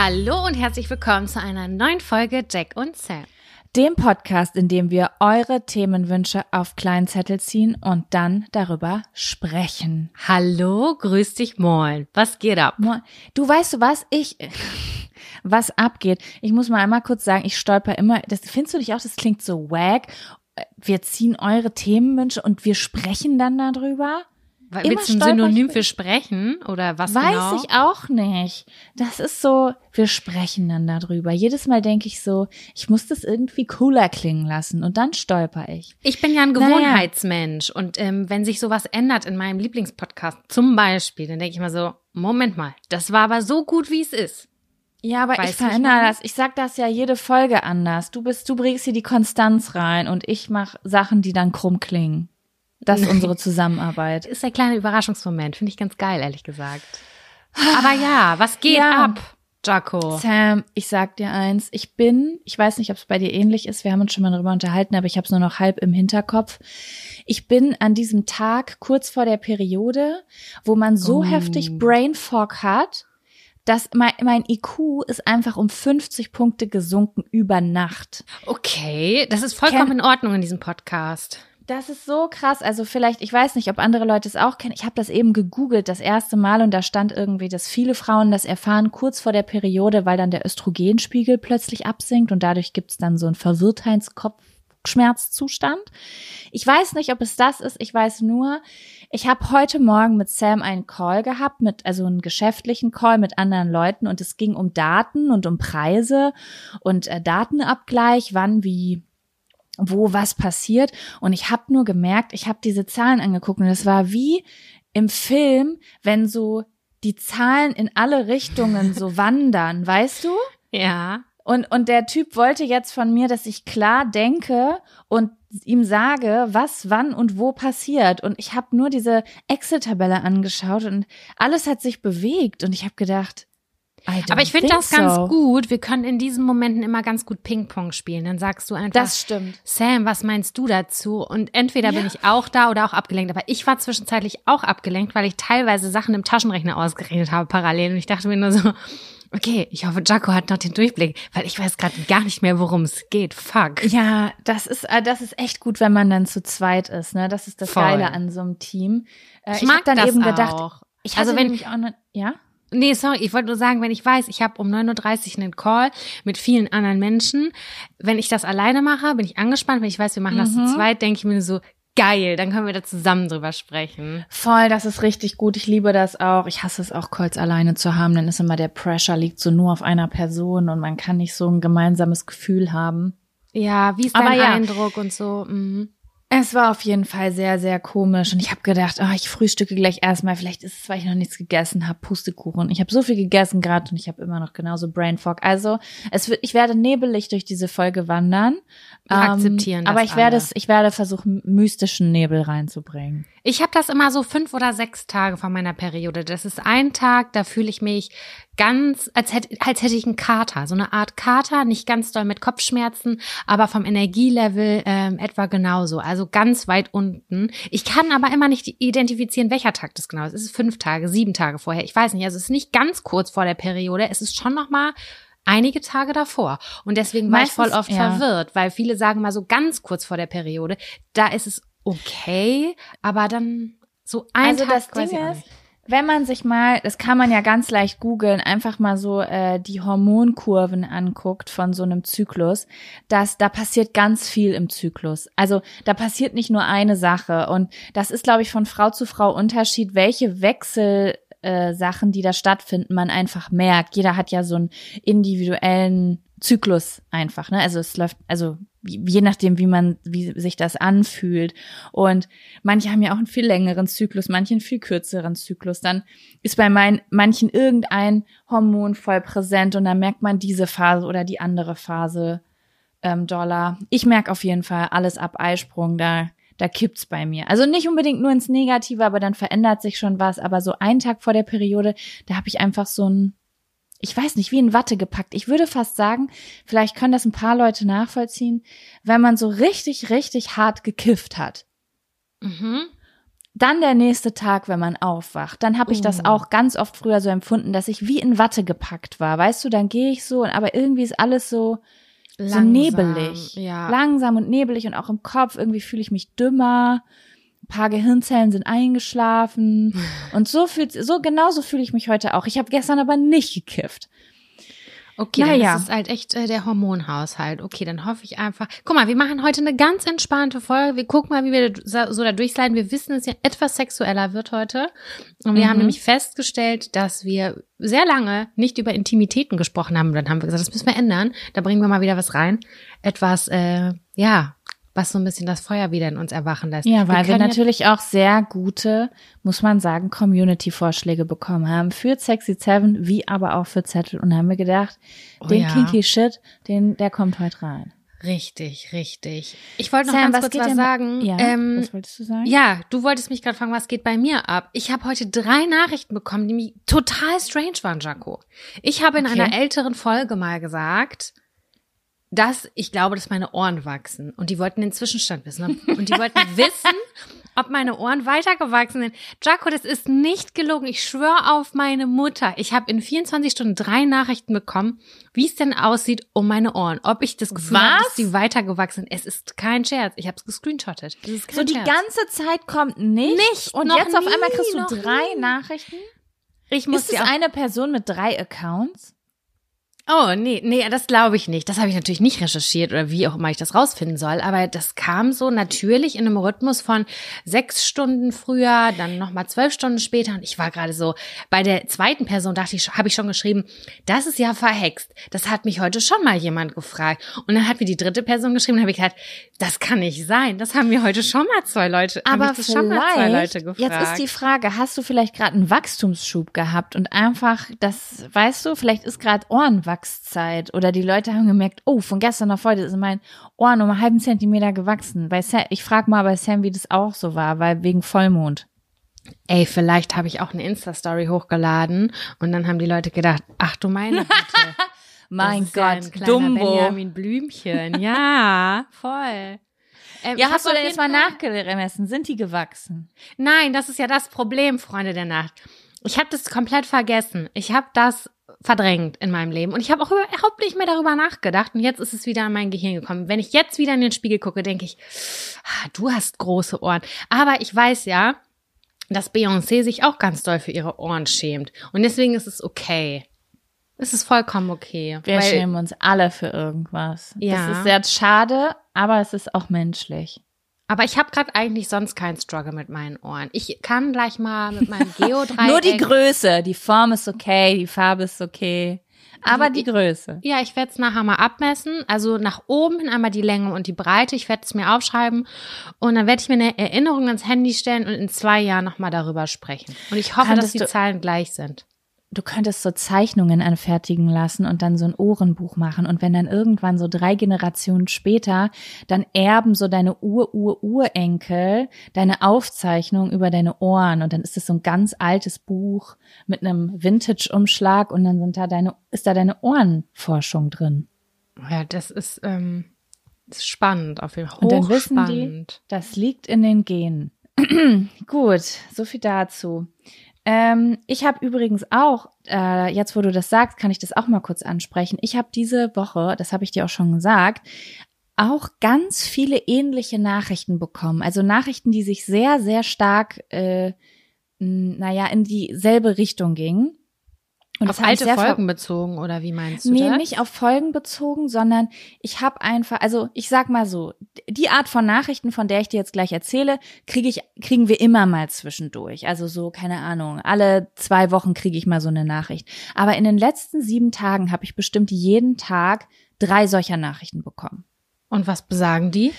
Hallo und herzlich willkommen zu einer neuen Folge Jack und Sam. Dem Podcast, in dem wir eure Themenwünsche auf kleinen Zettel ziehen und dann darüber sprechen. Hallo, grüß dich, moin. Was geht ab? Moin. Du weißt du was? Ich, was abgeht. Ich muss mal einmal kurz sagen, ich stolper immer, das findest du dich auch, das klingt so wack. Wir ziehen eure Themenwünsche und wir sprechen dann darüber. Willst du ein Synonym für sprechen oder was Weiß genau? ich auch nicht. Das ist so, wir sprechen dann darüber. Jedes Mal denke ich so, ich muss das irgendwie cooler klingen lassen und dann stolper ich. Ich bin ja ein Naja. Gewohnheitsmensch und ähm, wenn sich sowas ändert in meinem Lieblingspodcast, zum Beispiel, dann denke ich mal so, Moment mal, das war aber so gut, wie es ist. Ja, aber Weißt ich verändere das. Ich sag das ja jede Folge anders. Du bist, du bringst hier die Konstanz rein und ich mache Sachen, die dann krumm klingen. Das ist unsere Zusammenarbeit. Ist der kleine Überraschungsmoment, finde ich ganz geil, ehrlich gesagt. Aber ja, was geht Ja. ab, Jaco? Sam, ich sag dir eins, ich bin, ich weiß nicht, ob es bei dir ähnlich ist, wir haben uns schon mal darüber unterhalten, aber ich habe es nur noch halb im Hinterkopf. Ich bin an diesem Tag kurz vor der Periode, wo man so Oh. heftig Brain Fog hat, dass mein, mein IQ ist einfach um 50 Punkte gesunken über Nacht. Okay, das ist vollkommen in Ordnung in diesem Podcast. Das ist so krass. Also vielleicht, ich weiß nicht, ob andere Leute es auch kennen. Ich habe das eben gegoogelt das erste Mal und da stand irgendwie, dass viele Frauen das erfahren kurz vor der Periode, weil dann der Östrogenspiegel plötzlich absinkt und dadurch gibt's dann so einen Verwirrtheitskopfschmerzzustand. Ich weiß nicht, ob es das ist. Ich weiß nur, ich habe heute Morgen mit Sam einen Call gehabt, mit also einen geschäftlichen Call mit anderen Leuten und es ging um Daten und um Preise und äh, Datenabgleich, wann wie wo was passiert. Und ich habe nur gemerkt, ich habe diese Zahlen angeguckt und es war wie im Film, wenn so die Zahlen in alle Richtungen so wandern, weißt du? Ja. Und, und der Typ wollte jetzt von mir, dass ich klar denke und ihm sage, was, wann und wo passiert. Und ich habe nur diese Excel-Tabelle angeschaut und alles hat sich bewegt. Und ich habe gedacht, Aber ich finde das ganz so. gut. Wir können in diesen Momenten immer ganz gut Ping-Pong spielen. Dann sagst du einfach, Das stimmt. Sam, was meinst du dazu? Und entweder bin ich auch da oder auch abgelenkt. Aber ich war zwischenzeitlich auch abgelenkt, weil ich teilweise Sachen im Taschenrechner ausgerechnet habe parallel. Und ich dachte mir nur so, okay, ich hoffe, Jaco hat noch den Durchblick, weil ich weiß gerade gar nicht mehr, worum es geht. Fuck. Ja, das ist, äh, das ist echt gut, wenn man dann zu zweit ist, ne? Das ist das Voll. Geile an so einem Team. Äh, Ich mag hab dann eben gedacht, auch. ich hatte Also wenn- nämlich auch ne, ja? Nee, sorry, ich wollte nur sagen, wenn ich weiß, ich habe um 9.30 Uhr einen Call mit vielen anderen Menschen, wenn ich das alleine mache, bin ich angespannt. Wenn ich weiß, wir machen das zu zweit, denke ich mir so, geil. Dann können wir da zusammen drüber sprechen. Voll, das ist richtig gut. Ich liebe das auch. Ich hasse es auch, Calls alleine zu haben. Dann ist immer der Pressure liegt so nur auf einer Person und man kann nicht so ein gemeinsames Gefühl haben. Ja, wie ist dein ja. Eindruck und so? Mhm. Es war auf jeden Fall sehr, sehr komisch. Und ich habe gedacht, oh, ich frühstücke gleich erstmal. Vielleicht ist es, weil ich noch nichts gegessen habe, Pustekuchen. Ich habe so viel gegessen gerade und ich habe immer noch genauso Brain Fog. Also es wird, ich werde nebelig durch diese Folge wandern. Wir akzeptieren das Aber ich werde alle. es, ich werde versuchen, mystischen Nebel reinzubringen. Ich habe das immer so fünf oder sechs Tage vor meiner Periode. Das ist ein Tag, da fühle ich mich ganz, als hätte, als hätte ich einen Kater. So eine Art Kater, nicht ganz doll mit Kopfschmerzen, aber vom Energielevel ähm, etwa genauso. Also ganz weit unten. Ich kann aber immer nicht identifizieren, welcher Tag das genau ist. Es ist fünf Tage, sieben Tage vorher. Ich weiß nicht. Also es ist nicht ganz kurz vor der Periode. Es ist schon noch mal einige Tage davor. Und deswegen war ich voll Meistens, oft ja. verwirrt, weil viele sagen mal so ganz kurz vor der Periode. Da ist es okay, aber dann so ein also Tag das Ding ist. Wenn man sich mal, das kann man ja ganz leicht googeln, einfach mal so äh, die Hormonkurven anguckt von so einem Zyklus, dass da passiert ganz viel im Zyklus. Also da passiert nicht nur eine Sache und das ist, glaube ich, von Frau zu Frau Unterschied, welche Wechsel äh, Sachen, die da stattfinden, man einfach merkt. Jeder hat ja so einen individuellen Zyklus einfach, ne? Also es läuft, also je nachdem, wie man, wie sich das anfühlt. Und manche haben ja auch einen viel längeren Zyklus, manche einen viel kürzeren Zyklus. Dann ist bei mein, manchen irgendein Hormon voll präsent und dann merkt man diese Phase oder die andere Phase ähm, doller. Ich merke auf jeden Fall alles ab Eisprung, da, da kippt's bei mir. Also nicht unbedingt nur ins Negative, aber dann verändert sich schon was. Aber so einen Tag vor der Periode, da habe ich einfach so ein, ich weiß nicht, wie in Watte gepackt. Ich würde fast sagen, vielleicht können das ein paar Leute nachvollziehen, wenn man so richtig, richtig hart gekifft hat. Mhm. Dann der nächste Tag, wenn man aufwacht, dann habe ich das Oh. auch ganz oft früher so empfunden, dass ich wie in Watte gepackt war. Weißt du, dann gehe ich so, aber irgendwie ist alles so, so Langsam, nebelig. Ja. Langsam und nebelig und auch im Kopf. Irgendwie fühle ich mich dümmer. Ein paar Gehirnzellen sind eingeschlafen. und so fühlt, so genauso fühle ich mich heute auch. Ich habe gestern aber nicht gekifft. Okay, Naja. dann ist halt echt äh, der Hormonhaushalt. Okay, dann hoffe ich einfach. Guck mal, wir machen heute eine ganz entspannte Folge. Wir gucken mal, wie wir so so da durchsliden. Wir wissen, dass es ja etwas sexueller wird heute. Und wir Mhm. haben nämlich festgestellt, dass wir sehr lange nicht über Intimitäten gesprochen haben. Und dann haben wir gesagt, das müssen wir ändern. Da bringen wir mal wieder was rein. Etwas, äh, ja, was so ein bisschen das Feuer wieder in uns erwachen lässt. Ja, weil wir, jetzt- natürlich auch sehr gute, muss man sagen, Community-Vorschläge bekommen haben für Sexy Seven, wie aber auch für Zettel. Und haben wir gedacht, Oh den ja. Kinky Shit, den, der kommt heute rein. Richtig, richtig. Ich wollte noch Sam, ganz was kurz geht was denn- sagen. Ja, ähm, was wolltest du sagen? Ja, du wolltest mich gerade fragen, was geht bei mir ab? Ich habe heute drei Nachrichten bekommen, die total strange waren, Jaco. Ich habe in Okay. einer älteren Folge mal gesagt, dass ich glaube, dass meine Ohren wachsen. Und die wollten den Zwischenstand wissen. Und die wollten wissen, ob meine Ohren weitergewachsen sind. Jaco, das ist nicht gelogen. Ich schwöre auf meine Mutter. Ich habe in 24 Stunden drei Nachrichten bekommen, wie es denn aussieht um meine Ohren. Ob ich das Gefühl habe, dass die weitergewachsen sind. Es ist kein Scherz. Ich habe es gescreenshottet. So die Scherz. ganze Zeit kommt nicht. Nicht, Und jetzt auf nie, einmal kriegst du drei nie. Nachrichten. Ich muss Ist es eine Person mit drei Accounts? Oh, nee, nee, das glaube ich nicht. Das habe ich natürlich nicht recherchiert oder wie auch immer ich das rausfinden soll. Aber das kam so natürlich in einem Rhythmus von sechs Stunden früher, dann nochmal zwölf Stunden später. Und ich war gerade so, bei der zweiten Person dachte ich, habe ich schon geschrieben, das ist ja verhext. Das hat mich heute schon mal jemand gefragt. Und dann hat mir die dritte Person geschrieben, habe ich gesagt, das kann nicht sein. Das haben mir heute schon mal zwei Leute, Aber das schon mal zwei Leute gefragt. jetzt ist die Frage, hast du vielleicht gerade einen Wachstumsschub gehabt und einfach, das, weißt du, vielleicht ist gerade Ohrenwachszeit oder die Leute haben gemerkt, oh, von gestern auf heute ist mein Ohren um einen halben Zentimeter gewachsen. Bei Sam, ich frage mal bei Sam, wie das auch so war, weil wegen Vollmond. Ey, vielleicht habe ich auch eine Insta-Story hochgeladen und dann haben die Leute gedacht, ach du meine Güte. Mein ja Gott, kleiner Dumbo. Benjamin Blümchen. Ja, voll. Ähm, Ja, hab hast du denn jetzt mal nachgemessen? Sind die gewachsen? Nein, das ist ja das Problem, Freunde der Nacht. Ich habe das komplett vergessen. Ich habe das verdrängt in meinem Leben und ich habe auch überhaupt nicht mehr darüber nachgedacht und jetzt ist es wieder in mein Gehirn gekommen. Wenn ich jetzt wieder in den Spiegel gucke, denke ich, ah, du hast große Ohren. Aber ich weiß ja, dass Beyoncé sich auch ganz doll für ihre Ohren schämt und deswegen ist es okay. Es ist vollkommen okay. Wir schämen uns alle für irgendwas. Ja. Das ist sehr schade, aber es ist auch menschlich. Aber ich habe gerade eigentlich sonst keinen Struggle mit meinen Ohren. Ich kann gleich mal mit meinem Geodreieck. Nur die Größe, die Form ist okay, die Farbe ist okay. Aber die Größe. Ja, ich werde es nachher mal abmessen. Also nach oben hin einmal die Länge und die Breite. Ich werde es mir aufschreiben und dann werde ich mir eine Erinnerung ans Handy stellen und in zwei Jahren nochmal darüber sprechen. Und ich hoffe, Könntest dass die Zahlen gleich sind. Du könntest so Zeichnungen anfertigen lassen und dann so ein Ohrenbuch machen. Und wenn dann irgendwann so drei Generationen später, dann erben so deine Ur-Ur-Urenkel deine Aufzeichnung über deine Ohren. Und dann ist es so ein ganz altes Buch mit einem Vintage-Umschlag und dann sind da deine, ist da deine Ohrenforschung drin. Ja, das ist, ähm, das ist spannend auf jeden Fall. Und dann wissen die, das liegt in den Genen. Gut, so viel dazu. Ähm, ich habe übrigens auch, äh, jetzt wo du das sagst, kann ich das auch mal kurz ansprechen. Ich habe diese Woche, das habe ich dir auch schon gesagt, auch ganz viele ähnliche Nachrichten bekommen. Also Nachrichten, die sich sehr, sehr stark, äh, naja, in dieselbe Richtung gingen. Und auf alte Folgen bezogen oder wie meinst du Nee, das? nicht auf Folgen bezogen, sondern ich habe einfach, also ich sag mal so, die Art von Nachrichten, von der ich dir jetzt gleich erzähle, kriege ich, kriegen wir immer mal zwischendurch. Also so, keine Ahnung, alle zwei Wochen kriege ich mal so eine Nachricht. Aber in den letzten sieben Tagen habe ich bestimmt jeden Tag drei solcher Nachrichten bekommen. Und was besagen die?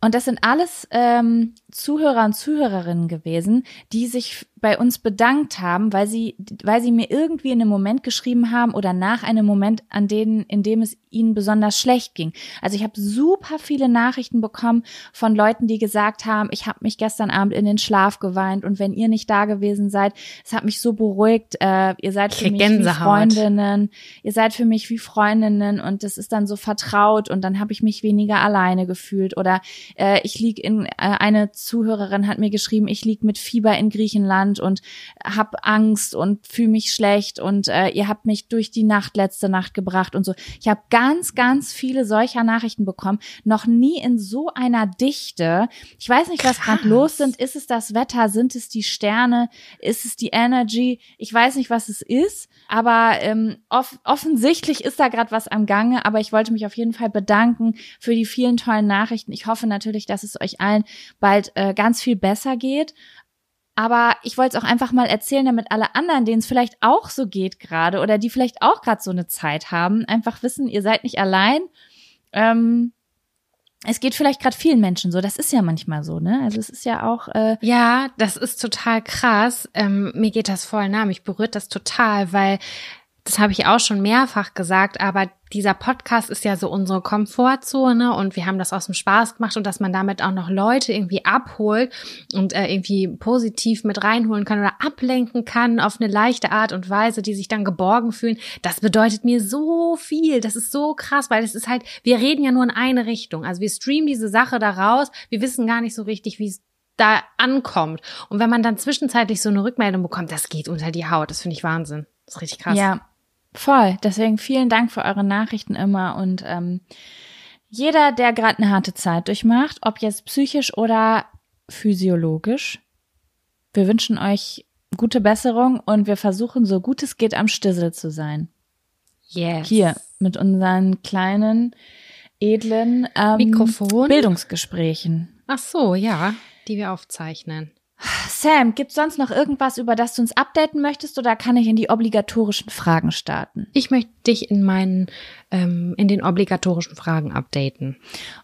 Und das sind alles ähm, Zuhörer und Zuhörerinnen gewesen, die sich bei uns bedankt haben, weil sie, weil sie mir irgendwie in einem Moment geschrieben haben oder nach einem Moment, an denen, in dem es ihnen besonders schlecht ging. Also ich habe super viele Nachrichten bekommen von Leuten, die gesagt haben, ich habe mich gestern Abend in den Schlaf geweint und wenn ihr nicht da gewesen seid, es hat mich so beruhigt, äh, ihr seid für mich wie Gänsehaut. Freundinnen, ihr seid für mich wie Freundinnen und das ist dann so vertraut und dann habe ich mich weniger alleine gefühlt oder äh, ich lieg in äh, eine Zuhörerin hat mir geschrieben, ich lieg mit Fieber in Griechenland und hab Angst und fühle mich schlecht und äh, ihr habt mich durch die Nacht letzte Nacht gebracht und so. Ich habe ganz ganz viele solcher Nachrichten bekommen, noch nie in so einer Dichte. Ich weiß nicht, was gerade los sind. Ist es das Wetter? Sind es die Sterne? Ist es die Energy? Ich weiß nicht, was es ist, aber ähm, off offensichtlich ist da gerade was am Gange. Aber ich wollte mich auf jeden Fall bedanken für die vielen tollen Nachrichten. Ich hoffe natürlich, dass es euch allen bald äh, ganz viel besser geht. Aber ich wollte es auch einfach mal erzählen, damit alle anderen, denen es vielleicht auch so geht gerade oder die vielleicht auch gerade so eine Zeit haben, einfach wissen, ihr seid nicht allein. Ähm, es geht vielleicht gerade vielen Menschen so. Das ist ja manchmal so, ne? Also es ist ja auch äh, Ja, das ist total krass. Ähm, mir geht das voll nah, mich berührt das total, weil das habe ich auch schon mehrfach gesagt, aber dieser Podcast ist ja so unsere Komfortzone und wir haben das aus dem Spaß gemacht und dass man damit auch noch Leute irgendwie abholt und äh, irgendwie positiv mit reinholen kann oder ablenken kann auf eine leichte Art und Weise, die sich dann geborgen fühlen, das bedeutet mir so viel. Das ist so krass, weil es ist halt, wir reden ja nur in eine Richtung. Also wir streamen diese Sache da raus, wir wissen gar nicht so richtig, wie es da ankommt. Und wenn man dann zwischenzeitlich so eine Rückmeldung bekommt, das geht unter die Haut. Das finde ich Wahnsinn. Das ist richtig krass. Ja, voll. Deswegen vielen Dank für eure Nachrichten immer und ähm, jeder, der gerade eine harte Zeit durchmacht, ob jetzt psychisch oder physiologisch, wir wünschen euch gute Besserung und wir versuchen so gut es geht am Stissel zu sein. Yes. Hier mit unseren kleinen edlen ähm, Mikrofon. Bildungsgesprächen. Ach so, ja, die wir aufzeichnen. Sam, gibt's sonst noch irgendwas, über das du uns updaten möchtest oder kann ich in die obligatorischen Fragen starten? Ich möchte dich in meinen, ähm, in den obligatorischen Fragen updaten.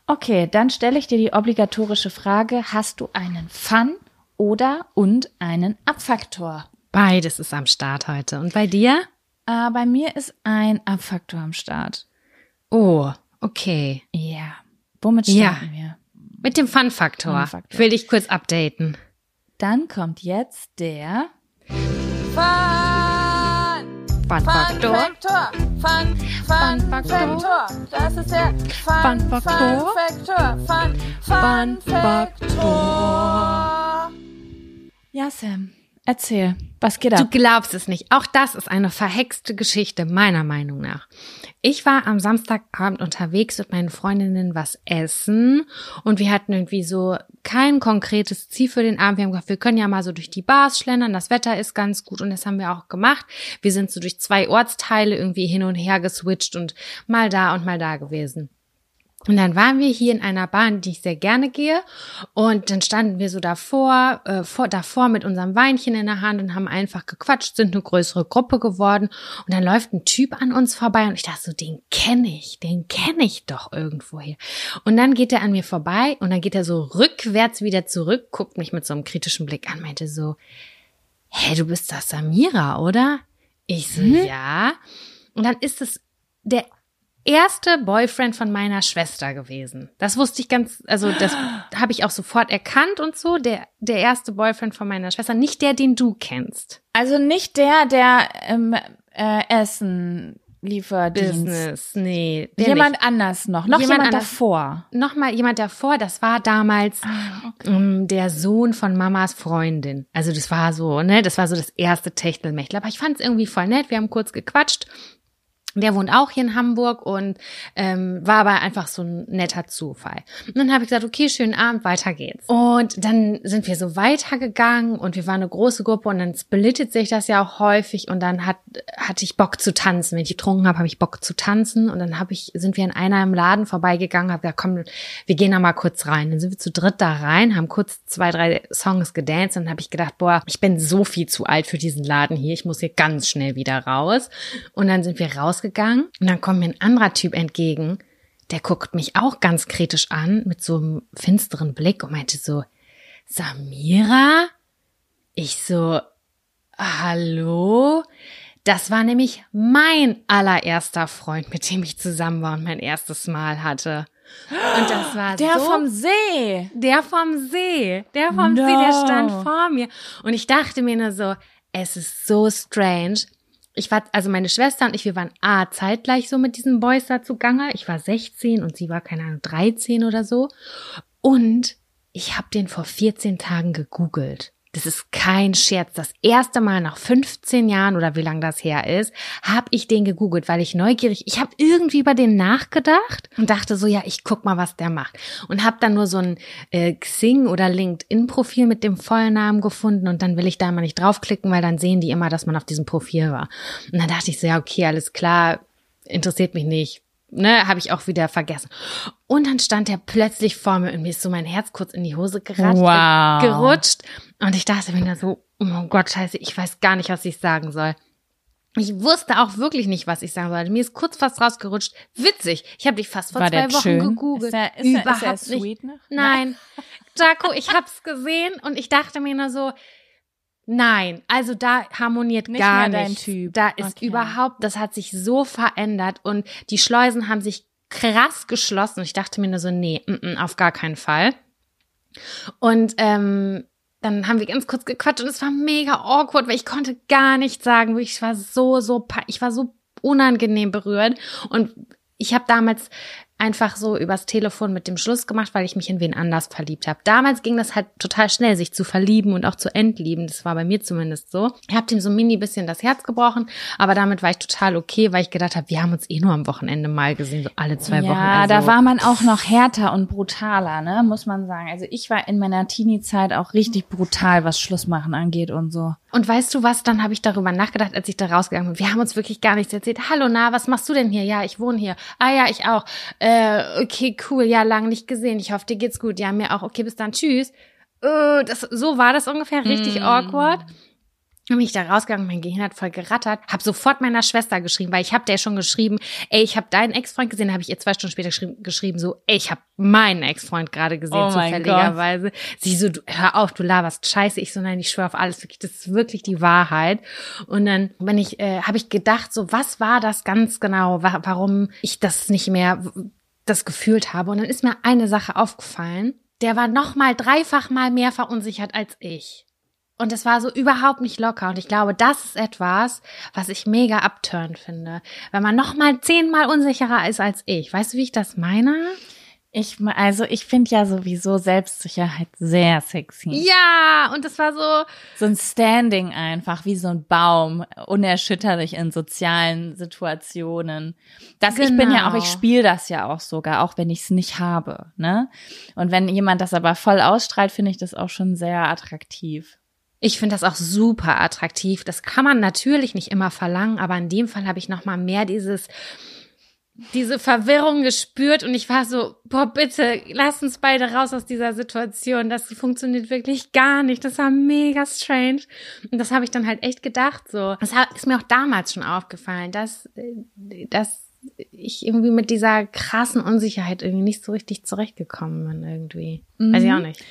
Okay, dann stelle ich dir die obligatorische Frage, hast du einen Fun oder und einen Abfaktor? Beides ist am Start heute. Und bei dir? Äh, bei mir ist ein Abfaktor am Start. Oh, okay. Ja. Womit Ja. starten wir? Mit dem Fun-Faktor. Fun-Faktor. Will ich kurz updaten. Dann kommt jetzt der Fun-Faktor. Faktor. Fun, Fun, Fun Faktor. Faktor. Das ist der Fun, Fun Faktor. Fun Faktor. Fun, Fun Fun Faktor. Ja, Sam. Erzähl, was geht Du ab? glaubst es nicht. Auch das ist eine verhexte Geschichte, meiner Meinung nach. Ich war am Samstagabend unterwegs mit meinen Freundinnen was essen und wir hatten irgendwie so kein konkretes Ziel für den Abend. Wir haben gesagt, wir können ja mal so durch die Bars schlendern, das Wetter ist ganz gut und das haben wir auch gemacht. Wir sind so durch zwei Ortsteile irgendwie hin und her geswitcht und mal da und mal da gewesen. Und dann waren wir hier in einer Bahn, die ich sehr gerne gehe. Und dann standen wir so davor, äh, vor, davor mit unserem Weinchen in der Hand und haben einfach gequatscht, sind eine größere Gruppe geworden. Und dann läuft ein Typ an uns vorbei und ich dachte so, den kenne ich, den kenne ich doch irgendwo hier. Und dann geht er an mir vorbei und dann geht er so rückwärts wieder zurück, guckt mich mit so einem kritischen Blick an, meinte so, hä, du bist das Samira, oder? Ich so, Mhm. ja. Und dann ist es der erste Boyfriend von meiner Schwester gewesen. Das wusste ich ganz, also das habe ich auch sofort erkannt und so. Der, der erste Boyfriend von meiner Schwester, nicht der, den du kennst. Also nicht der, der ähm, äh, Essen Lieferdienst. Business, nee. Jemand nicht. anders noch. Noch Jemand jemand, davor. Nochmal jemand davor, das war damals Ah, ähm, der Sohn von Mamas Freundin. Also das war so, ne, das war so das erste Techtelmechtel. Aber ich fand es irgendwie voll nett. Wir haben kurz gequatscht. Der wohnt auch hier in Hamburg und ähm, war aber einfach so ein netter Zufall. Und dann habe ich gesagt, okay, schönen Abend, weiter geht's. Und dann sind wir so weitergegangen und wir waren eine große Gruppe und dann splittet sich das ja auch häufig und dann hat, hatte ich Bock zu tanzen. Wenn ich getrunken habe, habe ich Bock zu tanzen und dann habe ich, sind wir in einer im Laden vorbeigegangen, habe gesagt, komm, wir gehen da mal kurz rein. Dann sind wir zu dritt da rein, haben kurz zwei, drei Songs gedanced und dann habe ich gedacht, boah, ich bin so viel zu alt für diesen Laden hier, ich muss hier ganz schnell wieder raus. Und dann sind wir rausgegangen und dann kommt mir ein anderer Typ entgegen, der guckt mich auch ganz kritisch an mit so einem finsteren Blick und meinte so, Samira? Ich so, hallo? Das war nämlich mein allererster Freund, mit dem ich zusammen war und mein erstes Mal hatte. Und das war Der so vom See. der vom See, der vom No. See, der stand vor mir. Und ich dachte mir nur so, es ist so strange. Ich war, also meine Schwester und ich, wir waren A, zeitgleich so mit diesen Boys da zugange. Ich war 16 und sie war, keine Ahnung, 13 oder so. Und ich habe den vor 14 Tagen gegoogelt. Das ist kein Scherz. Das erste Mal nach 15 Jahren oder wie lang das her ist, habe ich den gegoogelt, weil ich neugierig, ich habe irgendwie über den nachgedacht und dachte so, ja, ich guck mal, was der macht. Und habe dann nur so ein äh, Xing oder LinkedIn-Profil mit dem Vollnamen gefunden und dann will ich da mal nicht draufklicken, weil dann sehen die immer, dass man auf diesem Profil war. Und dann dachte ich so, ja, okay, alles klar, interessiert mich nicht. Ne, habe ich auch wieder vergessen. Und dann stand er plötzlich vor mir und mir ist so mein Herz kurz in die Hose geratscht, Wow. gerutscht. Und ich dachte mir nur so, oh Gott, scheiße, ich weiß gar nicht, was ich sagen soll. Ich wusste auch wirklich nicht, was ich sagen sollte. Mir ist kurz fast rausgerutscht. Witzig. Ich habe dich fast vor War zwei Wochen schön? gegoogelt. Ist er, ist er, Überhaupt ist er nicht. sweet noch? Nein. Jaco, ich hab's gesehen und ich dachte mir nur so, nein, also da harmoniert Nicht gar mehr dein nichts. Typ. Da ist Okay. überhaupt, das hat sich so verändert und die Schleusen haben sich krass geschlossen und ich dachte mir nur so, nee, mm, mm, auf gar keinen Fall. Und ähm, dann haben wir ganz kurz gequatscht und es war mega awkward, weil ich konnte gar nichts sagen. Ich war so, so, ich war so unangenehm berührt und ich habe damals einfach so übers Telefon mit dem Schluss gemacht, weil ich mich in wen anders verliebt habe. Damals ging das halt total schnell, sich zu verlieben und auch zu entlieben. Das war bei mir zumindest so. Ich habe dem so mini bisschen das Herz gebrochen, aber damit war ich total okay, weil ich gedacht habe, wir haben uns eh nur am Wochenende mal gesehen, so alle zwei ja, Wochen. Also, da war man auch noch härter und brutaler, ne, muss man sagen. Also ich war in meiner Teenie-Zeit auch richtig brutal, was Schlussmachen angeht und so. Und weißt du was, dann habe ich darüber nachgedacht, als ich da rausgegangen bin. Wir haben uns wirklich gar nichts erzählt. Hallo, na, was machst du denn hier? Ja, ich wohne hier. Ah ja, ich auch. Äh, okay, cool. Ja, lange nicht gesehen. Ich hoffe, dir geht's gut. Ja, mir auch. Okay, bis dann. Tschüss. Äh, das, so war das ungefähr. Richtig awkward. Dann bin ich da rausgegangen, mein Gehirn hat voll gerattert, habe sofort meiner Schwester geschrieben, weil ich habe der schon geschrieben, ey, ich habe deinen Ex-Freund gesehen, habe ich ihr zwei Stunden später geschrieben, geschrieben so, ey, ich habe meinen Ex-Freund gerade gesehen, Oh zufälligerweise. Sie so, du, hör auf, du laberst scheiße. Ich so, nein, ich schwöre auf alles, wirklich, das ist wirklich die Wahrheit. Und dann bin ich, äh, habe ich gedacht, so, was war das ganz genau, wa warum ich das nicht mehr das gefühlt habe. Und dann ist mir eine Sache aufgefallen, der war noch mal dreifach mal mehr verunsichert als ich. Und es war so überhaupt nicht locker. Und ich glaube, das ist etwas, was ich mega abturn finde. Wenn man noch mal zehnmal unsicherer ist als ich. Weißt du, wie ich das meine? Ich, also ich finde ja sowieso Selbstsicherheit sehr sexy. Ja, und das war so, So ein Standing einfach, wie so ein Baum, unerschütterlich in sozialen Situationen. Das, ich bin ja auch, Genau. ich spiele das ja auch sogar, auch wenn ich es nicht habe, ne? Und wenn jemand das aber voll ausstrahlt, finde ich das auch schon sehr attraktiv. Ich finde das auch super attraktiv. Das kann man natürlich nicht immer verlangen, aber in dem Fall habe ich noch mal mehr dieses diese Verwirrung gespürt und ich war so, boah, bitte, lass uns beide raus aus dieser Situation. Das funktioniert wirklich gar nicht. Das war mega strange. Und das habe ich dann halt echt gedacht, so. Das ist mir auch damals schon aufgefallen, dass, dass ich irgendwie mit dieser krassen Unsicherheit irgendwie nicht so richtig zurechtgekommen bin, irgendwie. Weiß ich auch nicht.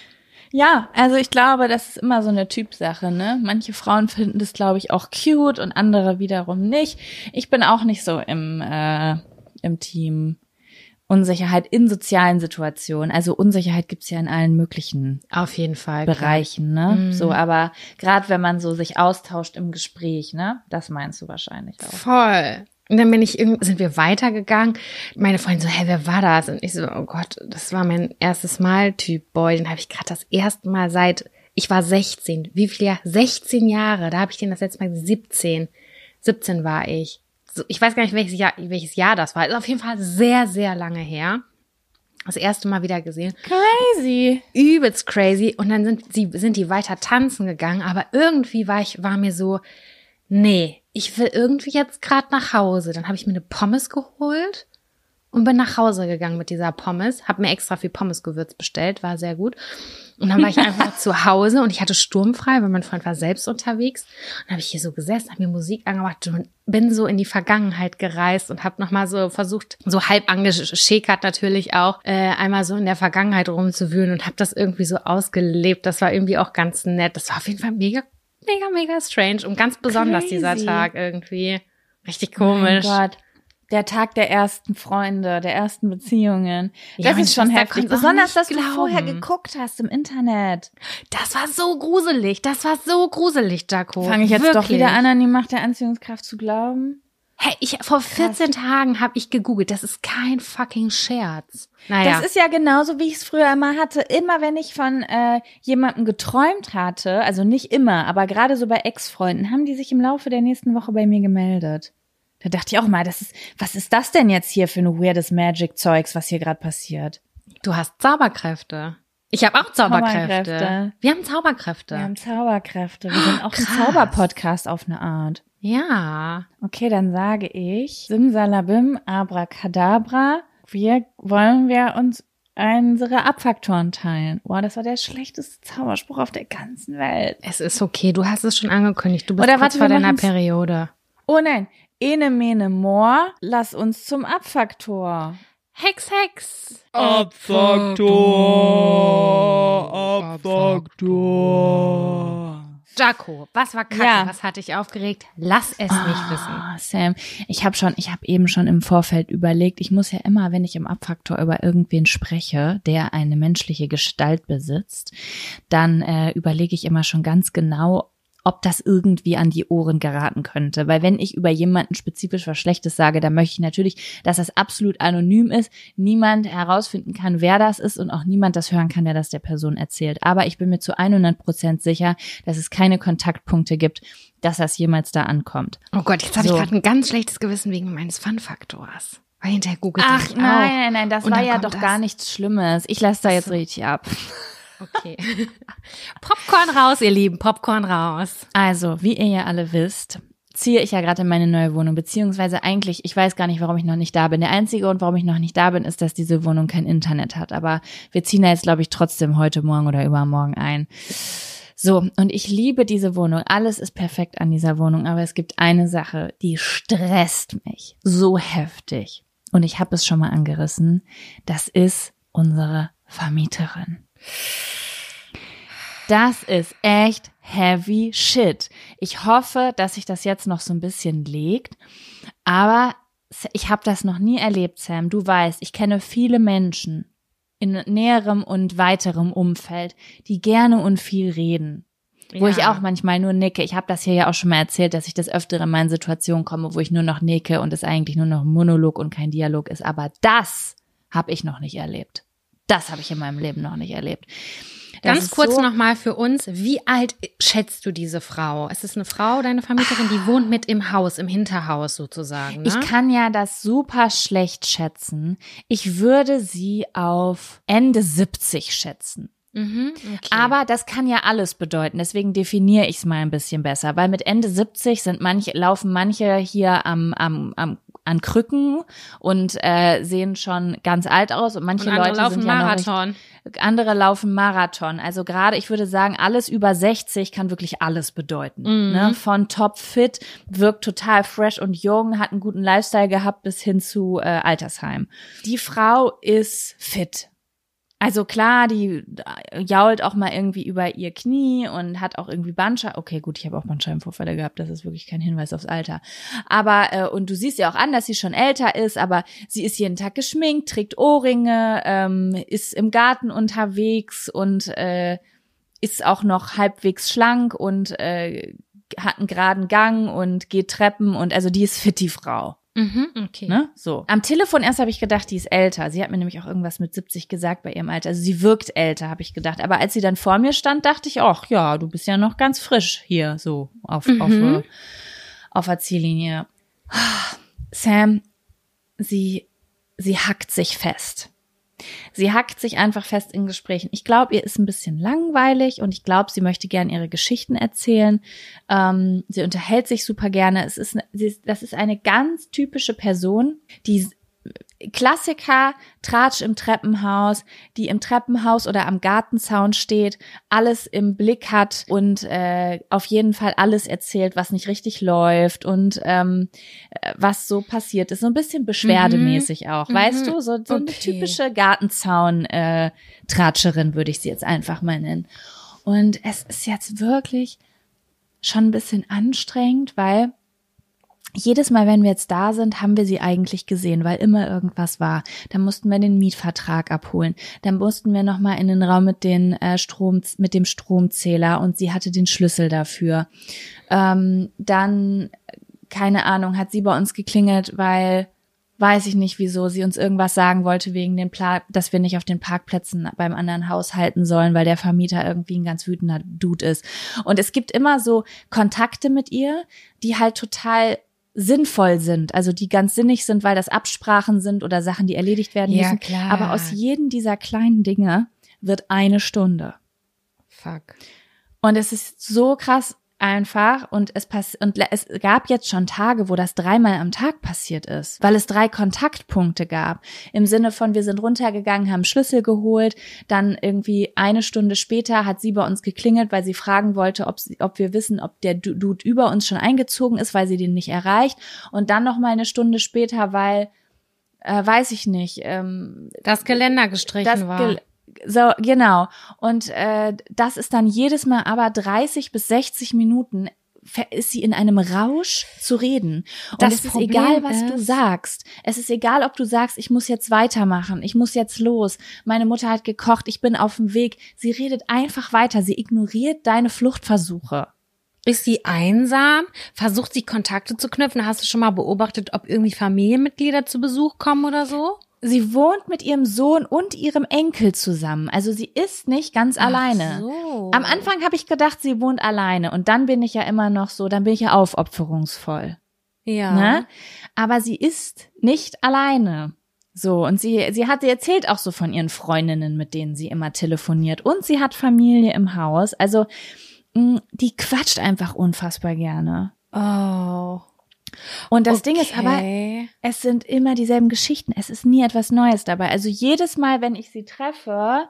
Ja, also ich glaube, das ist immer so eine Typsache, ne? Manche Frauen finden das, glaube ich, auch cute und andere wiederum nicht. Ich bin auch nicht so im, äh, im Team Unsicherheit in sozialen Situationen. Also Unsicherheit gibt's ja in allen möglichen Auf jeden Fall. klar. Bereichen, ne? Mhm. So, aber gerade wenn man so sich austauscht im Gespräch, ne? Das meinst du wahrscheinlich auch. Voll. Und dann bin ich irgend, sind wir weitergegangen. Meine Freundin so, hey, wer war das? Und ich so, oh Gott, das war mein erstes Mal Typ Boy. Den habe ich gerade das erste Mal seit, ich war 16. Wie viel Jahre? 16 Jahre. Da habe ich den das letzte Mal 17. 17 war ich. Ich weiß gar nicht, welches Jahr, welches Jahr das war. Ist auf jeden Fall sehr, sehr lange her. Das erste Mal wieder gesehen Crazy. übelst crazy und dann sind sie sind die weiter tanzen gegangen, aber irgendwie war ich war mir so nee, ich will irgendwie jetzt gerade nach Hause. Dann habe ich mir eine Pommes geholt und bin nach Hause gegangen mit dieser Pommes, habe mir extra viel Pommesgewürz bestellt, war sehr gut. Und dann war ich einfach zu Hause und ich hatte sturmfrei, weil mein Freund war selbst unterwegs. Und dann habe ich hier so gesessen, habe mir Musik angemacht und bin so in die Vergangenheit gereist und habe nochmal so versucht, so halb angeschäkert natürlich auch, äh, einmal so in der Vergangenheit rumzuwühlen und habe das irgendwie so ausgelebt. Das war irgendwie auch ganz nett. Das war auf jeden Fall mega, mega, mega strange und ganz besonders dieser Crazy. Tag irgendwie. Richtig Mein komisch. Gott. Der Tag der ersten Freunde, der ersten Beziehungen. Ja, Das ist schon heftig. Besonders, dass du glauben. vorher geguckt hast im Internet. Das war so gruselig. Das war so gruselig, Jaco. Fange ich jetzt doch Wirklich. wieder an, an die Macht der Anziehungskraft zu glauben? Hey, ich vor 14 Tagen habe ich gegoogelt. Das ist kein fucking Scherz. Naja. Das ist ja genauso, wie ich es früher immer hatte. Immer wenn ich von äh, jemandem geträumt hatte, also nicht immer, aber gerade so bei Ex-Freunden, haben die sich im Laufe der nächsten Woche bei mir gemeldet. Da dachte ich auch mal, das ist, was ist das denn jetzt hier für ein weirdes Magic-Zeugs, was hier gerade passiert? du hast Zauberkräfte. Ich habe auch Zauberkräfte. Zauberkräfte. Wir haben Zauberkräfte. Wir haben Zauberkräfte. Wir sind auch ein krass. Zauberpodcast auf eine Art. ja. Okay, dann sage ich Simsalabim, Abracadabra. Wir wollen wir uns unsere Abfaktoren teilen. Boah, das war der schlechteste Zauberspruch auf der ganzen Welt. Es ist okay. Du hast es schon angekündigt. Du bist Oder kurz warte, vor deiner Periode. Oh nein, ene mene mor, lass uns zum Abfaktor. Hex, Hex. Abfaktor, Abfaktor. Jaco, was war kacke? Ja. Was hat dich aufgeregt? Lass es nicht wissen. Ah, Sam, ich habe schon, ich habe eben schon im Vorfeld überlegt, ich muss ja immer, wenn ich im Abfaktor über irgendwen spreche, der eine menschliche Gestalt besitzt, dann äh, überlege ich immer schon ganz genau, ob das irgendwie an die Ohren geraten könnte. Weil wenn ich über jemanden spezifisch was Schlechtes sage, dann möchte ich natürlich, dass das absolut anonym ist, niemand herausfinden kann, wer das ist und auch niemand das hören kann, der das der Person erzählt. Aber ich bin mir zu 100 Prozent sicher, dass es keine Kontaktpunkte gibt, dass das jemals da ankommt. Oh Gott, jetzt habe So. ich gerade ein ganz schlechtes Gewissen wegen meines Fun-Faktors. Weil hinterher googelt Ach nein, nein, nein, das Und war ja doch das. gar nichts Schlimmes. Ich lasse da jetzt so. richtig ab. Okay. Popcorn raus, ihr Lieben. Popcorn raus. Also, wie ihr ja alle wisst, ziehe ich ja gerade in meine neue Wohnung, beziehungsweise eigentlich, ich weiß gar nicht, warum ich noch nicht da bin. Der einzige Grund, warum ich noch nicht da bin, ist, dass diese Wohnung kein Internet hat. Aber wir ziehen da jetzt, glaube ich, trotzdem heute Morgen oder übermorgen ein. So, und ich liebe diese Wohnung. Alles ist perfekt an dieser Wohnung, aber es gibt eine Sache, die stresst mich so heftig. Und ich habe es schon mal angerissen. Das ist unsere Vermieterin. Das ist echt heavy shit. Ich hoffe, dass sich das jetzt noch so ein bisschen legt, aber ich habe das noch nie erlebt, Sam. Du weißt, ich kenne viele Menschen in näherem und weiterem Umfeld, die gerne und viel reden. Wo ich Ja. auch manchmal nur nicke. Ich habe das hier ja auch schon mal erzählt, dass ich das öfter in Situationen komme, wo ich nur noch nicke und es eigentlich nur noch ein Monolog und kein Dialog ist. Aber das habe ich noch nicht erlebt. Das habe ich in meinem Leben noch nicht erlebt. Das Ganz kurz so, nochmal für uns. Wie alt schätzt du diese Frau? Es ist eine Frau, deine Vermieterin, die wohnt mit im Haus, im Hinterhaus sozusagen. Ne? Ich kann ja das super schlecht schätzen. Ich würde sie auf Ende 70 schätzen. Mhm, okay. Aber das kann ja alles bedeuten. Deswegen definiere ich es mal ein bisschen besser, weil mit Ende 70 sind manche laufen manche hier am, am, am an Krücken und äh, sehen schon ganz alt aus und manche Und andere Leute laufen sind ja noch Marathon. Recht, andere laufen Marathon. Also gerade, ich würde sagen, alles über 60 kann wirklich alles bedeuten. Mhm. Ne? Von top fit, wirkt total fresh und jung, hat einen guten Lifestyle gehabt bis hin zu äh, Altersheim. Die Frau ist fit. Also klar, die jault auch mal irgendwie über ihr Knie und hat auch irgendwie Bandscheiben. Okay, gut, ich habe auch Bandscheibenvorfälle gehabt. Das ist wirklich kein Hinweis aufs Alter. Aber äh, und du siehst ja auch an, dass sie schon älter ist. Aber sie ist jeden Tag geschminkt, trägt Ohrringe, ähm, ist im Garten unterwegs und äh, ist auch noch halbwegs schlank und äh, hat einen geraden Gang und geht Treppen und also die ist fit, die Frau. Mhm, okay. Ne? So. Am Telefon erst habe ich gedacht, die ist älter. Sie hat mir nämlich auch irgendwas mit 70 gesagt bei ihrem Alter. Also sie wirkt älter, habe ich gedacht. Aber als sie dann vor mir stand, dachte ich, ach ja, du bist ja noch ganz frisch hier, so auf, auf, Mhm. äh, auf der Ziellinie. Sam, sie, sie hackt sich fest. Sie hackt sich einfach fest in Gesprächen. Ich glaube, ihr ist ein bisschen langweilig und ich glaube, sie möchte gerne ihre Geschichten erzählen. Ähm, sie unterhält sich super gerne. Es ist, sie ist, das ist eine ganz typische Person, die Klassiker, Tratsch im Treppenhaus, die im Treppenhaus oder am Gartenzaun steht, alles im Blick hat und äh, auf jeden Fall alles erzählt, was nicht richtig läuft und ähm, äh, was so passiert ist. So ein bisschen beschwerdemäßig auch, weißt du? So, so eine Okay. typische Gartenzaun-Tratscherin würde ich sie jetzt einfach mal nennen. Und es ist jetzt wirklich schon ein bisschen anstrengend, weil jedes Mal, wenn wir jetzt da sind, haben wir sie eigentlich gesehen, weil immer irgendwas war. Dann mussten wir den Mietvertrag abholen. Dann mussten wir noch mal in den Raum mit den äh, Strom, mit dem Stromzähler und sie hatte den Schlüssel dafür. Ähm, dann keine Ahnung, hat sie bei uns geklingelt, weil weiß ich nicht, wieso sie uns irgendwas sagen wollte wegen den Pla dass wir nicht auf den Parkplätzen beim anderen Haus halten sollen, weil der Vermieter irgendwie ein ganz wütender Dude ist. Und es gibt immer so Kontakte mit ihr, die halt total sinnvoll sind, also die ganz sinnig sind, weil das Absprachen sind oder Sachen, die erledigt werden Ja, müssen. klar. Aber aus jedem dieser kleinen Dinge wird eine Stunde. Fuck. Und es ist so krass einfach und es pass und es gab jetzt schon Tage, wo das dreimal am Tag passiert ist, weil es drei Kontaktpunkte gab. Im Sinne von, wir sind runtergegangen, haben Schlüssel geholt, dann irgendwie eine Stunde später hat sie bei uns geklingelt, weil sie fragen wollte, ob, sie, ob wir wissen, ob der Du- Dude über uns schon eingezogen ist, weil sie den nicht erreicht. Und dann noch mal eine Stunde später, weil, äh, weiß ich nicht, ähm, Das Geländer gestrichen das war. gel- so genau. Und äh, das ist dann jedes Mal aber 30 bis 60 Minuten ist sie in einem Rausch zu reden. Und Das es ist Problem egal was du ist- sagst. Es ist egal ob du sagst ich muss jetzt weitermachen ich muss jetzt los. Meine Mutter hat gekocht ich bin auf dem Weg. Sie redet einfach weiter. Sie ignoriert deine Fluchtversuche. Ist sie einsam? Versucht sie Kontakte zu knüpfen? Hast du schon mal beobachtet, ob irgendwie Familienmitglieder zu Besuch kommen oder so? Sie wohnt mit ihrem Sohn und ihrem Enkel zusammen. Also sie ist nicht ganz alleine. so. Am Anfang habe ich gedacht, sie wohnt alleine und dann bin ich ja immer noch so, dann bin ich ja aufopferungsvoll. Ja. Ne? Aber sie ist nicht alleine. So, und sie, sie hat, sie erzählt auch so von ihren Freundinnen, mit denen sie immer telefoniert. Und sie hat Familie im Haus. Also, mh, die quatscht einfach unfassbar gerne. Oh. Und das Ding ist aber, Okay. es sind immer dieselben Geschichten. Es ist nie etwas Neues dabei. Also jedes Mal, wenn ich sie treffe,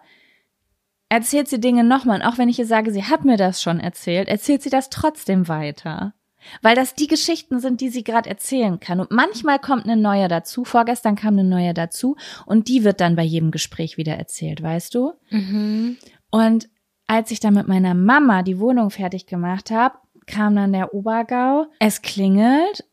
erzählt sie Dinge nochmal. Und auch wenn ich ihr sage, sie hat mir das schon erzählt, erzählt sie das trotzdem weiter. Weil das die Geschichten sind, die sie gerade erzählen kann. Und manchmal kommt eine neue dazu. Vorgestern kam eine neue dazu. Und die wird dann bei jedem Gespräch wieder erzählt, weißt du? Mhm. Und als ich dann mit meiner Mama die Wohnung fertig gemacht habe, kam dann der Obergau. Es klingelt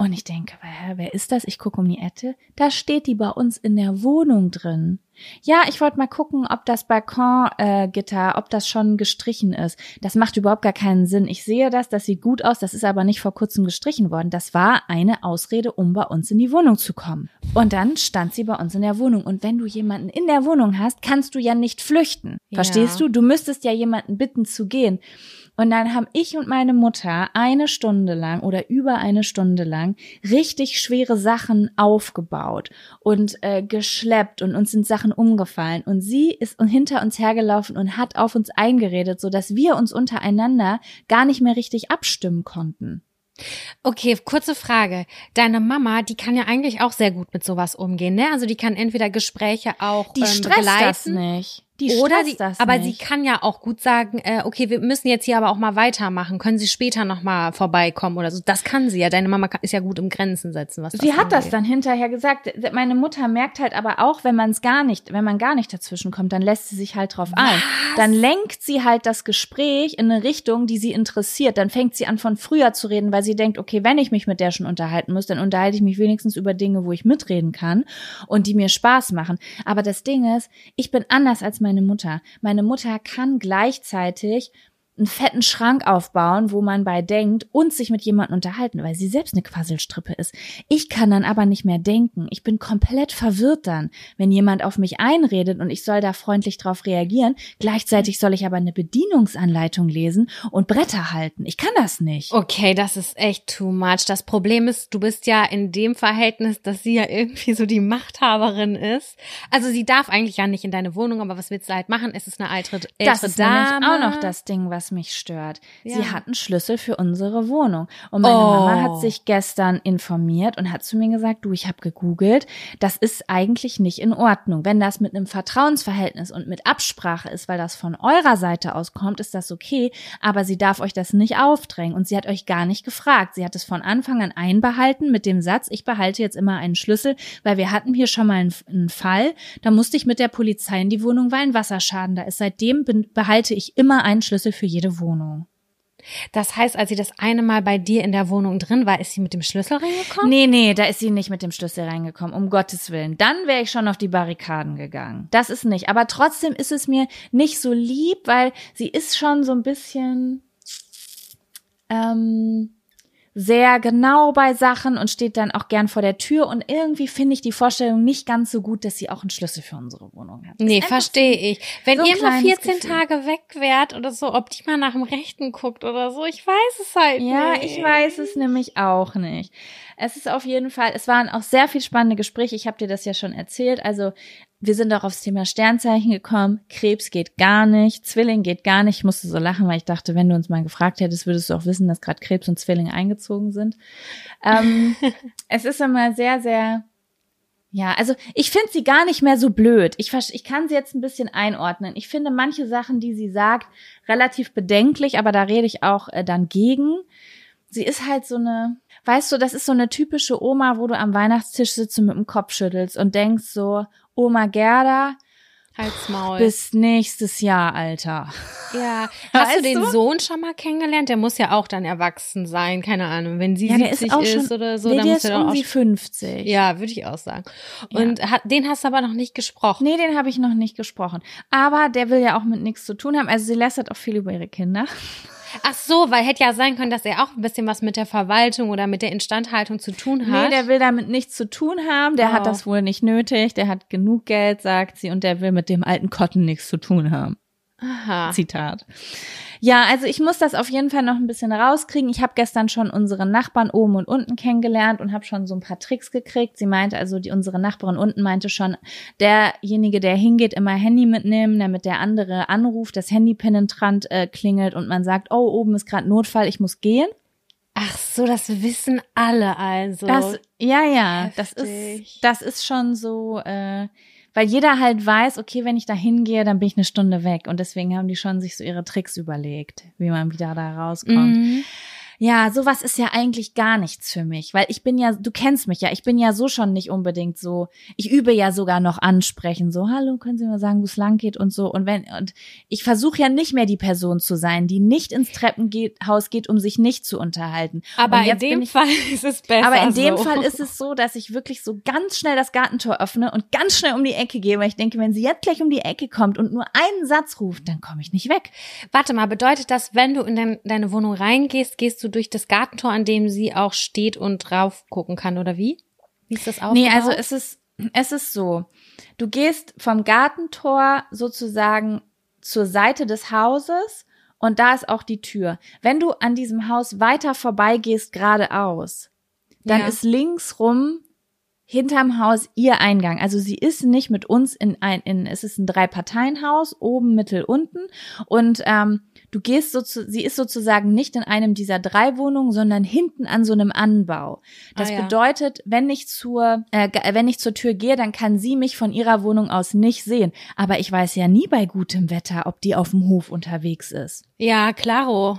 und ich denke, hä, wer ist das? Ich gucke um die Ette. Da steht die bei uns in der Wohnung drin. Ja, ich wollte mal gucken, ob das Balkongitter, äh, Gitter, ob das schon gestrichen ist. Das macht überhaupt gar keinen Sinn. Ich sehe das, das sieht gut aus, das ist aber nicht vor kurzem gestrichen worden. Das war eine Ausrede, um bei uns in die Wohnung zu kommen. Und dann stand sie bei uns in der Wohnung. Und wenn du jemanden in der Wohnung hast, kannst du ja nicht flüchten. Ja. Verstehst du? Du müsstest ja jemanden bitten zu gehen. Und dann haben ich und meine Mutter eine Stunde lang oder über eine Stunde lang richtig schwere Sachen aufgebaut und äh, geschleppt und uns sind Sachen umgefallen. Und sie ist hinter uns hergelaufen und hat auf uns eingeredet, so dass wir uns untereinander gar nicht mehr richtig abstimmen konnten. Okay, kurze Frage. Deine Mama, die kann ja eigentlich auch sehr gut mit sowas umgehen, ne? Also die kann entweder Gespräche auch Die ähm, stresst begleiten. das nicht. Die Oder sie, das aber nicht. sie kann ja auch gut sagen, äh, okay, wir müssen jetzt hier aber auch mal weitermachen. Können Sie später noch mal vorbeikommen oder so? Das kann sie ja. Deine Mama ist ja gut im Grenzen setzen, was das Sie hat das angeht. dann hinterher gesagt. Meine Mutter merkt halt aber auch, wenn man es gar nicht, wenn man gar nicht dazwischen kommt, dann lässt sie sich halt drauf ein. Dann lenkt sie halt das Gespräch in eine Richtung, die sie interessiert. Dann fängt sie an von früher zu reden, weil sie denkt, okay, wenn ich mich mit der schon unterhalten muss, dann unterhalte ich mich wenigstens über Dinge, wo ich mitreden kann und die mir Spaß machen. Aber das Ding ist, ich bin anders als meine Mutter. Meine Mutter kann gleichzeitig einen fetten Schrank aufbauen, wo man bei denkt und sich mit jemandem unterhalten, weil sie selbst eine Quasselstrippe ist. Ich kann dann aber nicht mehr denken. Ich bin komplett verwirrt dann, wenn jemand auf mich einredet und ich soll da freundlich drauf reagieren. Gleichzeitig soll ich aber eine Bedienungsanleitung lesen und Bretter halten. Ich kann das nicht. Okay, das ist echt too much. Das Problem ist, du bist ja in dem Verhältnis, dass sie ja irgendwie so die Machthaberin ist. Also sie darf eigentlich ja nicht in deine Wohnung, aber was willst du halt machen? Es ist eine ältere, ältere Das ist Dame. auch noch das Ding, was mich stört. Sie Ja. hat einen Schlüssel für unsere Wohnung. Und meine Oh. Mama hat sich gestern informiert und hat zu mir gesagt, du, ich habe gegoogelt, das ist eigentlich nicht in Ordnung. Wenn das mit einem Vertrauensverhältnis und mit Absprache ist, weil das von eurer Seite aus kommt, ist das okay, aber sie darf euch das nicht aufdrängen. Und sie hat euch gar nicht gefragt. Sie hat es von Anfang an einbehalten mit dem Satz, ich behalte jetzt immer einen Schlüssel, weil wir hatten hier schon mal einen, einen Fall, da musste ich mit der Polizei in die Wohnung, weil ein Wasserschaden da ist. Seitdem bin, behalte ich immer einen Schlüssel für jede Wohnung. Das heißt, als sie das eine Mal bei dir in der Wohnung drin war, ist sie mit dem Schlüssel reingekommen? Nee, nee, da ist sie nicht mit dem Schlüssel reingekommen, um Gottes Willen. Dann wäre ich schon auf die Barrikaden gegangen. Das ist nicht. Aber trotzdem ist es mir nicht so lieb, weil sie ist schon so ein bisschen ähm, sehr genau bei Sachen und steht dann auch gern vor der Tür. Und irgendwie finde ich die Vorstellung nicht ganz so gut, dass sie auch einen Schlüssel für unsere Wohnung hat. Nee, verstehe ich. Wenn so ihr mal kleines 14 Gefühl. Tage weg wärt oder so, ob die mal nach dem Rechten guckt oder so, ich weiß es halt Ja, nicht. ich weiß es nämlich auch nicht. Es ist auf jeden Fall, es waren auch sehr viel spannende Gespräche. Ich habe dir das ja schon erzählt. Also wir sind auch aufs Thema Sternzeichen gekommen. Krebs geht gar nicht, Zwilling geht gar nicht. Ich musste so lachen, weil ich dachte, wenn du uns mal gefragt hättest, würdest du auch wissen, dass gerade Krebs und Zwilling eingezogen sind. Ähm, es ist immer sehr, sehr ja, also ich finde sie gar nicht mehr so blöd. Ich, ich kann sie jetzt ein bisschen einordnen. Ich finde manche Sachen, die sie sagt, relativ bedenklich, aber da rede ich auch äh, dann gegen. Sie ist halt so eine, weißt du, das ist so eine typische Oma, wo du am Weihnachtstisch sitzt und mit dem Kopf schüttelst und denkst so, Oma Gerda, Halt's Maul. bis nächstes Jahr, Alter. ja. Hast Weißt du den du? Sohn schon mal kennengelernt? Der muss ja auch dann erwachsen sein, keine Ahnung. Wenn sie Ja, der 70 ist ist, schon, oder so, nee, dann der muss ist er um auch die schon- 50. Ja, würde ich auch sagen. Ja. Und hat, den hast du aber noch nicht gesprochen. Nee, den habe ich noch nicht gesprochen. Aber der will ja auch mit nichts zu tun haben. Also sie lästert auch viel über ihre Kinder. Ach so, weil hätte ja sein können, dass er auch ein bisschen was mit der Verwaltung oder mit der Instandhaltung zu tun Nee, hat. der will damit nichts zu tun haben. Der Oh. hat das wohl nicht nötig. Der hat genug Geld, sagt sie, und der will mit dem alten Kotten nichts zu tun haben. Aha. Zitat. Ja, also ich muss das auf jeden Fall noch ein bisschen rauskriegen. Ich habe gestern schon unsere Nachbarn oben und unten kennengelernt und habe schon so ein paar Tricks gekriegt. Sie meinte also, die unsere Nachbarin unten meinte schon, derjenige, der hingeht, immer Handy mitnehmen, damit der andere anruft, das Handy penetrant äh, klingelt und man sagt, oh, oben ist gerade Notfall, ich muss gehen. Ach so, das wissen alle also. Das, ja, ja, das Heftig. ist, das ist schon so, äh, weil jeder halt weiß, okay, wenn ich da hingehe, dann bin ich eine Stunde weg. Und deswegen haben die schon sich so ihre Tricks überlegt, wie man wieder da rauskommt. Mhm. Ja, sowas ist ja eigentlich gar nichts für mich, weil ich bin ja, du kennst mich ja, ich bin ja so schon nicht unbedingt so, ich übe ja sogar noch ansprechen, so, hallo, können Sie mir sagen, wo es lang geht und so. Und wenn, und ich versuche ja nicht mehr die Person zu sein, die nicht ins Treppenhaus geht, um sich nicht zu unterhalten. Aber in dem ich, Fall ist es besser. aber in dem so. Fall ist es so, dass ich wirklich so ganz schnell das Gartentor öffne und ganz schnell um die Ecke gehe, weil ich denke, wenn sie jetzt gleich um die Ecke kommt und nur einen Satz ruft, dann komme ich nicht weg. Warte mal, bedeutet das, wenn du in dein, deine Wohnung reingehst, gehst du durch das Gartentor, an dem sie auch steht und drauf gucken kann, oder wie? Wie ist das aufgebaut? Nee, also es ist, es ist so. Du gehst vom Gartentor sozusagen zur Seite des Hauses Und da ist auch die Tür. Wenn du an diesem Haus weiter vorbeigehst, geradeaus, dann Ja. ist links rum hinterm Haus ihr Eingang. Also sie ist nicht mit uns in ein, in, es ist ein Drei-Parteien-Haus, oben, mittel, unten. Und ähm, du gehst so zu, sie ist sozusagen nicht in einem dieser drei Wohnungen, sondern hinten an so einem Anbau. Das Ah, ja. bedeutet, wenn ich zur, äh, ge- wenn ich zur Tür gehe, dann kann sie mich von ihrer Wohnung aus nicht sehen. Aber ich weiß ja nie bei gutem Wetter, ob die auf dem Hof unterwegs ist. Ja, klaro.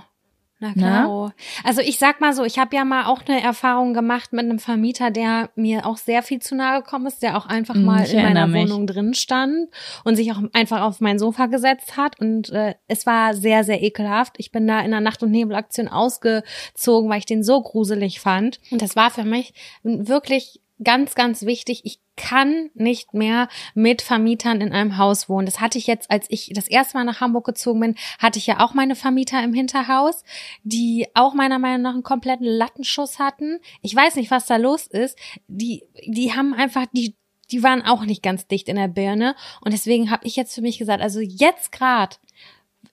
Na klaro. Also ich sag mal so, ich habe ja mal auch eine Erfahrung gemacht mit einem Vermieter, der mir auch sehr viel zu nahe gekommen ist, der auch einfach Mm, mal ich in meiner mich. Wohnung drin stand und sich auch einfach auf mein Sofa gesetzt hat und äh, es war sehr sehr ekelhaft. Ich bin da in der Nacht- und Nebelaktion ausgezogen, weil ich den so gruselig fand und das war für mich wirklich ganz ganz wichtig. Ich kann nicht mehr mit Vermietern in einem Haus wohnen. Das hatte ich jetzt, als ich das erste Mal nach Hamburg gezogen bin, hatte ich ja auch meine Vermieter im Hinterhaus, die auch meiner Meinung nach einen kompletten Lattenschuss hatten. Ich weiß nicht, was da los ist. Die, die haben einfach die die waren auch nicht ganz dicht in der Birne und deswegen habe ich jetzt für mich gesagt, also jetzt gerade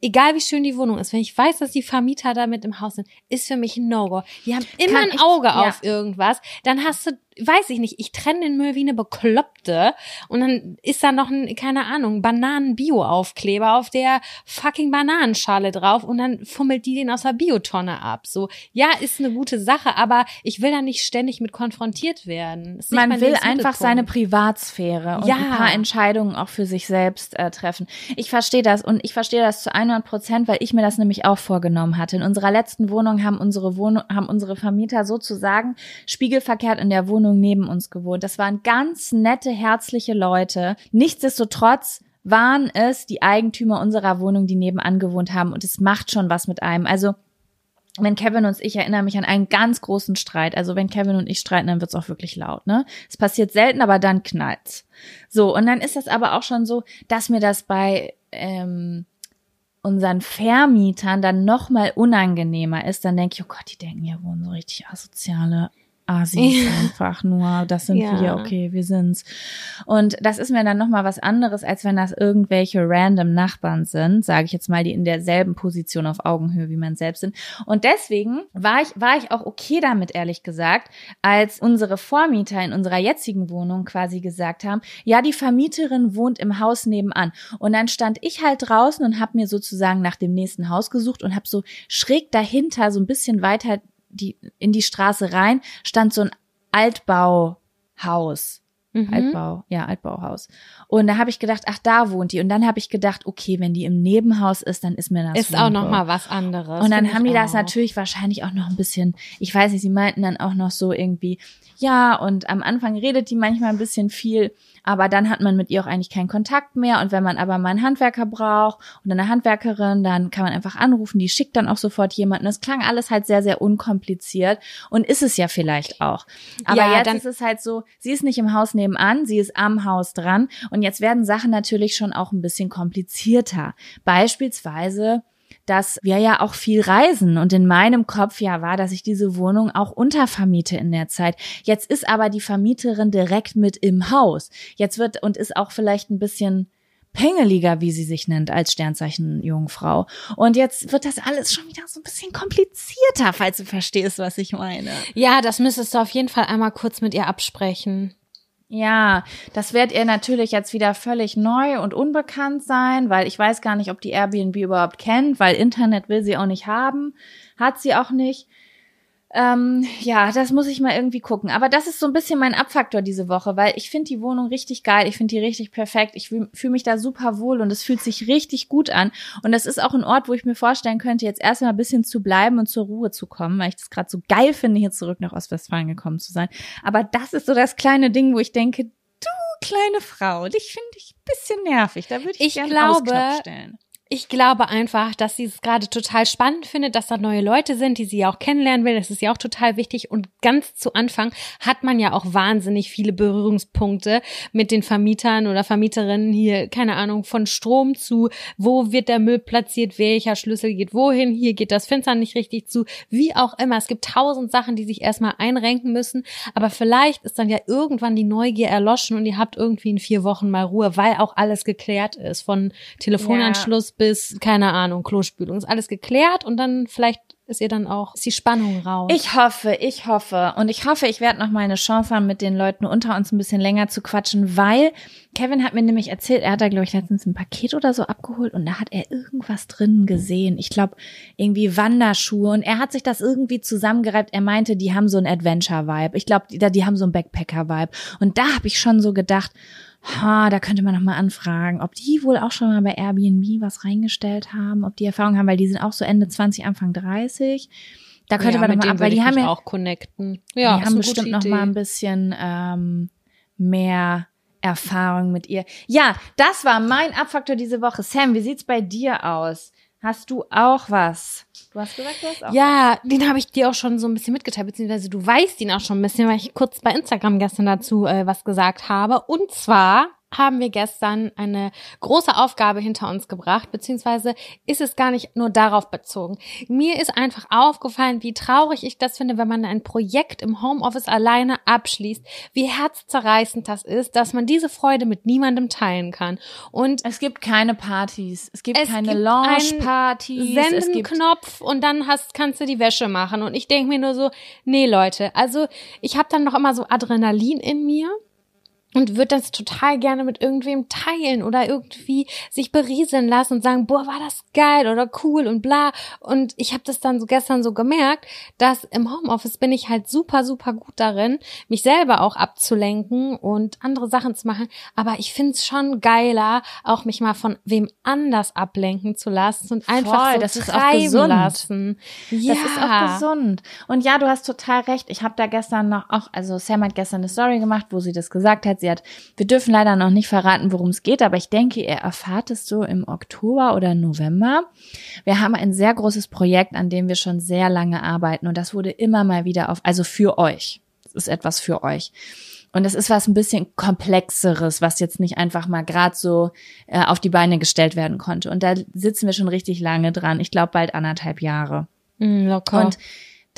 egal wie schön die Wohnung ist, wenn ich weiß, dass die Vermieter da mit im Haus sind, ist für mich ein No-Go. Die haben immer Kann ein ich- Auge ja. auf irgendwas. Dann hast du, weiß ich nicht, ich trenne den Müll wie eine Bekloppte und dann ist da noch ein, keine Ahnung, Bananen-Bio-Aufkleber auf der fucking Bananenschale drauf und dann fummelt die den aus der Biotonne ab. So, ja, ist eine gute Sache, aber ich will da nicht ständig mit konfrontiert werden. Man will einfach seine. Privatsphäre und Ja. ein paar Entscheidungen auch für sich selbst äh, treffen. Ich verstehe das und ich verstehe das zu 100 Prozent, weil ich mir das nämlich auch vorgenommen hatte. In unserer letzten Wohnung haben unsere Wohnung, haben unsere Vermieter sozusagen spiegelverkehrt in der Wohnung neben uns gewohnt. Das waren ganz nette, herzliche Leute. Nichtsdestotrotz waren es die Eigentümer unserer Wohnung, die nebenan gewohnt haben und es macht schon was mit einem. Also wenn Kevin und ich erinnere mich an einen ganz großen Streit. Also wenn Kevin und ich streiten, dann wird's auch wirklich laut, ne? Es passiert selten, aber dann knallt's. So, und dann ist das aber auch schon so, dass mir das bei ähm, unseren Vermietern dann noch mal unangenehmer ist. Dann denke ich, oh Gott, die denken, ja, wohnen so richtig asoziale Asis Ja. einfach nur. Das sind Ja. wir, okay, wir sind's. Und das ist mir dann noch mal was anderes, als wenn das irgendwelche random Nachbarn sind, sage ich jetzt mal, die in derselben Position auf Augenhöhe wie man selbst sind. Und deswegen war ich, war ich auch okay damit, ehrlich gesagt, als unsere Vormieter in unserer jetzigen Wohnung quasi gesagt haben, ja, die Vermieterin wohnt im Haus nebenan. Und dann stand ich halt draußen und habe mir sozusagen nach dem nächsten Haus gesucht und habe so schräg dahinter, so ein bisschen weiter die, in die Straße rein, stand so ein Altbauhaus. Mhm. Altbau, ja, Altbauhaus. Und da habe ich gedacht, ach, da wohnt die. Und dann habe ich gedacht, okay, wenn die im Nebenhaus ist, dann ist mir das Ist auch noch Wumpe. mal was anderes. Und dann haben die das auch. natürlich wahrscheinlich auch noch ein bisschen, ich weiß nicht, sie meinten dann auch noch so irgendwie, ja, und am Anfang redet die manchmal ein bisschen viel, aber dann hat man mit ihr auch eigentlich keinen Kontakt mehr. Und wenn man aber mal einen Handwerker braucht und eine Handwerkerin, dann kann man einfach anrufen, die schickt dann auch sofort jemanden. Es klang alles halt sehr, sehr unkompliziert und ist es ja vielleicht auch. Aber Ja, jetzt dann- ist es halt so, sie ist nicht im Haus nebenan, sie ist am Haus dran und jetzt werden Sachen natürlich schon auch ein bisschen komplizierter. Beispielsweise dass wir ja auch viel reisen und in meinem Kopf ja war, dass ich diese Wohnung auch untervermiete in der Zeit. Jetzt ist aber die Vermieterin direkt mit im Haus. Jetzt wird und ist auch vielleicht ein bisschen pengeliger, wie sie sich nennt, als Sternzeichen Jungfrau. Und jetzt wird das alles schon wieder so ein bisschen komplizierter, falls du verstehst, was ich meine. Ja, das müsstest du auf jeden Fall einmal kurz mit ihr absprechen. Ja, das wird ihr natürlich jetzt wieder völlig neu und unbekannt sein, weil ich weiß gar nicht, ob die Airbnb überhaupt kennt, weil Internet will sie auch nicht haben, hat sie auch nicht. Ähm, ja, das muss ich mal irgendwie gucken. Aber das ist so ein bisschen mein Abfaktor diese Woche, weil ich finde die Wohnung richtig geil, ich finde die richtig perfekt, ich fühle fühl mich da super wohl und es fühlt sich richtig gut an. Und das ist auch ein Ort, wo ich mir vorstellen könnte, jetzt erstmal ein bisschen zu bleiben und zur Ruhe zu kommen, weil ich das gerade so geil finde, hier zurück nach Ostwestfalen gekommen zu sein. Aber das ist so das kleine Ding, wo ich denke, du kleine Frau, dich finde ich ein bisschen nervig. Da würde ich, Ich gerne glaube, stellen. Ich glaube einfach, dass sie es gerade total spannend findet, dass da neue Leute sind, die sie ja auch kennenlernen will. Das ist ja auch total wichtig. Und ganz zu Anfang hat man ja auch wahnsinnig viele Berührungspunkte mit den Vermietern oder Vermieterinnen hier, keine Ahnung, von Strom zu, wo wird der Müll platziert, welcher Schlüssel geht wohin, hier geht das Fenster nicht richtig zu, wie auch immer. Es gibt tausend Sachen, die sich erstmal einrenken müssen. Aber vielleicht ist dann ja irgendwann die Neugier erloschen und ihr habt irgendwie in vier Wochen mal Ruhe, weil auch alles geklärt ist. Von Telefonanschluss bis, keine Ahnung, Klospülung. Ist alles geklärt und dann vielleicht ist ihr dann auch, ist die Spannung raus. Ich hoffe, ich hoffe. Und ich hoffe, ich werde noch mal eine Chance haben, mit den Leuten unter uns ein bisschen länger zu quatschen, weil Kevin hat mir nämlich erzählt, er hat da, glaube ich, letztens ein Paket oder so abgeholt und da hat er irgendwas drin gesehen. Ich glaube, irgendwie Wanderschuhe und er hat sich das irgendwie zusammengereibt. Er meinte, die haben so ein Adventure-Vibe. Ich glaube, die, die haben so ein Backpacker-Vibe. Und da habe ich schon so gedacht, ha, da könnte man noch mal anfragen, ob die wohl auch schon mal bei Airbnb was reingestellt haben, ob die Erfahrung haben, weil die sind auch so Ende 20, Anfang 30. Da könnte ja, man mit noch mal dem ab, weil die haben ja auch connecten. die Ja, ist haben bestimmt gute noch Idee. mal ein bisschen ähm, mehr Erfahrung mit ihr. Ja, das war mein Abfaktor diese Woche. Sam, wie sieht's bei dir aus? Hast du auch was? Du hast gesagt, du hast auch Ja, den habe ich dir auch schon so ein bisschen mitgeteilt, beziehungsweise du weißt ihn auch schon ein bisschen, weil ich kurz bei Instagram gestern dazu äh, was gesagt habe. Und zwar haben wir gestern eine große Aufgabe hinter uns gebracht, beziehungsweise ist es gar nicht nur darauf bezogen. Mir ist einfach aufgefallen, wie traurig ich das finde, wenn man ein Projekt im Homeoffice alleine abschließt, wie herzzerreißend das ist, dass man diese Freude mit niemandem teilen kann. Und Es gibt keine Partys. Es gibt Es keine Launch-Partys. Es Senden gibt Knopf und dann hast, kannst du die Wäsche machen. Und ich denke mir nur so, nee, Leute, also ich habe dann noch immer so Adrenalin in mir und würde das total gerne mit irgendwem teilen oder irgendwie sich berieseln lassen und sagen, boah, war das geil oder cool und bla. Und ich habe das dann so gestern so gemerkt, dass im Homeoffice bin ich halt super, super gut darin, mich selber auch abzulenken und andere Sachen zu machen. Aber ich find's schon geiler, auch mich mal von wem anders ablenken zu lassen und einfach Voll, so das ist auch gesund. lassen. Ja. Das ist auch gesund. Und ja, du hast total recht. Ich habe da gestern noch auch, also Sam hat gestern eine Story gemacht, wo sie das gesagt hat. Sie hat, wir dürfen leider noch nicht verraten, worum es geht, aber ich denke, ihr erfahrt es so im Oktober oder November. Wir haben ein sehr großes Projekt, an dem wir schon sehr lange arbeiten und das wurde immer mal wieder auf, also für euch. Es ist etwas für euch. Und es ist was ein bisschen komplexeres, was jetzt nicht einfach mal gerade so äh, auf die Beine gestellt werden konnte. Und da sitzen wir schon richtig lange dran. Ich glaube bald anderthalb Jahre. Mm, locker. Und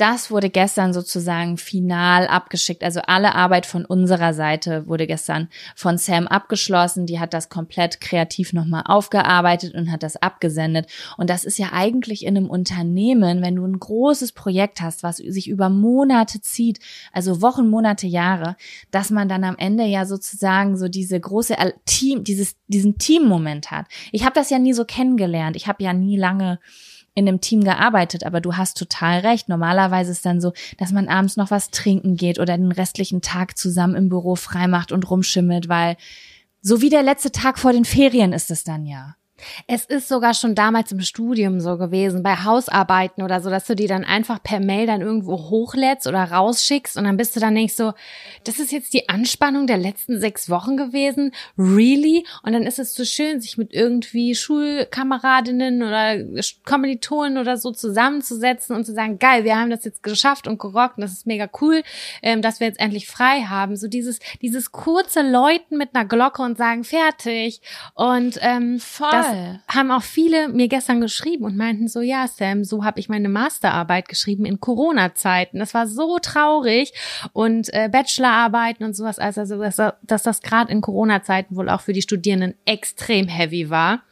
das wurde gestern sozusagen final abgeschickt. Also alle Arbeit von unserer Seite wurde gestern von Sam abgeschlossen. Die hat das komplett kreativ nochmal aufgearbeitet und hat das abgesendet. Und das ist ja eigentlich in einem Unternehmen, wenn du ein großes Projekt hast, was sich über Monate zieht, also Wochen, Monate, Jahre, dass man dann am Ende ja sozusagen so diese große Team, dieses, diesen Teammoment hat. Ich habe das ja nie so kennengelernt. Ich habe ja nie lange in einem Team gearbeitet, aber du hast total recht. Normalerweise ist dann so, dass man abends noch was trinken geht oder den restlichen Tag zusammen im Büro freimacht und rumschimmelt, weil so wie der letzte Tag vor den Ferien ist es dann ja. Es ist sogar schon damals im Studium so gewesen, bei Hausarbeiten oder so, dass du die dann einfach per Mail dann irgendwo hochlädst oder rausschickst und dann bist du dann denkst so, das ist jetzt die Anspannung der letzten sechs Wochen gewesen, really? Und dann ist es so schön, sich mit irgendwie Schulkameradinnen oder Kommilitonen oder so zusammenzusetzen und zu sagen, geil, wir haben das jetzt geschafft und gerockt und das ist mega cool, ähm, dass wir jetzt endlich frei haben. So dieses, dieses kurze Läuten mit einer Glocke und sagen, fertig. Und ähm, Voll. das haben auch viele mir gestern geschrieben und meinten so, ja, Sam, so habe ich meine Masterarbeit geschrieben in Corona-Zeiten. Das war so traurig und äh, Bachelorarbeiten und sowas, also dass, dass das gerade in Corona-Zeiten wohl auch für die Studierenden extrem heavy war.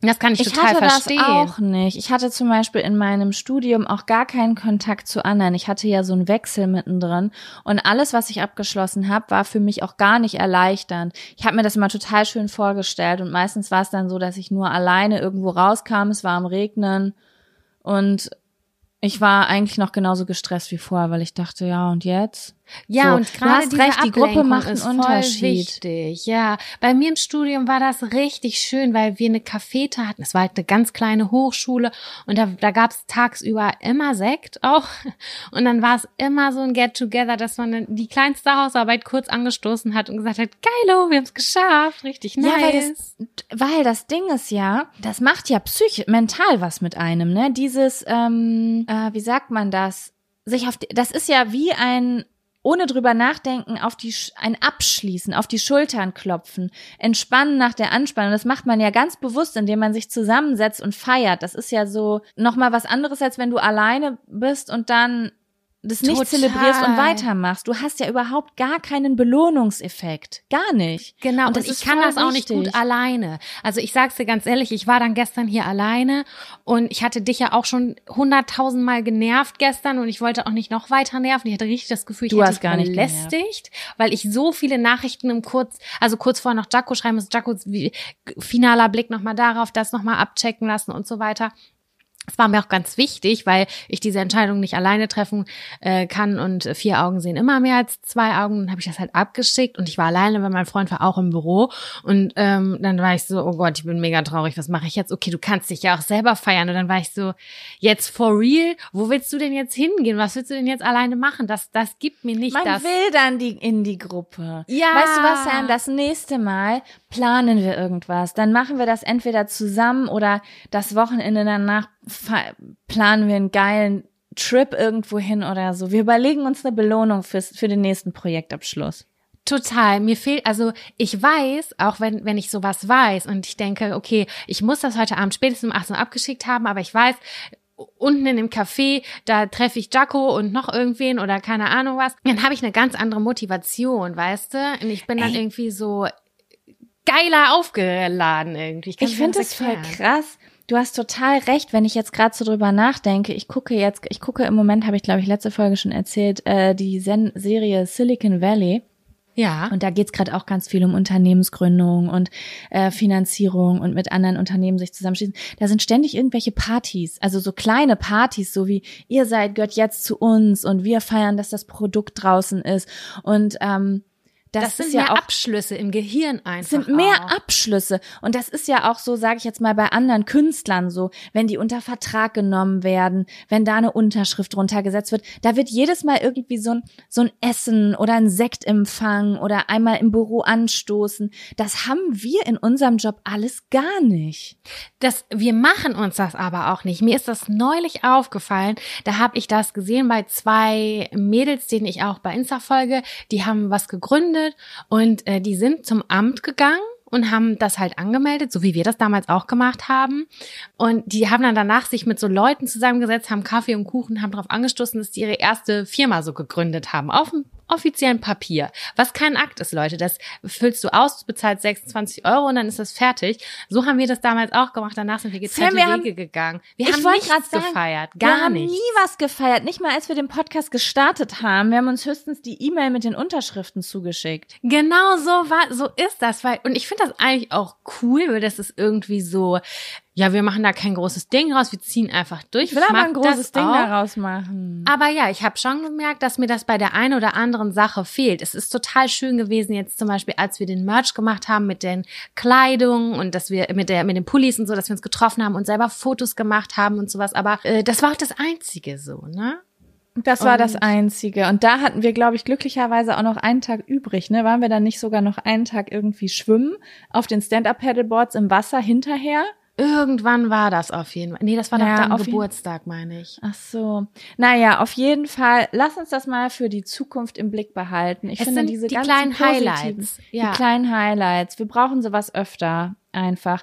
Das kann ich, Ich total hatte verstehen. das auch nicht. Ich hatte zum Beispiel in meinem Studium auch gar keinen Kontakt zu anderen. Ich hatte ja so einen Wechsel mittendrin und alles, was ich abgeschlossen habe, war für mich auch gar nicht erleichternd. Ich habe mir das immer total schön vorgestellt und meistens war es dann so, dass ich nur alleine irgendwo rauskam. Es war am Regnen und ich war eigentlich noch genauso gestresst wie vorher, weil ich dachte, ja und jetzt? Ja, So, und gerade diese recht, die Gruppe macht einen Unterschied. Wichtig. Ja, bei mir im Studium war das richtig schön, weil wir eine Cafete hatten. Es war halt eine ganz kleine Hochschule und da, da gab es tagsüber immer Sekt auch. Und dann war es immer so ein Get-Together, dass man die kleinste Hausarbeit kurz angestoßen hat und gesagt hat, geilo, wir haben es geschafft, richtig nice. Ja, weil das, weil das Ding ist ja, das macht ja psychisch, mental was mit einem, ne? Dieses, ähm, äh, wie sagt man das? Sich auf, die, das ist ja wie ein ohne drüber nachdenken, auf die, ein Abschließen, auf die Schultern klopfen, entspannen nach der Anspannung. Das macht man ja ganz bewusst, indem man sich zusammensetzt und feiert. Das ist ja so nochmal was anderes, als wenn du alleine bist und dann das nicht Total. zelebrierst und weitermachst. Du hast ja überhaupt gar keinen Belohnungseffekt. Gar nicht. Genau, Und und, das ich kann das auch nicht wichtig. gut alleine. Also ich sag's dir ganz ehrlich, ich war dann gestern hier alleine und ich hatte dich ja auch schon hunderttausend Mal genervt gestern und ich wollte auch nicht noch weiter nerven. Ich hatte richtig das Gefühl, ich Du hätte gar nicht belästigt, weil ich so viele Nachrichten im kurz, also kurz vorher noch Jacko schreiben muss, Jacko, wie, finaler Blick nochmal darauf, das nochmal abchecken lassen und so weiter. Das war mir auch ganz wichtig, weil ich diese Entscheidung nicht alleine treffen äh, kann und vier Augen sehen immer mehr als zwei Augen. Dann habe ich das halt abgeschickt und ich war alleine, weil mein Freund war auch im Büro und ähm, dann war ich so, oh Gott, ich bin mega traurig, was mache ich jetzt? Okay, du kannst dich ja auch selber feiern und dann war ich so, jetzt for real, wo willst du denn jetzt hingehen? Was willst du denn jetzt alleine machen? Das, das gibt mir nicht Man das. will dann die in die Gruppe. Ja. Weißt du was, Sam? Das nächste Mal planen wir irgendwas. Dann machen wir das entweder zusammen oder das Wochenende danach planen wir einen geilen Trip irgendwo hin oder so. Wir überlegen uns eine Belohnung fürs, für den nächsten Projektabschluss. Total. Mir fehlt, also ich weiß, auch wenn, wenn ich sowas weiß und ich denke, okay, ich muss das heute Abend spätestens um 18 Uhr abgeschickt haben, aber ich weiß, unten in dem Café, da treffe ich Jaco und noch irgendwen oder keine Ahnung was, dann habe ich eine ganz andere Motivation, weißt du? Und ich bin dann Ey. irgendwie so geiler aufgeladen irgendwie. Ich mir finde es voll krass. Du hast total recht, wenn ich jetzt gerade so drüber nachdenke. Ich gucke jetzt, ich gucke im Moment, habe ich glaube ich letzte Folge schon erzählt, äh, die Sen Serie Silicon Valley. Ja. Und da geht's gerade auch ganz viel um Unternehmensgründung und äh, Finanzierung und mit anderen Unternehmen sich zusammenschließen. Da sind ständig irgendwelche Partys, also so kleine Partys, so wie ihr seid, gehört jetzt zu uns und wir feiern, dass das Produkt draußen ist. Und ähm, das, das, sind ja mehr auch Abschlüsse im Gehirn einfach. sind mehr auch. Abschlüsse. Und das ist ja auch so, sage ich jetzt mal, bei anderen Künstlern so, wenn die unter Vertrag genommen werden, wenn da eine Unterschrift runtergesetzt wird, da wird jedes Mal irgendwie so ein, so ein Essen oder ein Sektempfang oder einmal im Büro anstoßen. Das haben wir in unserem Job alles gar nicht. Das, wir machen uns das aber auch nicht. Mir ist das neulich aufgefallen. Da habe ich das gesehen bei zwei Mädels, denen ich auch bei Insta folge. Die haben was gegründet und äh, die sind zum Amt gegangen und haben das halt angemeldet, so wie wir das damals auch gemacht haben. Und die haben dann danach sich mit so Leuten zusammengesetzt, haben Kaffee und Kuchen, haben darauf angestoßen, dass die ihre erste Firma so gegründet haben, auf dem offiziellen Papier. Was kein Akt ist, Leute. Das füllst du aus, du bezahlst 26 Euro und dann ist das fertig. So haben wir das damals auch gemacht. Danach sind wir getrennte Sam, wir haben- Wege gegangen. Wir haben nichts sagen, gefeiert. wir Gar haben nicht. nie was gefeiert, nicht mal als wir den Podcast gestartet haben. Wir haben uns höchstens die E-Mail mit den Unterschriften zugeschickt. Genau so war, so ist das, weil, und ich finde das eigentlich auch cool, weil das ist irgendwie so, ja, wir machen da kein großes Ding raus, wir ziehen einfach durch. Ich will aber ein großes das Ding auch. daraus machen. Aber ja, ich habe schon gemerkt, dass mir das bei der einen oder anderen Sache fehlt. Es ist total schön gewesen jetzt zum Beispiel, als wir den Merch gemacht haben mit den Kleidungen und dass wir mit der mit den Pullis und so, dass wir uns getroffen haben und selber Fotos gemacht haben und sowas. Aber äh, das war auch das Einzige so, ne? Das war das Und- Einzige. Und da hatten wir, glaube ich, glücklicherweise auch noch einen Tag übrig. Ne? Waren wir dann nicht sogar noch einen Tag irgendwie schwimmen auf den Stand-Up-Paddleboards im Wasser hinterher? Irgendwann war das auf jeden Fall. Nee, das war Ja, nach deinem Geburtstag, meine ich. Ach so. Naja, auf jeden Fall. Lass uns das mal für die Zukunft im Blick behalten. Ich Es finde diese die ganzen kleinen Highlights. Ja. Die kleinen Highlights. Wir brauchen sowas öfter. Einfach.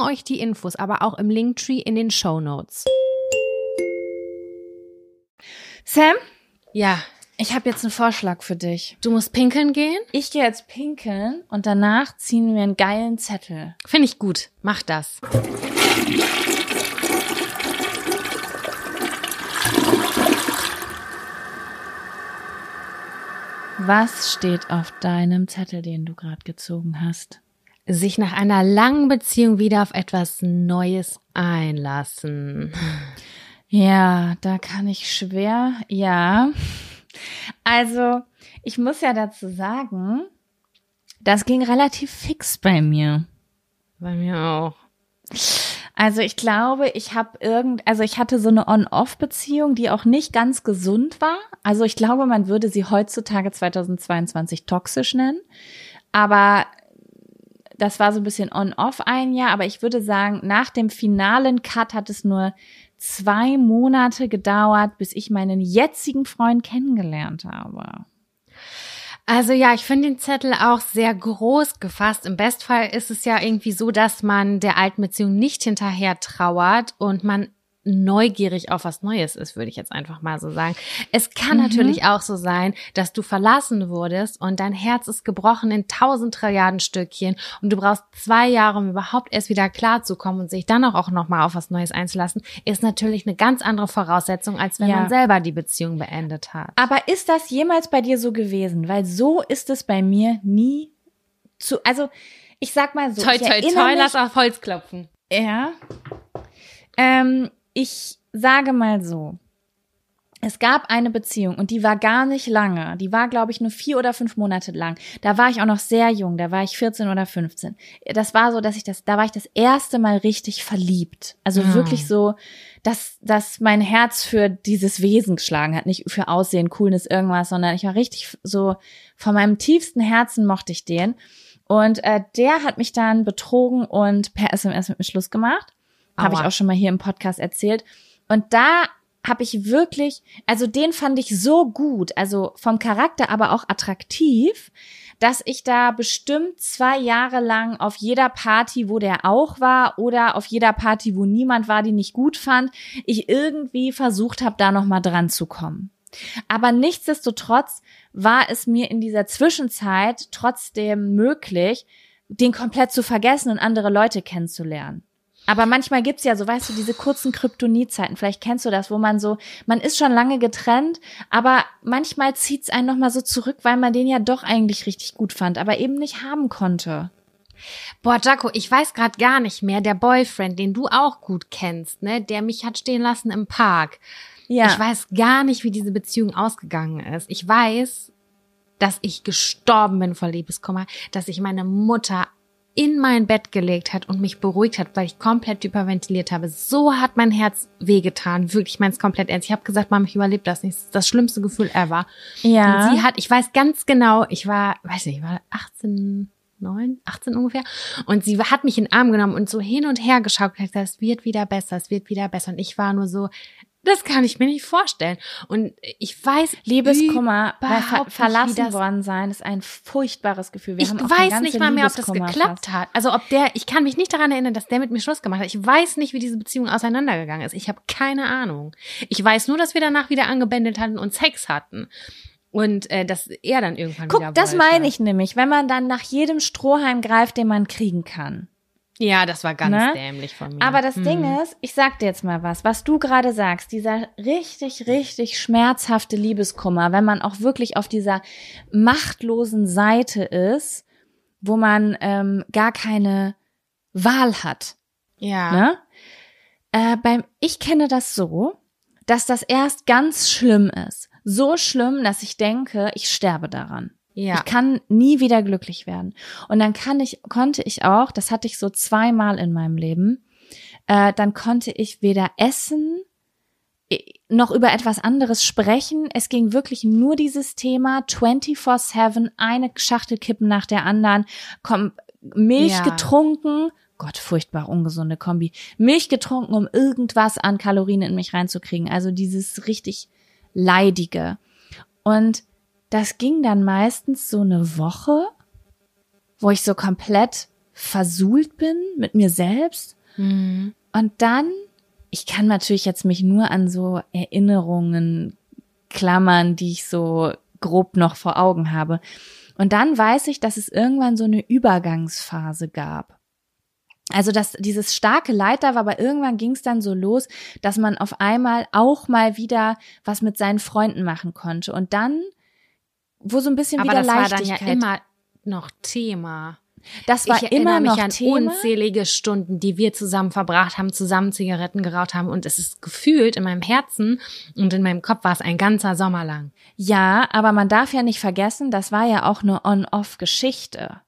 euch die Infos aber auch im Linktree in den Show Notes. Sam, Ja, ich habe jetzt einen Vorschlag für dich. du musst pinkeln gehen? Ich gehe jetzt pinkeln und danach ziehen wir einen geilen Zettel. Finde ich gut. Mach das. Was steht auf deinem Zettel, den du gerade gezogen hast? Sich nach einer langen Beziehung wieder auf etwas Neues einlassen. Ja, da kann ich schwer, ja. Also, ich muss ja dazu sagen, das ging relativ fix bei mir. Bei mir auch. Also ich glaube, ich habe irgend, also ich hatte so eine On-Off-Beziehung, die auch nicht ganz gesund war. Also ich glaube, man würde sie heutzutage 2022 toxisch nennen. Aber das war so ein bisschen On-Off ein Jahr. Aber ich würde sagen, nach dem finalen Cut hat es nur zwei Monate gedauert, bis ich meinen jetzigen Freund kennengelernt habe. Also ja, ich finde den Zettel auch sehr groß gefasst. Im Bestfall ist es ja irgendwie so, dass man der alten Beziehung nicht hinterher trauert und man neugierig auf was Neues ist, würde ich jetzt einfach mal so sagen. Es kann natürlich auch so sein, dass du verlassen wurdest und dein Herz ist gebrochen in tausend Trilliarden Stückchen und du brauchst zwei Jahre, um überhaupt erst wieder klarzukommen und sich dann auch, auch nochmal auf was Neues einzulassen, ist natürlich eine ganz andere Voraussetzung, als wenn Ja. man selber die Beziehung beendet hat. Aber ist das jemals bei dir so gewesen? Weil so ist es bei mir nie zu, also ich sag mal so. ich erinnere mich- lass auf Holz klopfen. Ja. Ähm, ich sage mal so. Es gab eine Beziehung und die war gar nicht lange. Die war, glaube ich, nur vier oder fünf Monate lang. Da war ich auch noch sehr jung. Da war ich 14 oder 15. Das war so, dass ich das, da war ich das erste Mal richtig verliebt. Also Ah. wirklich so, dass, dass mein Herz für dieses Wesen geschlagen hat. Nicht für Aussehen, Coolness, irgendwas, sondern ich war richtig so, von meinem tiefsten Herzen mochte ich den. Und äh, der hat mich dann betrogen und per SMS mit mir Schluss gemacht. Habe ich auch schon mal hier im Podcast erzählt. Und da habe ich wirklich, also den fand ich so gut, also vom Charakter aber auch attraktiv, dass ich da bestimmt zwei Jahre lang auf jeder Party, wo der auch war, oder auf jeder Party, wo niemand war, die nicht gut fand, ich irgendwie versucht habe, da noch mal dran zu kommen. Aber nichtsdestotrotz war es mir in dieser Zwischenzeit trotzdem möglich, den komplett zu vergessen und andere Leute kennenzulernen. Aber manchmal gibt's ja so, weißt du, diese kurzen Kryptonitzeiten, vielleicht kennst du das, wo man so, man ist schon lange getrennt, aber manchmal zieht's einen nochmal so zurück, weil man den ja doch eigentlich richtig gut fand, aber eben nicht haben konnte. Boah, Jaco, ich weiß gerade gar nicht mehr, der Boyfriend, den du auch gut kennst, ne, der mich hat stehen lassen im Park. Ja. Ich weiß gar nicht, wie diese Beziehung ausgegangen ist. Ich weiß, dass ich gestorben bin vor Liebeskummer, dass sich meine Mutter in mein Bett gelegt hat und mich beruhigt hat, weil ich komplett hyperventiliert habe. So hat mein Herz wehgetan. Wirklich, ich meine es komplett ernst. Ich habe gesagt, Mama, ich überlebe das nicht. Das ist das schlimmste Gefühl ever. Ja. Und sie hat, ich weiß ganz genau, ich war, weiß nicht, ich war 18, 9, 18 ungefähr. Und sie hat mich in den Arm genommen und so hin und her geschaut und gesagt, es wird wieder besser, es wird wieder besser. Und ich war nur so, das kann ich mir nicht vorstellen. Und ich weiß, Liebeskummer bei ver verlassen das- worden sein ist ein furchtbares Gefühl. Wir ich weiß nicht mal mehr, ob das geklappt hat. Also ob der, ich kann mich nicht daran erinnern, dass der mit mir Schluss gemacht hat. Ich weiß nicht, wie diese Beziehung auseinandergegangen ist. Ich habe keine Ahnung. Ich weiß nur, dass wir danach wieder angebändelt hatten und Sex hatten. Und äh, dass er dann irgendwann wieder Guck, das meine ich nämlich, wenn man dann nach jedem Strohhalm greift, den man kriegen kann. Ja, das war ganz Ne? dämlich von mir. Aber das Hm. Ding ist, ich sag dir jetzt mal was, was du gerade sagst, dieser richtig, richtig schmerzhafte Liebeskummer, wenn man auch wirklich auf dieser machtlosen Seite ist, wo man ähm, gar keine Wahl hat. Ja. Ne? Äh, beim, ich kenne das so, dass das erst ganz schlimm ist. So schlimm, dass ich denke, ich sterbe daran. Ja. Ich kann nie wieder glücklich werden. Und dann kann ich, konnte ich auch, das hatte ich so zweimal in meinem Leben, äh, dann konnte ich weder essen noch über etwas anderes sprechen. Es ging wirklich nur dieses Thema 24-7, eine Schachtel Kippen nach der anderen, komm, Milch Ja. getrunken. Gott, furchtbar ungesunde Kombi. Milch getrunken, um irgendwas an Kalorien in mich reinzukriegen. Also dieses richtig leidige. Und das ging dann meistens so eine Woche, wo ich so komplett versuhlt bin mit mir selbst. Mhm. Und dann, ich kann natürlich jetzt mich nur an so Erinnerungen klammern, die ich so grob noch vor Augen habe. Und dann weiß ich, dass es irgendwann so eine Übergangsphase gab. Also dass dieses starke Leid da war, aber irgendwann ging es dann so los, dass man auf einmal auch mal wieder was mit seinen Freunden machen konnte. Und dann, wo so ein bisschen Aber wieder das war dann ja immer noch Thema. das war ich immer noch mich an Thema. unzählige Stunden, die wir zusammen verbracht haben, zusammen Zigaretten geraucht haben und es ist gefühlt in meinem Herzen und in meinem Kopf war es ein ganzer Sommer lang. Ja, aber man darf ja nicht vergessen, das war ja auch eine On-Off-Geschichte.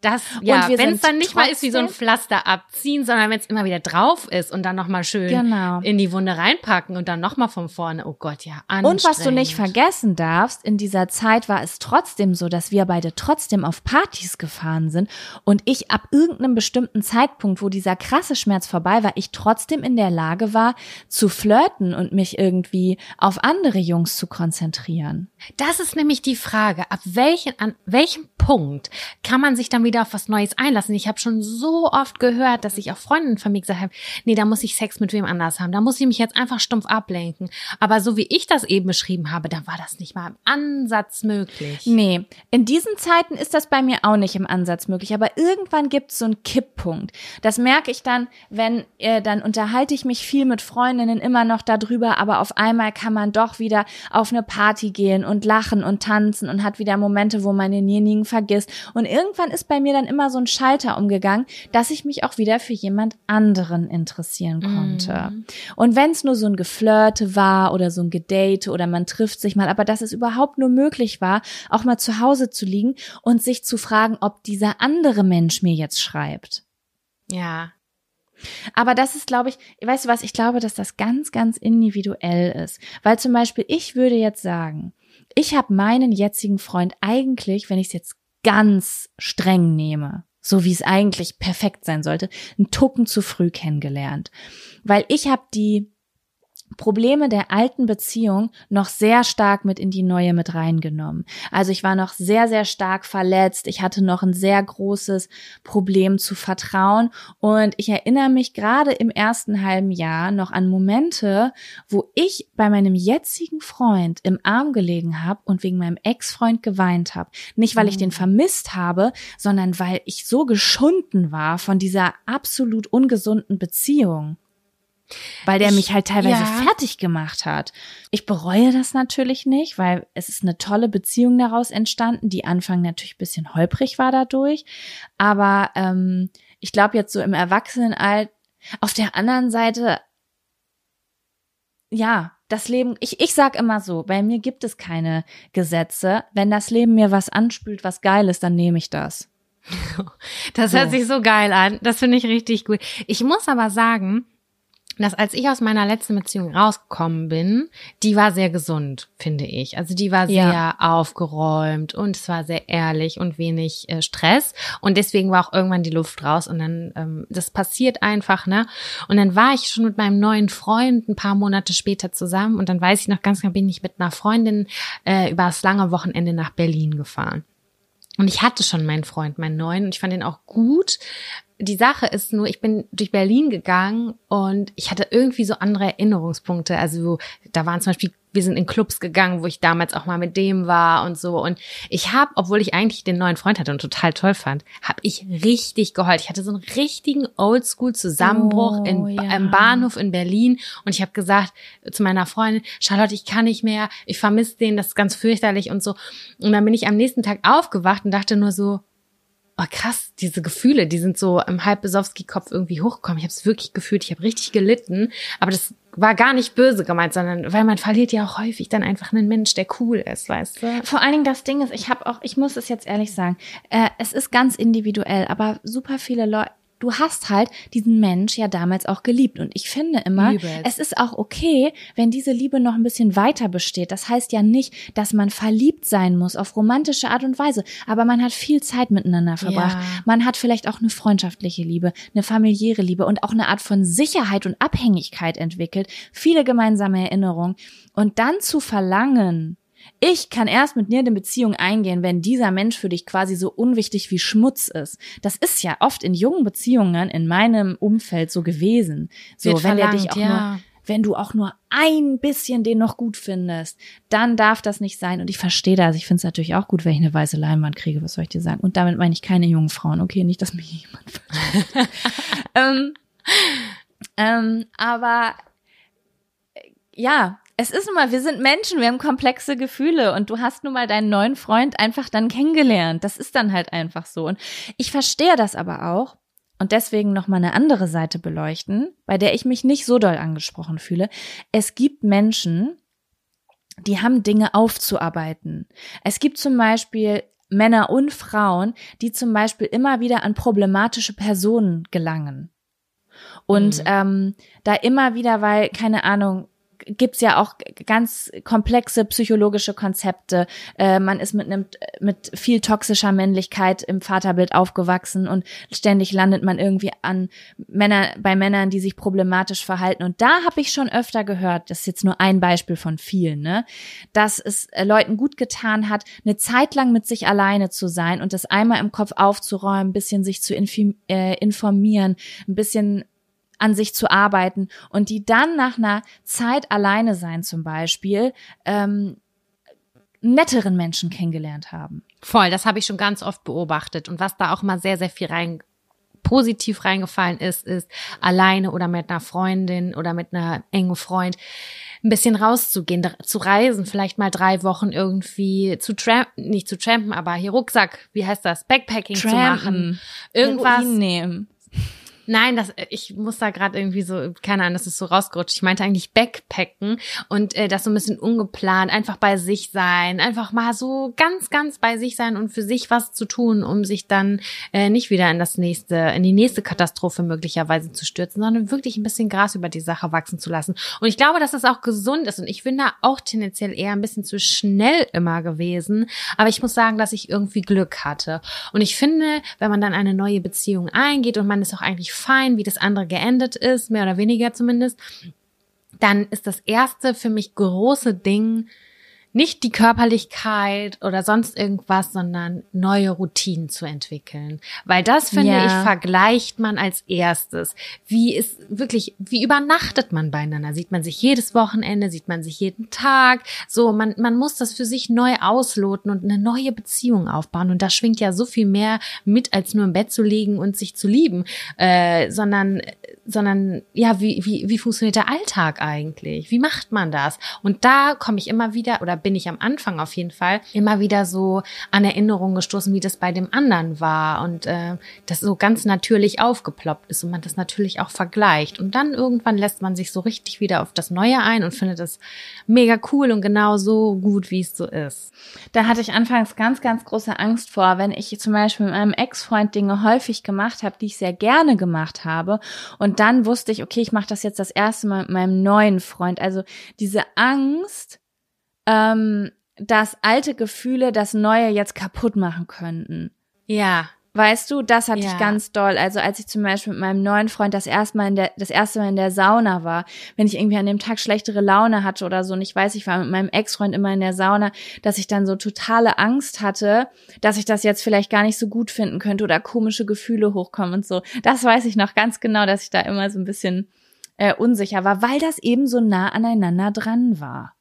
Das, ja, wenn es dann nicht mal ist wie so ein Pflaster abziehen, sondern wenn es immer wieder drauf ist und dann nochmal schön Genau. in die Wunde reinpacken und dann nochmal von vorne. Oh Gott, ja, anstrengend. Und was du nicht vergessen darfst, in dieser Zeit war es trotzdem so, dass wir beide trotzdem auf Partys gefahren sind und ich ab irgendeinem bestimmten Zeitpunkt, wo dieser krasse Schmerz vorbei war, ich trotzdem in der Lage war zu flirten und mich irgendwie auf andere Jungs zu konzentrieren. Das ist nämlich die Frage, ab welchen, an welchem Punkt kann man sich dann wieder auf was Neues einlassen? Ich habe schon so oft gehört, dass ich auch Freundinnen von mir gesagt habe, nee, da muss ich Sex mit wem anders haben, da muss ich mich jetzt einfach stumpf ablenken. Aber so wie ich das eben beschrieben habe, da war das nicht mal im Ansatz möglich. Nee, in diesen Zeiten ist das bei mir auch nicht im Ansatz möglich, aber irgendwann gibt es so einen Kipppunkt. Das merke ich dann, wenn, äh, dann unterhalte ich mich viel mit Freundinnen immer noch darüber, aber auf einmal kann man doch wieder auf eine Party gehen und lachen und tanzen und hat wieder Momente, wo man denjenigen vergisst. Und irgendwann ist bei mir dann immer so ein Schalter umgegangen, dass ich mich auch wieder für jemand anderen interessieren konnte. Und wenn es nur so ein Geflirte war oder so ein Gedate oder man trifft sich mal, aber dass es überhaupt nur möglich war, auch mal zu Hause zu liegen und sich zu fragen, ob dieser andere Mensch mir jetzt schreibt. Ja. Aber das ist, glaube ich, weißt du was, ich glaube, dass das ganz, ganz individuell ist. Weil zum Beispiel, ich würde jetzt sagen, ich habe meinen jetzigen Freund eigentlich, wenn ich es jetzt ganz streng nehme, so wie es eigentlich perfekt sein sollte, einen Tucken zu früh kennengelernt. Weil ich habe die Probleme der alten Beziehung noch sehr stark mit in die neue mit reingenommen. Also ich war noch sehr, sehr stark verletzt. Ich hatte noch ein sehr großes Problem zu vertrauen. Und ich erinnere mich gerade im ersten halben Jahr noch an Momente, wo ich bei meinem jetzigen Freund im Arm gelegen habe und wegen meinem Ex-Freund geweint habe. Nicht, weil ich den vermisst habe, sondern weil ich so geschunden war von dieser absolut ungesunden Beziehung weil der Ich- mich halt teilweise ja. fertig gemacht hat. Ich bereue das natürlich nicht, weil es ist eine tolle Beziehung daraus entstanden, die Anfang natürlich ein bisschen holprig war dadurch. Aber ähm, ich glaube jetzt so im Erwachsenenalter, auf der anderen Seite, ja, das Leben, ich, ich sag immer so, bei mir gibt es keine Gesetze. Wenn das Leben mir was anspült, was geil ist, dann nehme ich das. Das So. hört sich so geil an. Das finde ich richtig gut. Ich muss aber sagen, dass als ich aus meiner letzten Beziehung rausgekommen bin, die war sehr gesund, finde ich. Also die war sehr Ja. aufgeräumt und es war sehr ehrlich und wenig äh, Stress. Und deswegen war auch irgendwann die Luft raus und dann, ähm, das passiert einfach, ne? Und dann war ich schon mit meinem neuen Freund ein paar Monate später zusammen und dann weiß ich noch ganz genau, bin ich mit einer Freundin äh, über das lange Wochenende nach Berlin gefahren. Und ich hatte schon meinen Freund, meinen neuen, und ich fand ihn auch gut. Die Sache ist nur, ich bin durch Berlin gegangen und ich hatte irgendwie so andere Erinnerungspunkte. Also da waren zum Beispiel, wir sind in Clubs gegangen, wo ich damals auch mal mit dem war und so. Und ich habe, obwohl ich eigentlich den neuen Freund hatte und total toll fand, habe ich richtig geheult. Ich hatte so einen richtigen Oldschool-Zusammenbruch Oh, in, ja. im Bahnhof in Berlin. Und ich habe gesagt zu meiner Freundin, Charlotte, ich kann nicht mehr, ich vermisse den, das ist ganz fürchterlich und so. Und dann bin ich am nächsten Tag aufgewacht und dachte nur so, oh krass, diese Gefühle, die sind so im Halb-Besowski-Kopf irgendwie hochgekommen. Ich habe es wirklich gefühlt, ich habe richtig gelitten. Aber das war gar nicht böse gemeint, sondern weil man verliert ja auch häufig dann einfach einen Mensch, der cool ist, weißt du? Vor allen Dingen das Ding ist, ich habe auch, ich muss es jetzt ehrlich sagen, äh, es ist ganz individuell, aber super viele Leute, du hast halt diesen Mensch ja damals auch geliebt. Und ich finde immer, Übelst. es ist auch okay, wenn diese Liebe noch ein bisschen weiter besteht. Das heißt ja nicht, dass man verliebt sein muss auf romantische Art und Weise. Aber man hat viel Zeit miteinander verbracht. Ja. Man hat vielleicht auch eine freundschaftliche Liebe, eine familiäre Liebe und auch eine Art von Sicherheit und Abhängigkeit entwickelt. Viele gemeinsame Erinnerungen. Und dann zu verlangen, ich kann erst mit dir eine Beziehung eingehen, wenn dieser Mensch für dich quasi so unwichtig wie Schmutz ist. Das ist ja oft in jungen Beziehungen in meinem Umfeld so gewesen. So, Wird wenn der dich verlangt, auch ja. nur, wenn du auch nur ein bisschen den noch gut findest, dann darf das nicht sein. Und ich verstehe das. Ich finde es natürlich auch gut, wenn ich eine weiße Leinwand kriege. Was soll ich dir sagen? Und damit meine ich keine jungen Frauen. Okay, nicht, dass mich jemand versteht. ähm, ähm, aber äh, ja, es ist nun mal, wir sind Menschen, wir haben komplexe Gefühle und du hast nun mal deinen neuen Freund einfach dann kennengelernt. Das ist dann halt einfach so. Und ich verstehe das aber auch und deswegen noch mal eine andere Seite beleuchten, bei der ich mich nicht so doll angesprochen fühle. Es gibt Menschen, die haben Dinge aufzuarbeiten. Es gibt zum Beispiel Männer und Frauen, die zum Beispiel immer wieder an problematische Personen gelangen. Und Mhm. ähm, da immer wieder, weil, keine Ahnung, gibt's ja auch ganz komplexe psychologische Konzepte. Äh, man ist mit einem mit viel toxischer Männlichkeit im Vaterbild aufgewachsen und ständig landet man irgendwie an Männer bei Männern, die sich problematisch verhalten. Und da habe ich schon öfter gehört, das ist jetzt nur ein Beispiel von vielen, ne, dass es äh, Leuten gut getan hat, eine Zeit lang mit sich alleine zu sein und das einmal im Kopf aufzuräumen, ein bisschen sich zu äh, informieren, ein bisschen an sich zu arbeiten und die dann nach einer Zeit alleine sein zum Beispiel ähm, netteren Menschen kennengelernt haben. Voll, das habe ich schon ganz oft beobachtet. Und was da auch mal sehr, sehr viel rein positiv reingefallen ist, ist alleine oder mit einer Freundin oder mit einer engen Freund ein bisschen rauszugehen, zu reisen, vielleicht mal drei Wochen irgendwie zu trampen, nicht zu trampen, aber hier Rucksack, wie heißt das, Backpacking zu machen. Irgendwas. Nehmen. Nein, das, ich muss da gerade irgendwie so, keine Ahnung, das ist so rausgerutscht. Ich meinte eigentlich Backpacken und äh, das so ein bisschen ungeplant, einfach bei sich sein, einfach mal so ganz, ganz bei sich sein und für sich was zu tun, um sich dann äh, nicht wieder in das nächste, in die nächste Katastrophe möglicherweise zu stürzen, sondern wirklich ein bisschen Gras über die Sache wachsen zu lassen. Und ich glaube, dass es auch gesund ist und ich bin da auch tendenziell eher ein bisschen zu schnell immer gewesen, aber ich muss sagen, dass ich irgendwie Glück hatte. Und ich finde, wenn man dann eine neue Beziehung eingeht und man ist auch eigentlich fein, wie das andere geendet ist, mehr oder weniger zumindest, dann ist das erste für mich große Ding nicht die Körperlichkeit oder sonst irgendwas, sondern neue Routinen zu entwickeln. Weil das, finde Ja. ich, vergleicht man als erstes. Wie ist wirklich, wie übernachtet man beieinander? Sieht man sich jedes Wochenende, sieht man sich jeden Tag? So, man, man muss das für sich neu ausloten und eine neue Beziehung aufbauen. Und da schwingt ja so viel mehr mit, als nur im Bett zu liegen und sich zu lieben, äh, sondern, sondern, ja, wie, wie, wie funktioniert der Alltag eigentlich? Wie macht man das? Und da komme ich immer wieder, oder bin ich am Anfang auf jeden Fall, immer wieder so an Erinnerungen gestoßen, wie das bei dem anderen war und äh, das so ganz natürlich aufgeploppt ist und man das natürlich auch vergleicht. Und dann irgendwann lässt man sich so richtig wieder auf das Neue ein und findet es mega cool und genau so gut, wie es so ist. Da hatte ich anfangs ganz, ganz große Angst vor, wenn ich zum Beispiel mit meinem Ex-Freund Dinge häufig gemacht habe, die ich sehr gerne gemacht habe. Und dann wusste ich, okay, ich mache das jetzt das erste Mal mit meinem neuen Freund. Also diese Angst, ähm, dass alte Gefühle das Neue jetzt kaputt machen könnten. Ja, Weißt du, das hatte Ja. ich ganz doll. Also als ich zum Beispiel mit meinem neuen Freund das erste Mal in der, das erste Mal in der Sauna war, wenn ich irgendwie an dem Tag schlechtere Laune hatte oder so, und ich weiß, ich war mit meinem Ex-Freund immer in der Sauna, dass ich dann so totale Angst hatte, dass ich das jetzt vielleicht gar nicht so gut finden könnte oder komische Gefühle hochkommen und so. Das weiß ich noch ganz genau, dass ich da immer so ein bisschen äh, unsicher war, weil das eben so nah aneinander dran war.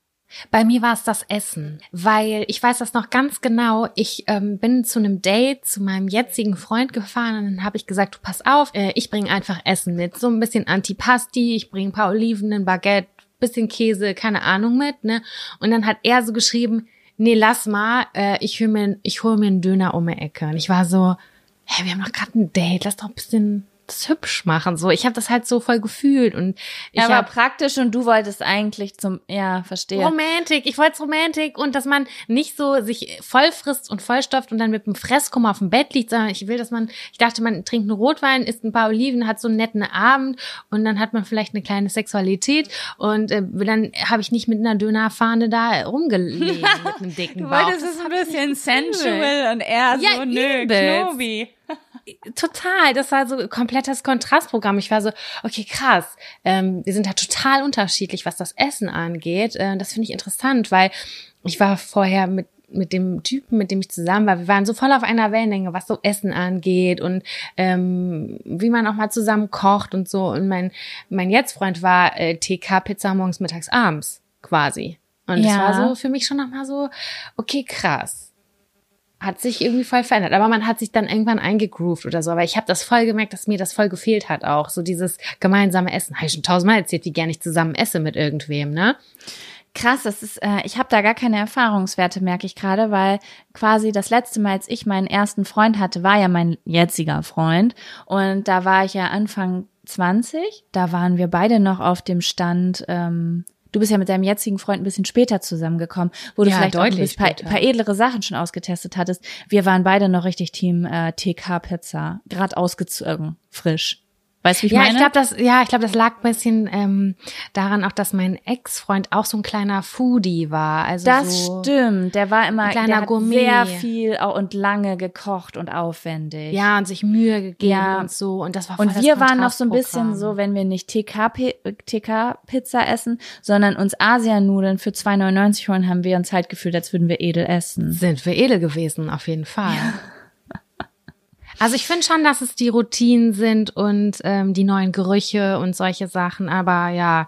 Bei mir war es das Essen, weil ich weiß das noch ganz genau. Ich ähm, bin zu einem Date zu meinem jetzigen Freund gefahren und dann habe ich gesagt, du pass auf, äh, ich bringe einfach Essen mit, so ein bisschen Antipasti, ich bringe ein paar Oliven, ein Baguette, bisschen Käse, keine Ahnung mit, ne? Und dann hat er so geschrieben, nee, lass mal, äh, ich hol mir, ich hol mir einen Döner um die Ecke. Und ich war so, hey, wir haben doch gerade ein Date, lass doch ein bisschen das hübsch machen. So, ich habe das halt so voll gefühlt und ich aber hab praktisch und du wolltest eigentlich zum, ja, verstehe. Romantik. Ich wollte Romantik und dass man nicht so sich voll frisst und vollstopft und dann mit einem Fresskummer auf dem Bett liegt, sondern ich will, dass man, ich dachte, man trinkt einen Rotwein, isst ein paar Oliven, hat so einen netten Abend und dann hat man vielleicht eine kleine Sexualität und äh, dann habe ich nicht mit einer Dönerfahne da rumgelegen mit einem dicken Du Bauch. wolltest Das es ein bisschen sensual und er Ja, so, nö. Knobi. Total, das war so komplettes Kontrastprogramm. Ich war so, okay, krass. Ähm, wir sind da total unterschiedlich, was das Essen angeht. Äh, das finde ich interessant, weil ich war vorher mit mit dem Typen, mit dem ich zusammen war, wir waren so voll auf einer Wellenlänge, was so Essen angeht und ähm, wie man auch mal zusammen kocht und so. Und mein mein Jetzt-Freund war äh, TK Pizza morgens, mittags, abends quasi. Und das Ja. war so für mich schon nochmal so, okay, krass hat sich irgendwie voll verändert. Aber man hat sich dann irgendwann eingegroovt oder so. Aber ich habe das voll gemerkt, dass mir das voll gefehlt hat auch. So dieses gemeinsame Essen. Habe ich schon tausendmal erzählt, wie gerne ich zusammen esse mit irgendwem, ne? Krass, das ist, äh, ich habe da gar keine Erfahrungswerte, merke ich gerade, weil quasi das letzte Mal, als ich meinen ersten Freund hatte, war ja mein jetziger Freund. Und da war ich ja Anfang 20. Da waren wir beide noch auf dem Stand, ähm, du bist ja mit deinem jetzigen Freund ein bisschen später zusammengekommen, wo du Ja, vielleicht auch ein paar, paar edlere Sachen schon ausgetestet hattest. Wir waren beide noch richtig Team äh, TK Pizza, gerade ausgezogen, frisch. Weißt du, wie ich ja, meine? ich glaube, das, ja, ich glaube, das lag ein bisschen ähm, daran auch, dass mein Ex-Freund auch so ein kleiner Foodie war. Also Das so, stimmt. Der war immer ein kleiner der hat Gourmet. sehr viel und lange gekocht und aufwendig. Ja, und sich Mühe gegeben Ja. und so. Und das war voll Und wir waren noch so ein bisschen so, wenn wir nicht TK-Pizza essen, sondern uns Asianudeln für 2,99 holen, haben wir uns halt gefühlt, als würden wir edel essen. Sind wir edel gewesen, auf jeden Fall. Also ich finde schon, dass es die Routinen sind und ähm, die neuen Gerüche und solche Sachen, aber ja,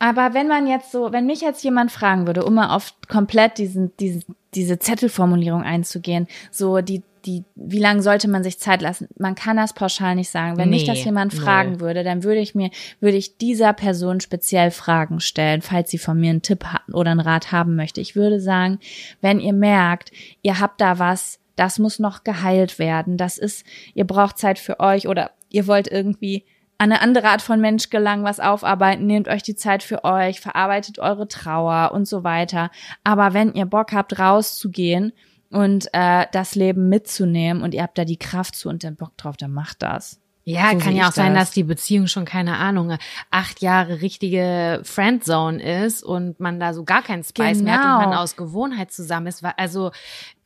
Aber wenn man jetzt so, wenn mich jetzt jemand fragen würde, um mal auf komplett diesen, diesen, diese Zettelformulierung einzugehen, so die, die, wie lange sollte man sich Zeit lassen? Man kann das pauschal nicht sagen. Wenn mich Nee, das jemand fragen würde, dann würde ich mir, würde ich dieser Person speziell Fragen stellen, falls sie von mir einen Tipp oder einen Rat haben möchte. Ich würde sagen, wenn ihr merkt, ihr habt da was, das muss noch geheilt werden, das ist, ihr braucht Zeit für euch oder ihr wollt irgendwie an eine andere Art von Mensch gelangen, was aufarbeiten, nehmt euch die Zeit für euch, verarbeitet eure Trauer und so weiter. Aber wenn ihr Bock habt, rauszugehen und äh, das Leben mitzunehmen und ihr habt da die Kraft zu und den Bock drauf, dann macht das. Ja, So kann ja auch sein, das. dass die Beziehung schon, keine Ahnung, acht Jahre richtige Friendzone ist und man da so gar keinen Spice mehr hat und Genau. man aus Gewohnheit zusammen ist. Weil- Also,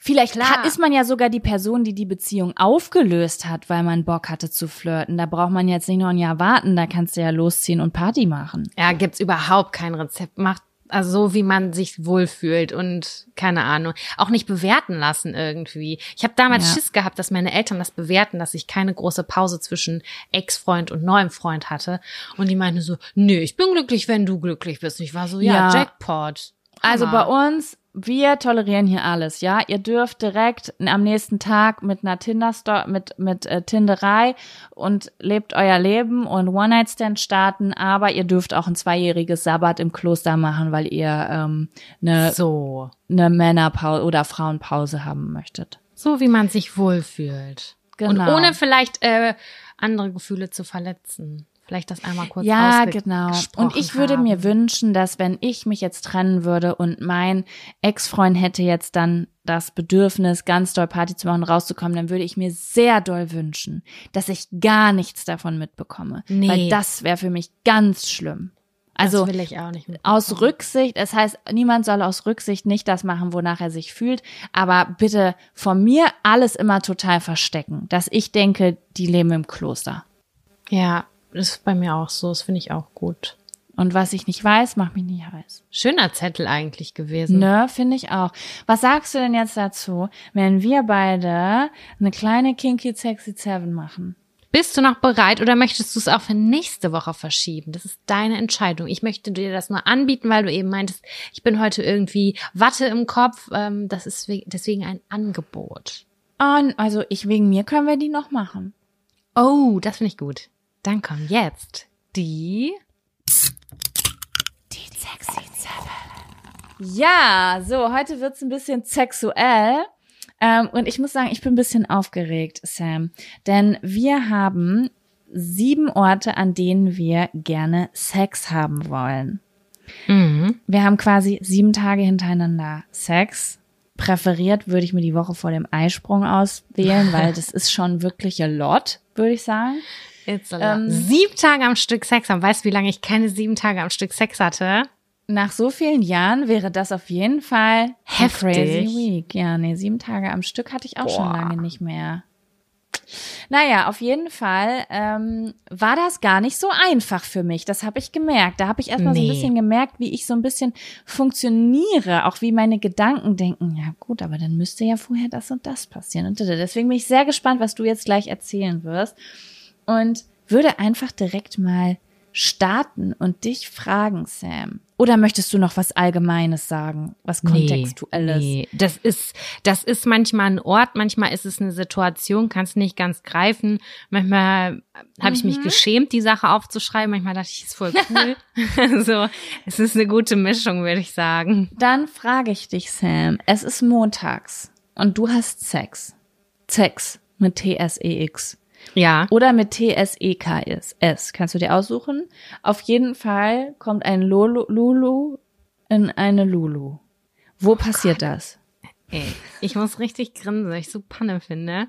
Vielleicht Klar. ist man ja sogar die Person, die die Beziehung aufgelöst hat, weil man Bock hatte zu flirten. Da braucht man jetzt nicht noch ein Jahr warten, da kannst du ja losziehen und Party machen. ja, gibt's überhaupt kein Rezept. Macht also so, wie man sich wohlfühlt und keine Ahnung, auch nicht bewerten lassen irgendwie. Ich habe damals Ja. Schiss gehabt, dass meine Eltern das bewerten, dass ich keine große Pause zwischen Ex-Freund und neuem Freund hatte. Und die meinten so, nö, ich bin glücklich, wenn du glücklich bist. Und ich war so, ja, Ja. Jackpot. Also bei uns, wir tolerieren hier alles, ja. Ihr dürft direkt am nächsten Tag mit einer Tinder mit mit äh, Tinderei und lebt euer Leben und One Night Stand starten, aber ihr dürft auch ein zweijähriges Sabbat im Kloster machen, weil ihr ähm, eine so. eine Männerpause oder Frauenpause haben möchtet. So wie man sich wohlfühlt. Und Genau. ohne vielleicht äh, andere Gefühle zu verletzen. Vielleicht das einmal kurz Ja, genau. Und ich würde haben. mir wünschen, dass wenn ich mich jetzt trennen würde und mein Ex-Freund hätte jetzt dann das Bedürfnis, ganz doll Party zu machen, rauszukommen, dann würde ich mir sehr doll wünschen, dass ich gar nichts davon mitbekomme. Nee. Weil das wäre für mich ganz schlimm. Also das will ich auch nicht mit. aus Rücksicht, das heißt, niemand soll aus Rücksicht nicht das machen, wonach er sich fühlt, aber bitte von mir alles immer total verstecken, dass ich denke, die leben im Kloster. Ja, das ist bei mir auch so. Das finde ich auch gut. Und was ich nicht weiß, macht mich nicht heiß. Schöner Zettel eigentlich gewesen. Ne, finde ich auch. Was sagst du denn jetzt dazu, wenn wir beide eine kleine Kinky Sexy Seven machen? Bist du noch bereit oder möchtest du es auch für nächste Woche verschieben? Das ist deine Entscheidung. Ich möchte dir das nur anbieten, weil du eben meintest, ich bin heute irgendwie Watte im Kopf. Ähm, das ist we- deswegen ein Angebot. Und also ich wegen mir können wir die noch machen. Oh, das finde ich gut. Dann kommen jetzt die Die Sexy Seven. Ja, so, heute wird's ein bisschen sexuell. Ähm, und ich muss sagen, ich bin ein bisschen aufgeregt, Sam. Denn wir haben sieben Orte, an denen wir gerne Sex haben wollen. Mhm. Wir haben quasi sieben Tage hintereinander Sex. Präferiert würde ich mir die Woche vor dem Eisprung auswählen, weil das ist schon wirklich a lot, würde ich sagen. Ähm, sieben Tage am Stück Sex haben. Weißt du, wie lange ich keine sieben Tage am Stück Sex hatte? Nach so vielen Jahren wäre das auf jeden Fall Heftig. Crazy Week. Ja, nee, sieben Tage am Stück hatte ich auch schon Boah. lange nicht mehr. Naja, auf jeden Fall ähm, war das gar nicht so einfach für mich. Das habe ich gemerkt. Da habe ich erstmal so ein Nee. bisschen gemerkt, wie ich so ein bisschen funktioniere, auch wie meine Gedanken denken. Ja gut, aber dann müsste ja vorher das und das passieren. Und deswegen bin ich sehr gespannt, was du jetzt gleich erzählen wirst. Und würde einfach direkt mal starten und dich fragen, Sam. Oder möchtest du noch was Allgemeines sagen, was Kontextuelles? Nee, das ist, das ist manchmal ein Ort, manchmal ist es eine Situation, kannst nicht ganz greifen. Manchmal habe ich mich Mhm. geschämt, die Sache aufzuschreiben. Manchmal dachte ich, ist voll cool. so, es ist eine gute Mischung, würde ich sagen. Dann frage ich dich, Sam. Es ist montags und du hast Sex. Sex mit T-S-E-X. Ja. Oder mit T-S-E-K-S. S. Kannst du dir aussuchen? Auf jeden Fall kommt ein Lolo, Lulu in eine Lulu. Wo passiert das? Ey, ich muss richtig grinsen, weil ich so Panne finde.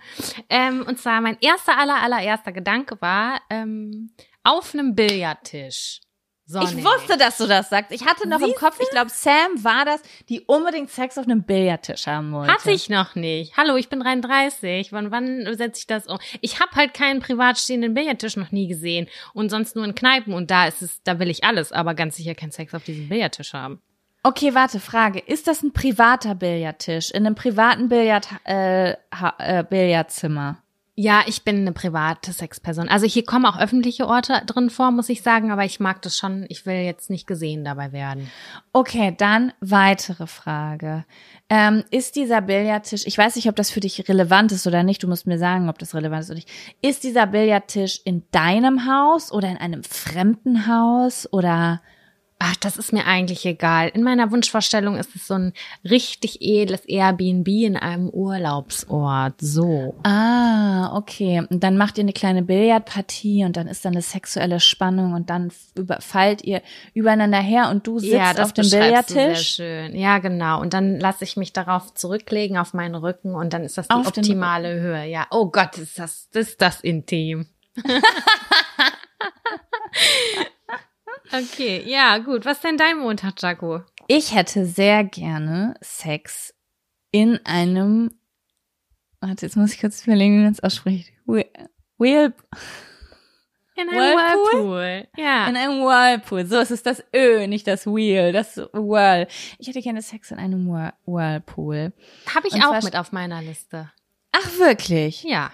Ähm, und zwar mein erster, aller, allererster Gedanke war, ähm, auf einem Billardtisch. Sonne. Ich wusste, dass du das sagst. Ich hatte noch im Kopf, ich glaube, Sam war das, die unbedingt Sex auf einem Billardtisch haben wollte. Hatte ich noch nicht. Hallo, ich bin 33. Wann, wann setze ich das um? Ich habe halt keinen privat stehenden Billardtisch noch nie gesehen und sonst nur in Kneipen und da ist es, da will ich alles, aber ganz sicher keinen Sex auf diesem Billardtisch haben. Okay, warte, Frage. Ist das ein privater Billardtisch in einem privaten Billard, äh, ha, äh, Billardzimmer? Ja, ich bin eine private Sexperson. Also hier kommen auch öffentliche Orte drin vor, muss ich sagen, aber ich mag das schon. Ich will jetzt nicht gesehen dabei werden. Okay, dann weitere Frage. Ähm, ist dieser Billardtisch, ich weiß nicht, ob das für dich relevant ist oder nicht, du musst mir sagen, ob das relevant ist oder nicht. Ist dieser Billardtisch in deinem Haus oder in einem fremden Haus oder Ach, das ist mir eigentlich egal. In meiner Wunschvorstellung ist es so ein richtig edles Airbnb in einem Urlaubsort. So. Ah, okay. Und dann macht ihr eine kleine Billardpartie und dann ist da eine sexuelle Spannung und dann überfallt ihr übereinander her und du sitzt auf dem Billardtisch. Sehr schön. Ja, genau. Und dann lasse ich mich darauf zurücklegen auf meinen Rücken und dann ist das die Auf optimale Höhe. Ja. Oh Gott, ist das, ist das intim. okay, ja, gut. Was ist denn dein Montag, Jaco? Ich hätte sehr gerne Sex in einem. Warte, jetzt muss ich kurz überlegen, wie man es ausspricht. Wheel, Wheel, In einem Whirlpool? Whirlpool. Ja. in einem Whirlpool. So, es ist das Ö, nicht das Wheel, das Whirl. Ich hätte gerne Sex in einem Whir Whirlpool. Habe ich Und auch mit auf meiner Liste. Ach, wirklich? Ja.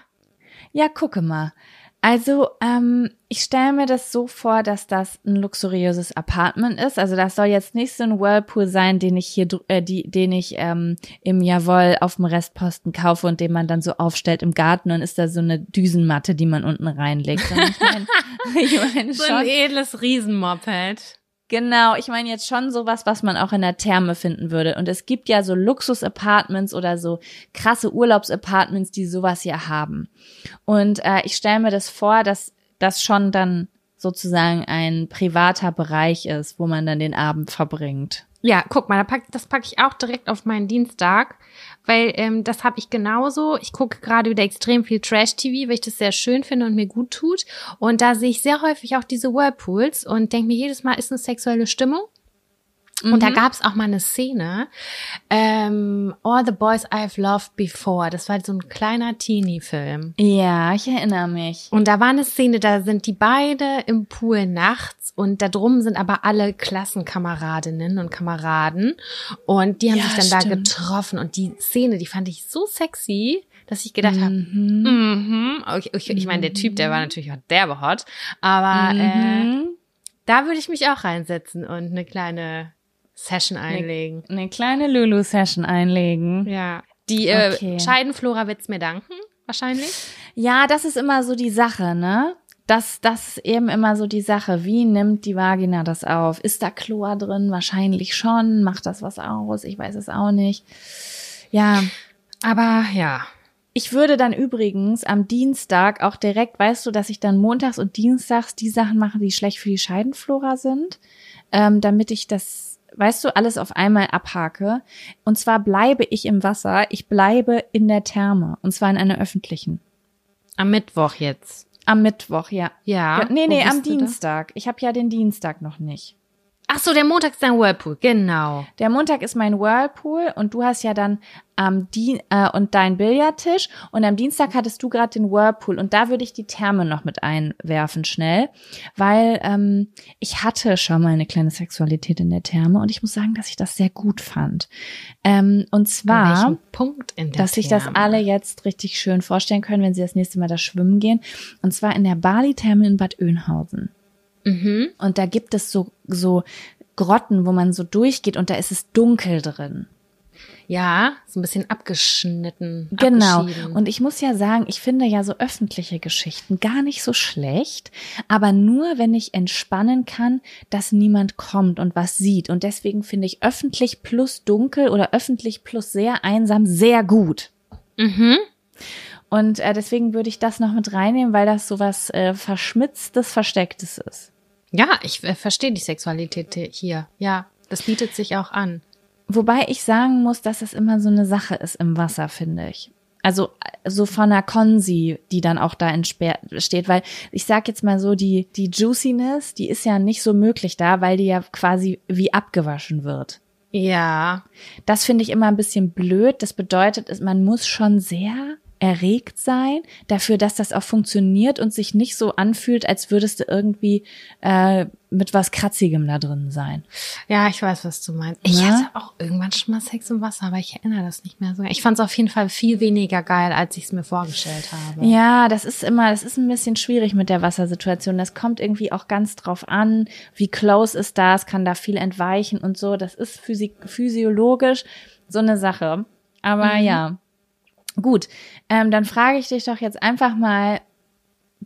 Ja, gucke mal. Also, ähm, ich stelle mir das so vor, dass das ein luxuriöses Apartment ist. Also das soll jetzt nicht so ein Whirlpool sein, den ich hier, äh, die, den ich ähm, im Jawohl auf dem Restposten kaufe und den man dann so aufstellt im Garten und ist da so eine Düsenmatte, die man unten reinlegt. Ich meine, ich meine So ein edles Riesenmoped. Genau, ich meine jetzt schon sowas, was man auch in der Therme finden würde. Und es gibt ja so Luxus-Apartments oder so krasse Urlaubs-Apartments, die sowas ja haben. Und äh, ich stelle mir das vor, dass das schon dann sozusagen ein privater Bereich ist, wo man dann den Abend verbringt. Ja, guck mal, das packe ich auch direkt auf meinen Dienstag, weil ähm, das habe ich genauso. Ich gucke gerade wieder extrem viel Trash-TV, weil ich das sehr schön finde und mir gut tut. Und da sehe ich sehr häufig auch diese Whirlpools und denke mir jedes Mal, ist eine sexuelle Stimmung. Und da gab es auch mal eine Szene, ähm, All the Boys I've Loved Before. Das war so ein kleiner Teenie-Film. Ja, ich erinnere mich. Und da war eine Szene, da sind die beide im Pool nachts und da drum sind aber alle Klassenkameradinnen und Kameraden und die haben Ja, sich dann da stimmt. getroffen und die Szene, die fand ich so sexy, dass ich gedacht habe, Mhm. mhm. ich, ich, ich meine, der Typ, der war natürlich auch derbe hot, aber äh, Mhm. da würde ich mich auch reinsetzen und eine kleine Session einlegen. Eine kleine Lulu-Session einlegen. Ja. Die äh, Okay. Scheidenflora wird's mir danken, wahrscheinlich. Ja, das ist immer so die Sache, ne? Das, das ist eben immer so die Sache. Wie nimmt die Vagina das auf? Ist da Chlor drin? Wahrscheinlich schon. Macht das was aus? Ich weiß es auch nicht. Ja, Aber ja. Ich würde dann übrigens am Dienstag auch direkt, weißt du, dass ich dann montags und dienstags die Sachen mache, die schlecht für die Scheidenflora sind, ähm, damit ich das, weißt du, alles auf einmal abhake. Und zwar bleibe ich im Wasser, ich bleibe in der Therme, und zwar in einer öffentlichen. Am Mittwoch jetzt. Am Mittwoch, ja. Ja. nee, nee, am? Dienstag. Ich habe ja den Dienstag noch nicht. Ach so, der Montag ist dein Whirlpool. Genau. Der Montag ist mein Whirlpool und du hast ja dann am Dien äh, und dein Billardtisch und am Dienstag hattest du gerade den Whirlpool und da würde ich die Therme noch mit einwerfen schnell, weil ähm, ich hatte schon mal eine kleine Sexualität in der Therme und ich muss sagen, dass ich das sehr gut fand. Ähm, und zwar Punkt in der dass sich das alle jetzt richtig schön vorstellen können, wenn sie das nächste Mal da schwimmen gehen. Und zwar in der Bali-Therme in Bad Oeynhausen. Mhm. Und da gibt es so, so Grotten, wo man so durchgeht und da ist es dunkel drin. Ja, so ein bisschen abgeschnitten. Genau. Und ich muss ja sagen, ich finde ja so öffentliche Geschichten gar nicht so schlecht, aber nur, wenn ich entspannen kann, dass niemand kommt und was sieht. Und deswegen finde ich öffentlich plus dunkel oder öffentlich plus sehr einsam sehr gut. mhm. Und äh, deswegen würde ich das noch mit reinnehmen, weil das so was äh, Verschmitztes, Verstecktes ist. Ja, ich äh, verstehe die Sexualität hier. Ja, das bietet sich auch an. Wobei ich sagen muss, dass es immer so eine Sache ist im Wasser, finde ich. Also äh, so von einer Konsi, die dann auch da entsteht, weil ich sag jetzt mal so, die, die Juiciness, die ist ja nicht so möglich da, weil die ja quasi wie abgewaschen wird. Ja. Das finde ich immer ein bisschen blöd. Das bedeutet, man muss schon sehr erregt sein dafür, dass das auch funktioniert und sich nicht so anfühlt, als würdest du irgendwie äh, mit was Kratzigem da drin sein. Ja, ich weiß, was du meinst. Ich Ja? hatte auch irgendwann schon mal Sex im Wasser, aber ich erinnere das nicht mehr so. Ich fand es auf jeden Fall viel weniger geil, als ich es mir vorgestellt habe. Ja, das ist immer, das ist ein bisschen schwierig mit der Wassersituation. Das kommt irgendwie auch ganz drauf an, wie close ist das, kann da viel entweichen und so. Das ist physi physiologisch so eine Sache. Aber ja, gut. Ähm, dann frage ich dich doch jetzt einfach mal,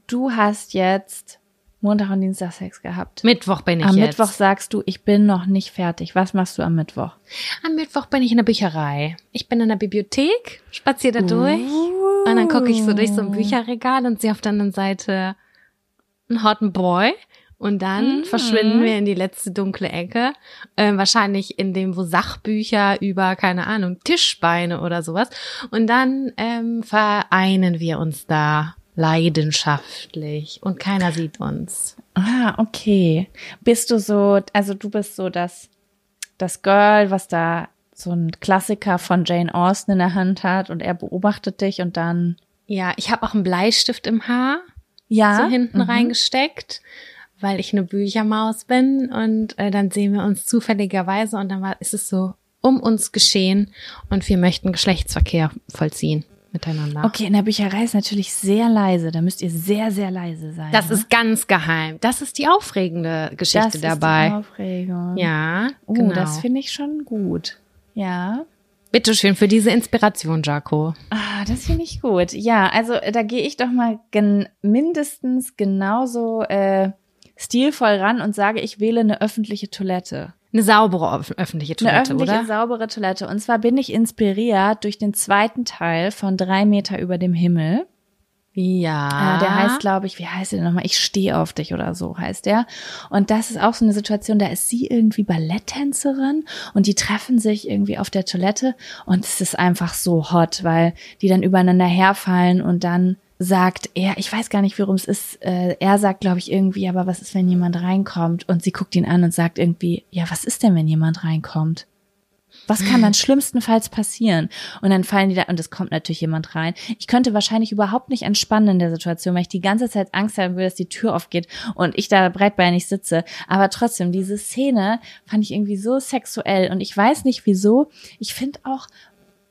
du hast jetzt Montag und Dienstag Sex gehabt. Mittwoch bin ich am jetzt. Mittwoch sagst du, ich bin noch nicht fertig. Was machst du am Mittwoch? Am Mittwoch bin ich in der Bücherei. Ich bin in der Bibliothek, spaziere da durch und dann gucke ich so durch so ein Bücherregal und sehe auf der anderen Seite einen hotten Boy. Und dann verschwinden wir in die letzte dunkle Ecke. Ähm, wahrscheinlich in dem, wo Sachbücher über, keine Ahnung, Tischbeine oder sowas. Und dann ähm, vereinen wir uns da leidenschaftlich und keiner sieht uns. Ah, okay. Bist du so, also du bist so das, das Girl, was da so ein Klassiker von Jane Austen in der Hand hat und er beobachtet dich und dann, Ja, ich habe auch einen Bleistift im Haar. ja, so hinten mhm. reingesteckt, weil ich eine Büchermaus bin und äh, dann sehen wir uns zufälligerweise und dann war, ist es so um uns geschehen und wir möchten Geschlechtsverkehr vollziehen miteinander. Okay, in der Bücherei ist natürlich sehr leise. Da müsst ihr sehr, sehr leise sein. Das ne? ist ganz geheim. Das ist die aufregende Geschichte das dabei. Ist die Aufregung. ja, Oh, genau. das finde ich schon gut. Ja. Bitteschön für diese Inspiration, Jaco. Ah, das finde ich gut. Ja, also äh, da gehe ich doch mal gen mindestens genauso äh, stilvoll ran und sage, ich wähle eine öffentliche Toilette. Eine saubere öff- öffentliche Toilette, Eine öffentliche, oder? saubere Toilette. Und zwar bin ich inspiriert durch den zweiten Teil von Drei Meter über dem Himmel. Ja. Äh, der heißt, glaube ich, wie heißt der nochmal? Ich stehe auf dich oder so heißt der. Und das ist auch so eine Situation, da ist sie irgendwie Balletttänzerin und die treffen sich irgendwie auf der Toilette und es ist einfach so hot, weil die dann übereinander herfallen und dann sagt er, ich weiß gar nicht, worum es ist, äh, er sagt, glaube ich, irgendwie, aber was ist, wenn jemand reinkommt? Und sie guckt ihn an und sagt irgendwie, ja, was ist denn, wenn jemand reinkommt? Was kann dann schlimmstenfalls passieren? Und dann fallen die da, und es kommt natürlich jemand rein. Ich könnte wahrscheinlich überhaupt nicht entspannen in der Situation, weil ich die ganze Zeit Angst haben würde, dass die Tür aufgeht und ich da breitbeinig sitze. Aber trotzdem, diese Szene fand ich irgendwie so sexuell und ich weiß nicht wieso. Ich finde auch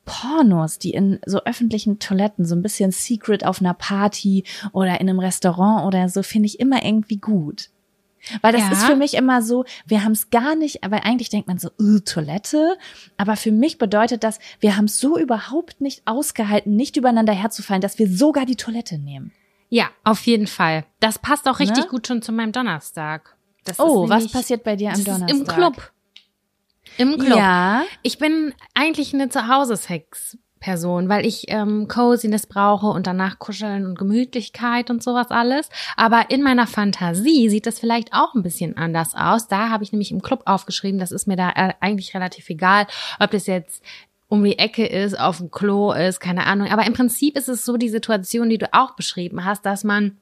Pornos, die in so öffentlichen Toiletten, so ein bisschen secret auf einer Party oder in einem Restaurant oder so, finde ich immer irgendwie gut. Weil das Ja. ist für mich immer so, wir haben es gar nicht, aber eigentlich denkt man so, äh, Toilette. Aber für mich bedeutet das, wir haben es so überhaupt nicht ausgehalten, nicht übereinander herzufallen, dass wir sogar die Toilette nehmen. Ja, auf jeden Fall. Das passt auch richtig Ne? gut schon zu meinem Donnerstag. Das Oh, ist was nämlich- passiert bei dir am Donnerstag? Im Club. Im Club. Ja. Ich bin eigentlich eine Zuhause-Sex Person, weil ich ähm, Coziness brauche und danach Kuscheln und Gemütlichkeit und sowas alles. Aber in meiner Fantasie sieht das vielleicht auch ein bisschen anders aus. Da habe ich nämlich im Club aufgeschrieben, das ist mir da äh, eigentlich relativ egal, ob das jetzt um die Ecke ist, auf dem Klo ist, keine Ahnung. Aber im Prinzip ist es so die Situation, die du auch beschrieben hast, dass man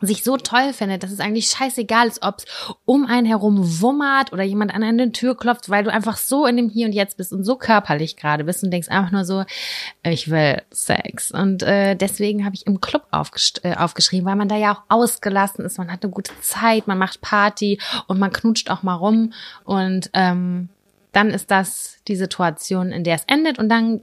sich so toll findet, dass es eigentlich scheißegal ist, ob es um einen herum wummert oder jemand an eine Tür klopft, weil du einfach so in dem Hier und Jetzt bist und so körperlich gerade bist und denkst einfach nur so, ich will Sex. Und äh, deswegen habe ich im Club aufgesch äh, aufgeschrieben, weil man da ja auch ausgelassen ist, man hat eine gute Zeit, man macht Party und man knutscht auch mal rum. Und ähm, dann ist das die Situation, in der es endet. Und dann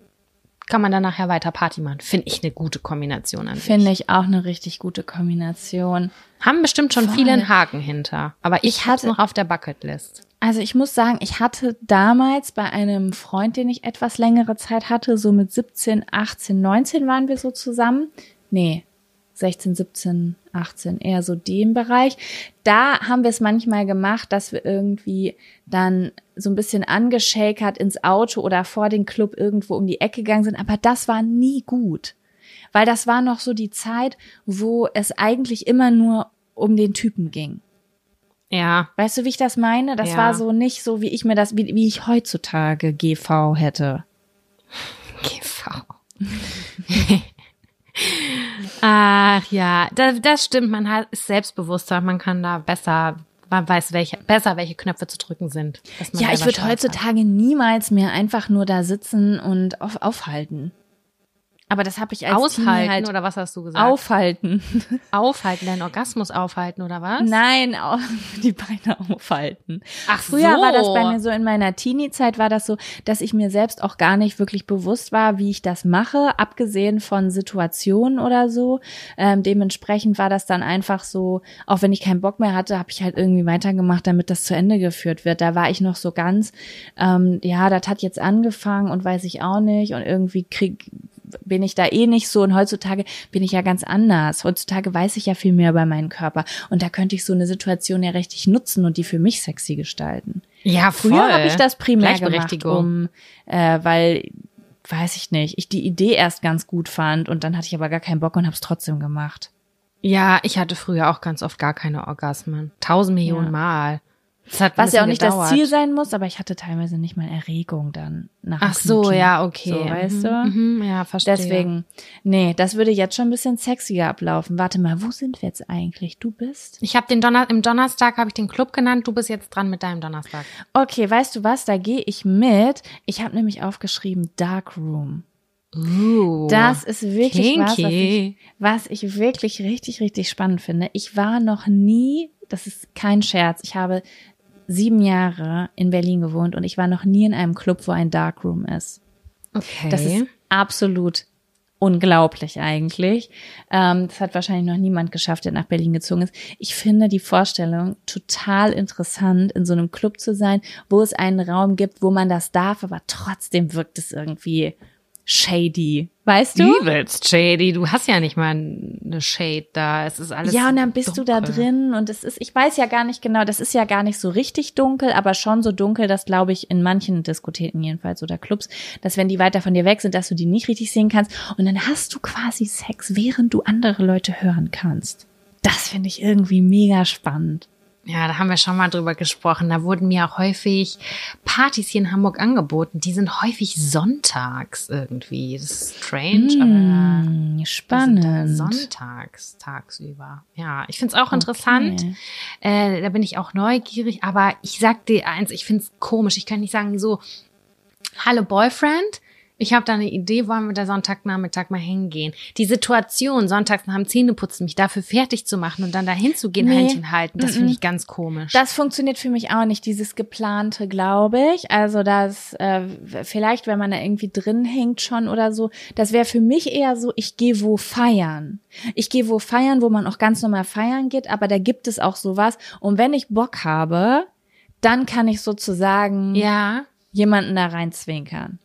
kann man dann nachher weiter Party machen. Finde ich eine gute Kombination an sich. Finde ich auch eine richtig gute Kombination. Haben bestimmt schon Voll. viele einen Haken hinter. Aber ich, Ich hatte hatte- noch auf der Bucketlist. Also ich muss sagen, ich hatte damals bei einem Freund, den ich etwas längere Zeit hatte, so mit 17, 18, 19 waren wir so zusammen. Nee, 16, 17, 18, eher so dem Bereich. Da haben wir es manchmal gemacht, dass wir irgendwie dann so ein bisschen angeschakert ins Auto oder vor den Club irgendwo um die Ecke gegangen sind. Aber das war nie gut. Weil das war noch so die Zeit, wo es eigentlich immer nur um den Typen ging. Ja. Weißt du, wie ich das meine? Das Ja. war so nicht so, wie ich mir das, wie, wie ich heutzutage GV hätte. GV. Ach ja, das, das stimmt. Man hat, ist selbstbewusster. Man kann da besser, man weiß welche, besser, welche Knöpfe zu drücken sind. Ja, ich würde heutzutage niemals mehr einfach nur da sitzen und auf, aufhalten. Aber das habe ich als aushalten halt oder was hast du gesagt? aufhalten. aufhalten, deinen Orgasmus aufhalten oder was? Nein, die Beine aufhalten. Ach Früher so. war das bei mir so in meiner Teenie-Zeit war das so, dass ich mir selbst auch gar nicht wirklich bewusst war, wie ich das mache, abgesehen von Situationen oder so. Ähm, dementsprechend war das dann einfach so, auch wenn ich keinen Bock mehr hatte, habe ich halt irgendwie weitergemacht, damit das zu Ende geführt wird. Da war ich noch so ganz, ähm, ja, das hat jetzt angefangen und weiß ich auch nicht und irgendwie krieg bin ich da eh nicht so und heutzutage bin ich ja ganz anders. Heutzutage weiß ich ja viel mehr über meinen Körper und da könnte ich so eine Situation ja richtig nutzen und die für mich sexy gestalten. Ja, voll. Früher habe ich das primär gemacht, um, äh, weil weiß ich nicht, ich die Idee erst ganz gut fand und dann hatte ich aber gar keinen Bock und habe es trotzdem gemacht. Ja, ich hatte früher auch ganz oft gar keine Orgasmen. Tausend Millionen Ja. Mal. Was ja auch nicht gedauert. das Ziel sein muss, aber ich hatte teilweise nicht mal Erregung dann nach dem Ach so, Knutschen. ja, okay. So, weißt du? Mhm, ja, verstehe. Deswegen, nee, das würde jetzt schon ein bisschen sexier ablaufen. Warte mal, wo sind wir jetzt eigentlich? Du bist? Ich habe den Donner im Donnerstag habe ich den Club genannt. Du bist jetzt dran mit deinem Donnerstag. Okay, weißt du was? Da gehe ich mit. Ich habe nämlich aufgeschrieben Dark Room. Uh, Das ist wirklich was, was kinky. ich, was ich wirklich richtig, richtig spannend finde. Ich war noch nie, das ist kein Scherz, ich habe sieben Jahre in Berlin gewohnt und ich war noch nie in einem Club, wo ein Darkroom ist. Okay. Das ist absolut unglaublich eigentlich. Ähm, das hat wahrscheinlich noch niemand geschafft, der nach Berlin gezogen ist. Ich finde die Vorstellung total interessant, in so einem Club zu sein, wo es einen Raum gibt, wo man das darf, aber trotzdem wirkt es irgendwie shady. Weißt du? Übelst shady. Du hast ja nicht mal eine Shade da. Es ist alles. Ja, und dann bist du da dunkel. drin und es ist, ich weiß ja gar nicht genau, das ist ja gar nicht so richtig dunkel, aber schon so dunkel, dass glaube ich in manchen Diskotheken jedenfalls oder Clubs, dass wenn die weiter von dir weg sind, dass du die nicht richtig sehen kannst und dann hast du quasi Sex, während du andere Leute hören kannst. Das finde ich irgendwie mega spannend. Ja, da haben wir schon mal drüber gesprochen. Da wurden mir auch häufig Partys hier in Hamburg angeboten. Die sind häufig sonntags irgendwie. Das ist strange, aber die sind spannend. sonntags, tagsüber. Ja, ich find's auch interessant. Äh, da bin ich auch neugierig. Aber ich sag dir eins, ich find's komisch. Ich kann nicht sagen so, hallo Boyfriend, ich habe da eine Idee, wollen wir da Sonntagnachmittag mal hingehen. Die Situation, sonntags nach dem Zähneputzen, mich dafür fertig zu machen und dann da hinzugehen, Nee. Händchen halten, das finde ich ganz komisch. Das funktioniert für mich auch nicht, dieses geplante, glaube ich. Also das, äh, vielleicht, wenn man da irgendwie drin hängt schon oder so, das wäre für mich eher so, ich gehe wo feiern. Ich gehe wo feiern, wo man auch ganz normal feiern geht, aber da gibt es auch sowas. Und wenn ich Bock habe, dann kann ich sozusagen ja, jemanden da reinzwinkern.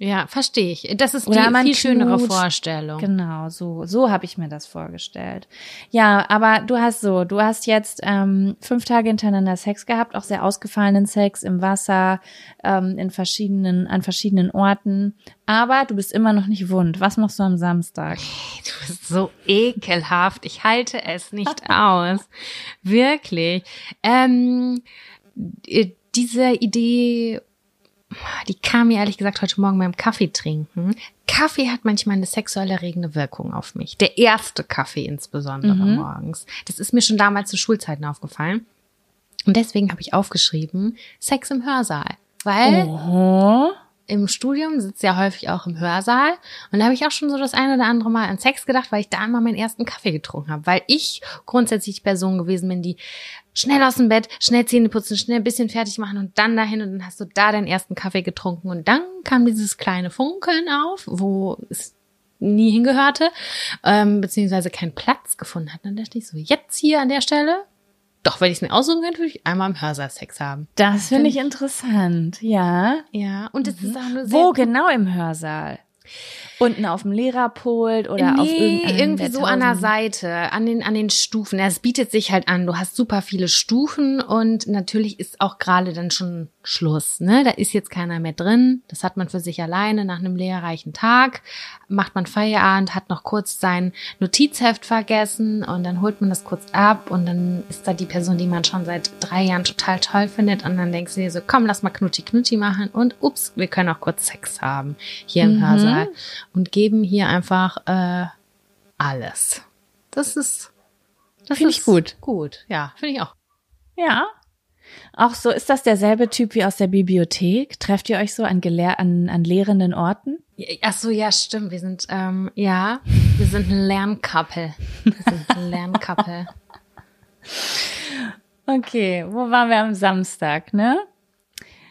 Ja, verstehe ich. Das ist Oder die viel schönere knutscht. Vorstellung. Genau, so, so habe ich mir das vorgestellt. Ja, aber du hast so, du hast jetzt ähm, fünf Tage hintereinander Sex gehabt, auch sehr ausgefallenen Sex im Wasser, ähm, in verschiedenen, an verschiedenen Orten. Aber du bist immer noch nicht wund. Was machst du am Samstag? Du bist so ekelhaft. Ich halte es nicht aus. Wirklich. Ähm, äh, diese Idee, die kam mir ehrlich gesagt heute Morgen beim Kaffee trinken. Kaffee hat manchmal eine sexuell erregende Wirkung auf mich. Der erste Kaffee insbesondere morgens. Das ist mir schon damals zu Schulzeiten aufgefallen. Und deswegen habe ich aufgeschrieben, Sex im Hörsaal. Weil Oh. Im Studium sitzt ja häufig auch im Hörsaal. Und da habe ich auch schon so das eine oder andere Mal an Sex gedacht, weil ich da mal meinen ersten Kaffee getrunken habe, weil ich grundsätzlich die Person gewesen bin, die schnell aus dem Bett, schnell Zähne putzen, schnell ein bisschen fertig machen und dann dahin und dann hast du da deinen ersten Kaffee getrunken. Und dann kam dieses kleine Funkeln auf, wo es nie hingehörte, ähm, beziehungsweise keinen Platz gefunden hat. Dann dachte ich so, jetzt hier an der Stelle, doch, wenn ich es mir aussuchen könnte, würde ich einmal im Hörsaal Sex haben. Das finde ich interessant, ja. Ja, und es ist auch nur sehr Wo genau im Hörsaal? Unten auf dem Lehrerpult oder auf nee, irgendeinem irgendwie so an der Seite, an den, an den Stufen. Es bietet sich halt an. Du hast super viele Stufen und natürlich ist auch gerade dann schon Schluss. Ne? Da ist jetzt keiner mehr drin. Das hat man für sich alleine nach einem lehrreichen Tag. Macht man Feierabend, hat noch kurz sein Notizheft vergessen und dann holt man das kurz ab und dann ist da die Person, die man schon seit drei Jahren total toll findet und dann denkst du dir so, komm, lass mal Knutschi Knutschi machen und ups, wir können auch kurz Sex haben hier im Hörsaal und geben hier einfach äh, alles. Das ist das Finde ich ist gut. Gut, ja, finde ich auch. Ja. Auch so, ist das derselbe Typ wie aus der Bibliothek? Trefft ihr euch so an, gelehr an, an lehrenden Orten? Ach so, ja, stimmt. Wir sind, ähm, ja, wir sind ein Lernkappel. Wir sind ein Lernkappel. Okay, wo waren wir am Samstag, ne?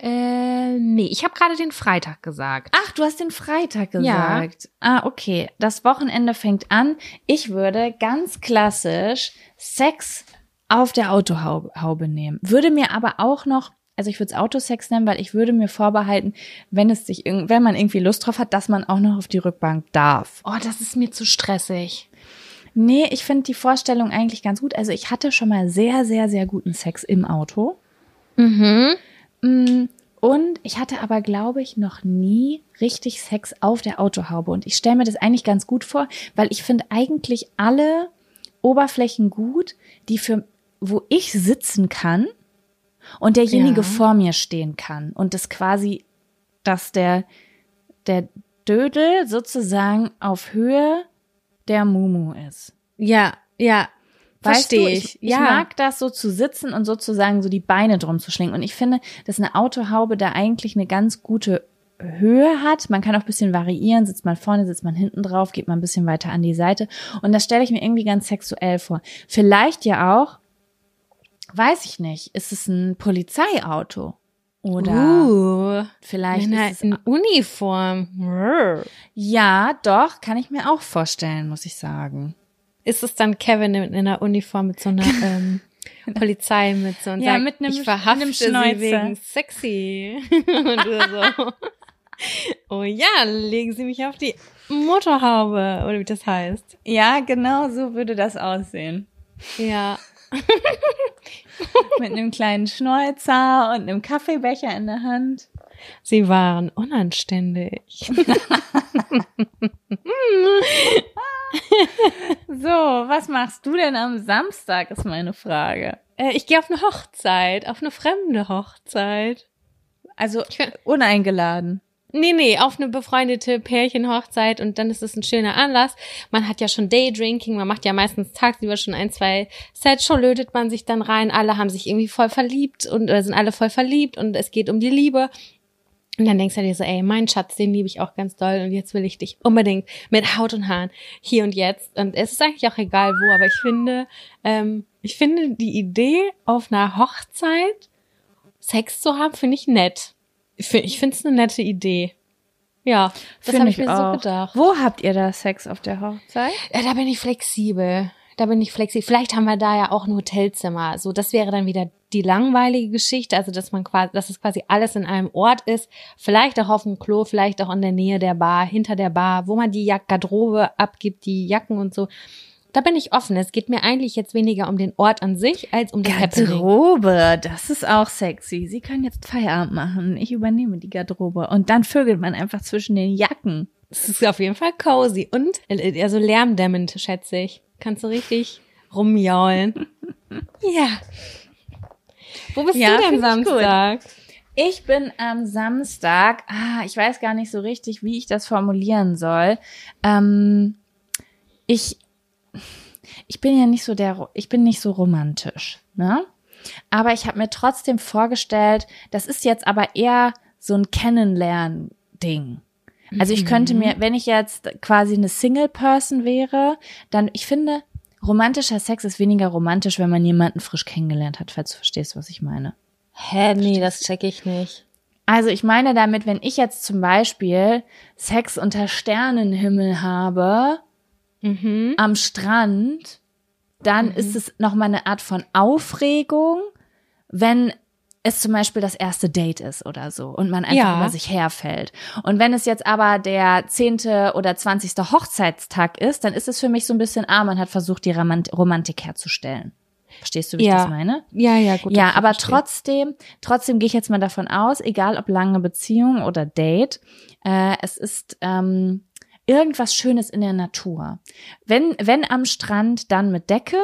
äh, nee, ich habe gerade den Freitag gesagt. Ach, du hast den Freitag gesagt. Ah, okay. Das Wochenende fängt an. Ich würde ganz klassisch Sex auf der Autohaube nehmen. Würde mir aber auch noch, also ich würde es Autosex nennen, weil ich würde mir vorbehalten, wenn es sich, wenn man irgendwie Lust drauf hat, dass man auch noch auf die Rückbank darf. Oh, das ist mir zu stressig. Nee, ich finde die Vorstellung eigentlich ganz gut. Also ich hatte schon mal sehr, sehr, sehr guten Sex im Auto. Mhm. Mm, Und ich hatte aber, glaube ich, noch nie richtig Sex auf der Autohaube. Und ich stelle mir das eigentlich ganz gut vor, weil ich finde eigentlich alle Oberflächen gut, die für, wo ich sitzen kann und derjenige Ja. vor mir stehen kann. Und das quasi, dass der, der Dödel sozusagen auf Höhe der Mumu ist. Ja, ja. Verstehe ich, ich. ich Ja. mag das so zu sitzen und sozusagen so die Beine drum zu schlingen. Und ich finde, dass eine Autohaube da eigentlich eine ganz gute Höhe hat. Man kann auch ein bisschen variieren. Sitzt man vorne, sitzt man hinten drauf, geht man ein bisschen weiter an die Seite. Und das stelle ich mir irgendwie ganz sexuell vor. Vielleicht ja auch, weiß ich nicht, ist es ein Polizeiauto? Oder uh, vielleicht in, ist es in Uniform. Ja, doch, kann ich mir auch vorstellen, muss ich sagen. Ist es dann Kevin in, in einer Uniform mit so einer ähm, Polizei mit so und Ja, sagt, mit einem- ich verhafte einem sie wegen sexy. und so. Oh ja, legen Sie mich auf die Motorhaube oder wie das heißt. Ja, genau so würde das aussehen. Ja. Mit einem kleinen Schnäuzer und einem Kaffeebecher in der Hand. Sie waren unanständig. So, was machst du denn am Samstag, ist meine Frage. Äh, ich gehe auf eine Hochzeit, auf eine fremde Hochzeit. Also uneingeladen. Nee, nee, auf eine befreundete Pärchenhochzeit und dann ist es ein schöner Anlass. Man hat ja schon Daydrinking, man macht ja meistens tagsüber schon ein, zwei Sets, schon lötet man sich dann rein, alle haben sich irgendwie voll verliebt und oder sind alle voll verliebt und es geht um die Liebe. Und dann denkst du dir so, ey, mein Schatz, den liebe ich auch ganz doll und jetzt will ich dich unbedingt mit Haut und Haaren hier und jetzt. Und es ist eigentlich auch egal wo, aber ich finde, ähm, ich finde die Idee auf einer Hochzeit Sex zu haben, finde ich nett. Ich finde ich es eine nette Idee. Ja, das habe ich mir so auch. gedacht. Wo habt ihr da Sex auf der Hochzeit? Ja, da bin ich flexibel. da bin ich flexibel. Vielleicht haben wir da ja auch ein Hotelzimmer. So, das wäre dann wieder die langweilige Geschichte, also dass man quasi, dass es quasi alles in einem Ort ist. Vielleicht auch auf dem Klo, vielleicht auch in der Nähe der Bar, hinter der Bar, wo man die Garderobe abgibt, die Jacken und so. Da bin ich offen. Es geht mir eigentlich jetzt weniger um den Ort an sich als um Happening. Garderobe, das ist auch sexy. Sie können jetzt Feierabend machen. Ich übernehme die Garderobe. Und dann vögelt man einfach zwischen den Jacken. Es ist auf jeden Fall cozy und also lärmdämmend, schätze ich. Kannst du richtig rumjaulen. ja. Wo bist Ja, du denn ich Samstag? Ich bin am Samstag, ah, ich weiß gar nicht so richtig, wie ich das formulieren soll. Ähm, ich, ich bin ja nicht so der, ich bin nicht so romantisch, ne? Aber ich habe mir trotzdem vorgestellt, das ist jetzt aber eher so ein Kennenlernen-Ding. Also ich könnte mir, wenn ich jetzt quasi eine Single-Person wäre, dann, ich finde, romantischer Sex ist weniger romantisch, wenn man jemanden frisch kennengelernt hat, falls du verstehst, was ich meine. Hä, nee, das check ich nicht. Also ich meine damit, wenn ich jetzt zum Beispiel Sex unter Sternenhimmel habe, Mhm. am Strand, dann ist es nochmal eine Art von Aufregung, wenn es zum Beispiel das erste Date ist oder so und man einfach Ja. über sich herfällt. Und wenn es jetzt aber der zehnte oder zwanzigste Hochzeitstag ist, dann ist es für mich so ein bisschen, ah, man hat versucht, die Romant Romantik herzustellen. Verstehst du, wie ich Ja. das meine? Ja, ja, gut. Ja, aber verstehe. trotzdem, trotzdem gehe ich jetzt mal davon aus, egal ob lange Beziehung oder Date, äh, es ist ähm, irgendwas Schönes in der Natur. Wenn, wenn am Strand, dann mit Decke.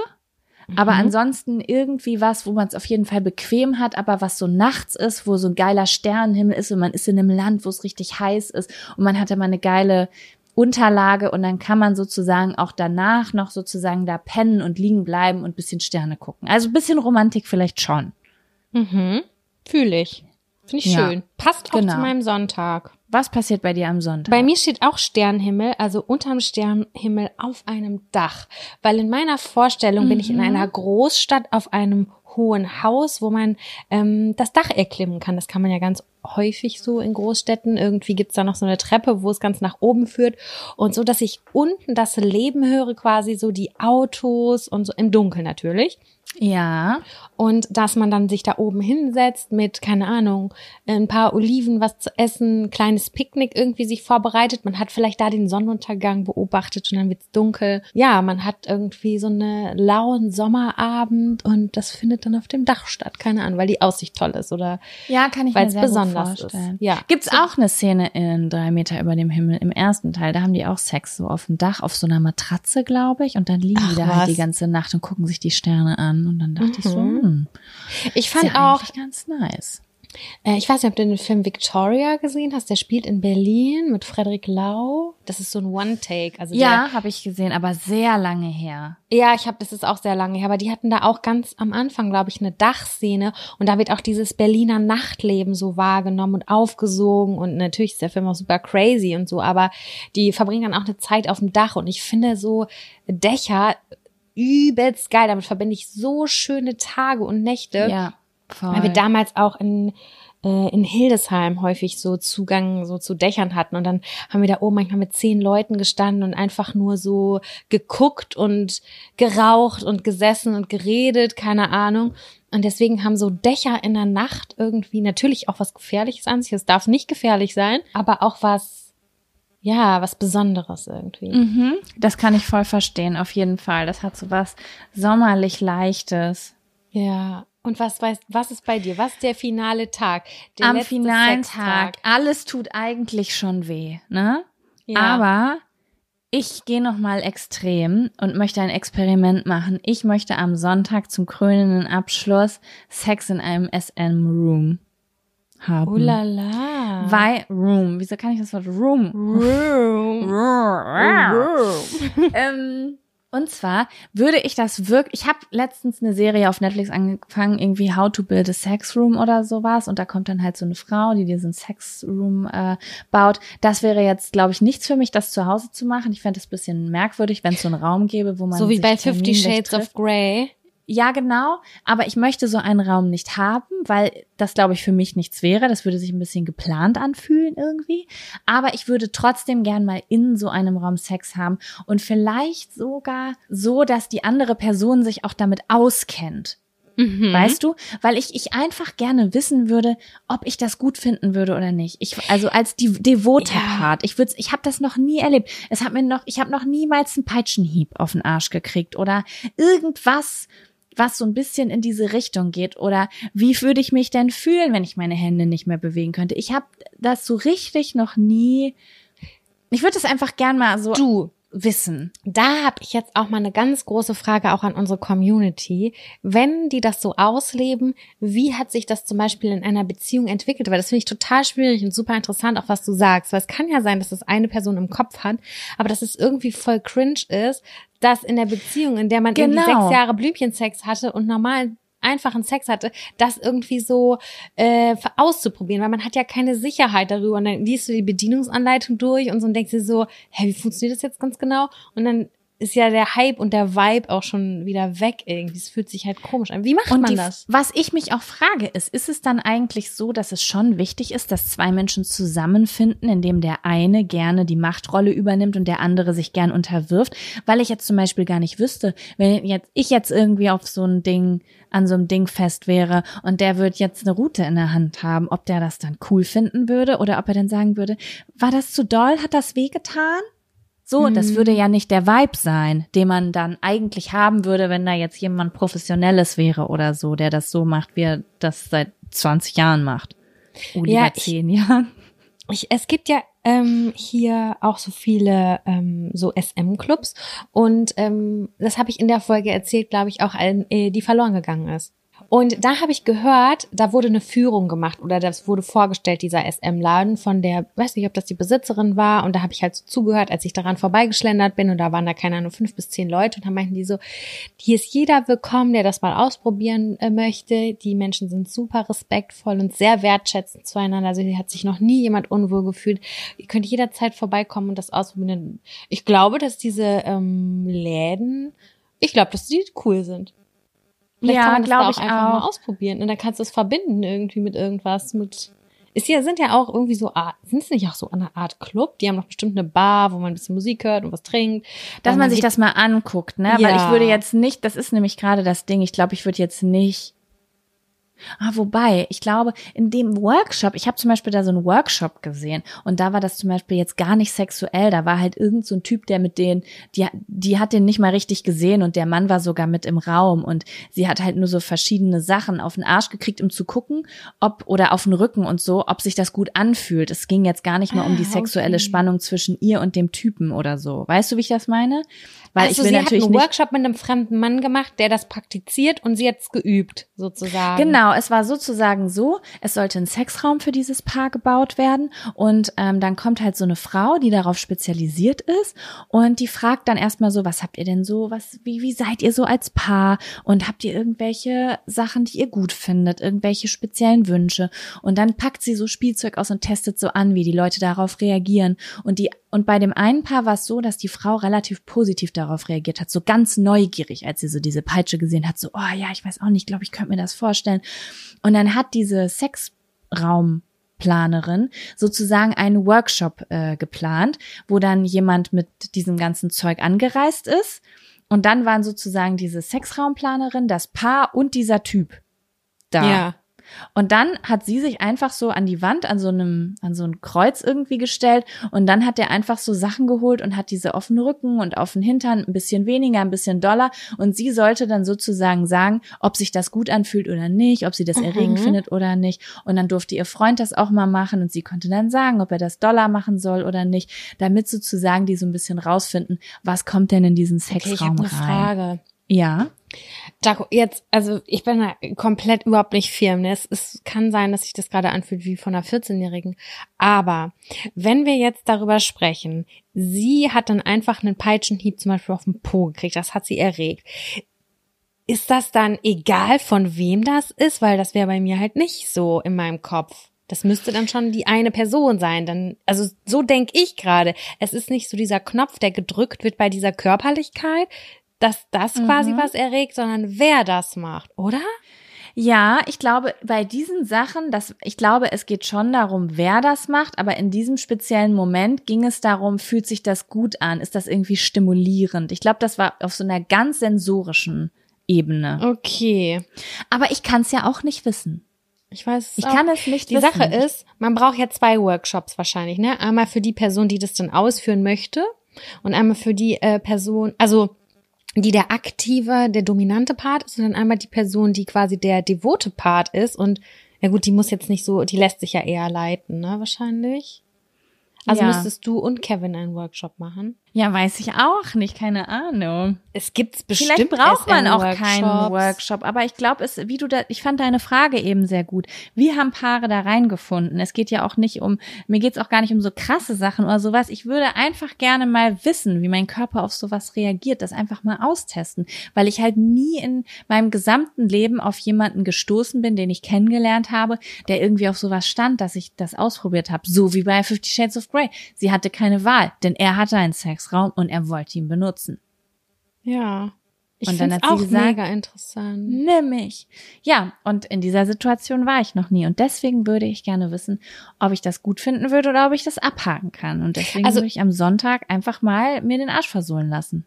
Aber Mhm. ansonsten irgendwie was, wo man es auf jeden Fall bequem hat, aber was so nachts ist, wo so ein geiler Sternenhimmel ist und man ist in einem Land, wo es richtig heiß ist und man hat immer eine geile Unterlage und dann kann man sozusagen auch danach noch sozusagen da pennen und liegen bleiben und bisschen Sterne gucken. Also ein bisschen Romantik vielleicht schon. Mhm. Fühle ich. Finde ich Ja. schön. Passt auch Genau. zu meinem Sonntag. Was passiert bei dir am Sonntag? Bei mir steht auch Sternhimmel, also unterm Sternhimmel auf einem Dach. Weil in meiner Vorstellung bin ich in einer Großstadt auf einem hohen Haus, wo man ähm, das Dach erklimmen kann. Das kann man ja ganz häufig so in Großstädten. Irgendwie gibt's da noch so eine Treppe, wo es ganz nach oben führt. Und so, dass ich unten das Leben höre, quasi so die Autos und so im Dunkeln natürlich. ja. Und dass man dann sich da oben hinsetzt mit, keine Ahnung, ein paar Oliven, was zu essen, ein kleines Picknick irgendwie sich vorbereitet. Man hat vielleicht da den Sonnenuntergang beobachtet und dann wird's dunkel. Ja, man hat irgendwie so eine lauen Sommerabend und das findet dann auf dem Dach statt. Keine Ahnung, weil die Aussicht toll ist oder Ja, kann ich Weil mir es sehr besonders gut vorstellen. ist. Ja. Gibt's auch eine Szene in Drei Meter über dem Himmel im ersten Teil. Da haben die auch Sex so auf dem Dach, auf so einer Matratze, glaube ich. Und dann liegen Ach, die da halt was. die ganze Nacht und gucken sich die Sterne an. Und dann dachte ich so, Mhm. hm, ich ist fand ja auch, eigentlich ganz nice. Äh, ich weiß nicht, ob du den Film Victoria gesehen hast. Der spielt in Berlin mit Frederik Lau. Das ist so ein One-Take. Also Ja, habe ich gesehen, aber sehr lange her. Ja, ich habe, das ist auch sehr lange her, aber die hatten da auch ganz am Anfang, glaube ich, eine Dachszene und da wird auch dieses Berliner Nachtleben so wahrgenommen und aufgesogen und natürlich ist der Film auch super crazy und so, aber die verbringen dann auch eine Zeit auf dem Dach und ich finde so Dächer übelst geil, damit verbinde ich so schöne Tage und Nächte. Ja, voll. Weil wir damals auch in, äh, in Hildesheim häufig so Zugang so zu Dächern hatten. Und dann haben wir da oben manchmal mit zehn Leuten gestanden und einfach nur so geguckt und geraucht und gesessen und geredet, keine Ahnung. Und deswegen haben so Dächer in der Nacht irgendwie natürlich auch was Gefährliches an sich. Es darf nicht gefährlich sein, aber auch was, ja, was Besonderes irgendwie. Mhm, das kann ich voll verstehen, auf jeden Fall. Das hat so was sommerlich Leichtes. Ja. Und was weißt, was ist bei dir? Was ist der finale Tag? Der Am finalen? Tag, alles tut eigentlich schon weh, ne? Ja. Aber ich gehe noch mal extrem und möchte ein Experiment machen. Ich möchte am Sonntag zum krönenden Abschluss Sex in einem SM-Room haben. Oh la la. Weil Room, wieso kann ich das Wort Room? Room. ähm, und zwar würde ich das wirklich, ich habe letztens eine Serie auf Netflix angefangen, irgendwie How to Build a Sex Room oder sowas und da kommt dann halt so eine Frau, die diesen Sex Room äh, baut. Das wäre jetzt, glaube ich, nichts für mich, das zu Hause zu machen. Ich fände es ein bisschen merkwürdig, wenn es so einen Raum gäbe, wo man So wie bei Fifty Shades trifft. of Grey. Ja, genau, aber ich möchte so einen Raum nicht haben, weil das, glaube ich, für mich nichts wäre. Das würde sich ein bisschen geplant anfühlen irgendwie. Aber ich würde trotzdem gern mal in so einem Raum Sex haben und vielleicht sogar so, dass die andere Person sich auch damit auskennt. Mhm. Weißt du? Weil ich, ich einfach gerne wissen würde, ob ich das gut finden würde oder nicht. Ich, also als die devote Ja. Part. Ich würde, ich habe das noch nie erlebt. Es hat mir noch, ich habe noch niemals einen Peitschenhieb auf den Arsch gekriegt oder irgendwas, was so ein bisschen in diese Richtung geht. Oder wie würde ich mich denn fühlen, wenn ich meine Hände nicht mehr bewegen könnte? Ich habe das so richtig noch nie. Ich würde es einfach gern mal so Du, wissen. Da habe ich jetzt auch mal eine ganz große Frage auch an unsere Community. Wenn die das so ausleben, wie hat sich das zum Beispiel in einer Beziehung entwickelt? Weil das finde ich total schwierig und super interessant, auch was du sagst. Weil es kann ja sein, dass das eine Person im Kopf hat, aber dass es irgendwie voll cringe ist, dass in der Beziehung, in der man irgendwie Genau. sechs Jahre Blümchensex hatte und normalen einfachen Sex hatte, das irgendwie so äh, auszuprobieren, weil man hat ja keine Sicherheit darüber und dann liest du die Bedienungsanleitung durch und so und denkst dir so, hä, wie funktioniert das jetzt ganz genau? Und dann ist ja der Hype und der Vibe auch schon wieder weg irgendwie. Es fühlt sich halt komisch an. Wie macht Und man die, das? was ich mich auch frage, ist, ist es dann eigentlich so, dass es schon wichtig ist, dass zwei Menschen zusammenfinden, indem der eine gerne die Machtrolle übernimmt und der andere sich gern unterwirft? Weil ich jetzt zum Beispiel gar nicht wüsste, wenn jetzt ich jetzt irgendwie auf so ein Ding, an so einem Ding fest wäre und der wird jetzt eine Route in der Hand haben, ob der das dann cool finden würde oder ob er dann sagen würde, war das zu doll, hat das wehgetan? So, das würde ja nicht der Vibe sein, den man dann eigentlich haben würde, wenn da jetzt jemand Professionelles wäre oder so, der das so macht, wie er das seit 20 Jahren macht. Oder Ja, ja, 10 Jahren. Ich, es gibt ja ähm, hier auch so viele ähm, so SM-Clubs und ähm, das habe ich in der Folge erzählt, glaube ich, auch, ein, äh, die verloren gegangen ist. Und da habe ich gehört, da wurde eine Führung gemacht oder das wurde vorgestellt, dieser SM-Laden von der, weiß nicht, ob das die Besitzerin war. Und da habe ich halt so zugehört, als ich daran vorbeigeschlendert bin. Und da waren da, keine Ahnung, fünf bis zehn Leute. Und da meinten die so, hier ist jeder willkommen, der das mal ausprobieren äh, möchte. Die Menschen sind super respektvoll und sehr wertschätzend zueinander. Also hier hat sich noch nie jemand unwohl gefühlt. Ihr könnt jederzeit vorbeikommen und das ausprobieren. Ich glaube, dass diese ähm, Läden, ich glaube, dass die cool sind. Vielleicht Ja, kann man das da ich auch einfach mal auch. ausprobieren. Und dann kannst du es verbinden irgendwie mit irgendwas, mit ist ja, sind ja auch irgendwie so, Art- sind es nicht auch so eine Art Club? Die haben doch bestimmt eine Bar, wo man ein bisschen Musik hört und was trinkt. Dass Dann man sich das mal anguckt, ne? Weil Ja. ich würde jetzt nicht, das ist nämlich gerade das Ding, ich glaube, ich würde jetzt nicht. Ah, wobei, ich glaube, in dem Workshop, ich habe zum Beispiel da so einen Workshop gesehen und da war das zum Beispiel jetzt gar nicht sexuell. Da war halt irgend so ein Typ, der mit denen, die, die hat den nicht mal richtig gesehen und der Mann war sogar mit im Raum und sie hat halt nur so verschiedene Sachen auf den Arsch gekriegt, um zu gucken, ob oder auf den Rücken und so, ob sich das gut anfühlt. Es ging jetzt gar nicht mal um die Ah, sexuelle. Spannung zwischen ihr und dem Typen oder so. Weißt du, wie ich das meine? Weil also ich will sie natürlich hat einen Workshop mit einem fremden Mann gemacht, der das praktiziert und sie hat's geübt, sozusagen. Genau, es war sozusagen so, es sollte ein Sexraum für dieses Paar gebaut werden und ähm, dann kommt halt so eine Frau, die darauf spezialisiert ist und die fragt dann erstmal so, was habt ihr denn so, was, wie, wie seid ihr so als Paar und habt ihr irgendwelche Sachen, die ihr gut findet, irgendwelche speziellen Wünsche und dann packt sie so Spielzeug aus und testet so an, wie die Leute darauf reagieren und die und bei dem einen Paar war es so, dass die Frau relativ positiv darauf reagiert hat, so ganz neugierig, als sie so diese Peitsche gesehen hat, so, oh ja, ich weiß auch nicht, glaube ich, könnte mir das vorstellen. Und dann hat diese Sexraumplanerin sozusagen einen Workshop äh, geplant, wo dann jemand mit diesem ganzen Zeug angereist ist. Und dann waren sozusagen diese Sexraumplanerin, das Paar und dieser Typ da. Ja. Und dann hat sie sich einfach so an die Wand, an so einem, an so ein Kreuz irgendwie gestellt und dann hat er einfach so Sachen geholt und hat diese offenen Rücken und auf den Hintern ein bisschen weniger, ein bisschen doller und sie sollte dann sozusagen sagen, ob sich das gut anfühlt oder nicht, ob sie das erregend findet oder nicht und dann durfte ihr Freund das auch mal machen und sie konnte dann sagen, ob er das doller machen soll oder nicht, damit sozusagen die so ein bisschen rausfinden, was kommt denn in diesen Okay, ich Sexraum habe eine rein. Frage. Ja. Jaco, jetzt, also ich bin da komplett überhaupt nicht firm. ne? Es, es kann sein, dass sich das gerade anfühlt wie von einer 14-Jährigen. Aber wenn wir jetzt darüber sprechen, sie hat dann einfach einen Peitschenhieb zum Beispiel auf den Po gekriegt, das hat sie erregt. Ist das dann egal, von wem das ist? Weil das wäre bei mir halt nicht so in meinem Kopf. Das müsste dann schon die eine Person sein. Dann, also so denk ich gerade. Es ist nicht so dieser Knopf, der gedrückt wird bei dieser Körperlichkeit, dass das quasi Mhm. was erregt, sondern wer das macht, oder? Ja, ich glaube, bei diesen Sachen, das, ich glaube, es geht schon darum, wer das macht, aber in diesem speziellen Moment ging es darum, fühlt sich das gut an? Ist das irgendwie stimulierend? Ich glaube, das war auf so einer ganz sensorischen Ebene. Okay. Aber ich kann es ja auch nicht wissen. Ich weiß es Ich auch. kann es nicht Die wissen. Sache ist, man braucht ja zwei Workshops wahrscheinlich, ne? Einmal für die Person, die das dann ausführen möchte und einmal für die äh, Person, also die der aktive, der dominante Part ist und dann einmal die Person, die quasi der devote Part ist und ja gut, die muss jetzt nicht so, die lässt sich ja eher leiten, ne? Wahrscheinlich. Also Ja. müsstest du und Kevin einen Workshop machen. Ja, weiß ich auch nicht, keine Ahnung. Es gibt's bestimmt. Vielleicht braucht man auch keinen Workshop, aber ich glaube, es, wie du da, ich fand deine Frage eben sehr gut. Wie haben Paare da reingefunden? Es geht ja auch nicht um, mir geht's auch gar nicht um so krasse Sachen oder sowas. Ich würde einfach gerne mal wissen, wie mein Körper auf sowas reagiert, das einfach mal austesten, weil ich halt nie in meinem gesamten Leben auf jemanden gestoßen bin, den ich kennengelernt habe, der irgendwie auf sowas stand, dass ich das ausprobiert habe. So wie bei Fifty Shades of Grey. Sie hatte keine Wahl, denn er hatte einen Sexraum und er wollte ihn benutzen. Ja. Ich Und dann finde hat es sie auch gesagt, mega interessant. Nimm mich. Ja, und in dieser Situation war ich noch nie. Und deswegen würde ich gerne wissen, ob ich das gut finden würde oder ob ich das abhaken kann. Und deswegen Also- würde ich am Sonntag einfach mal mir den Arsch versohlen lassen.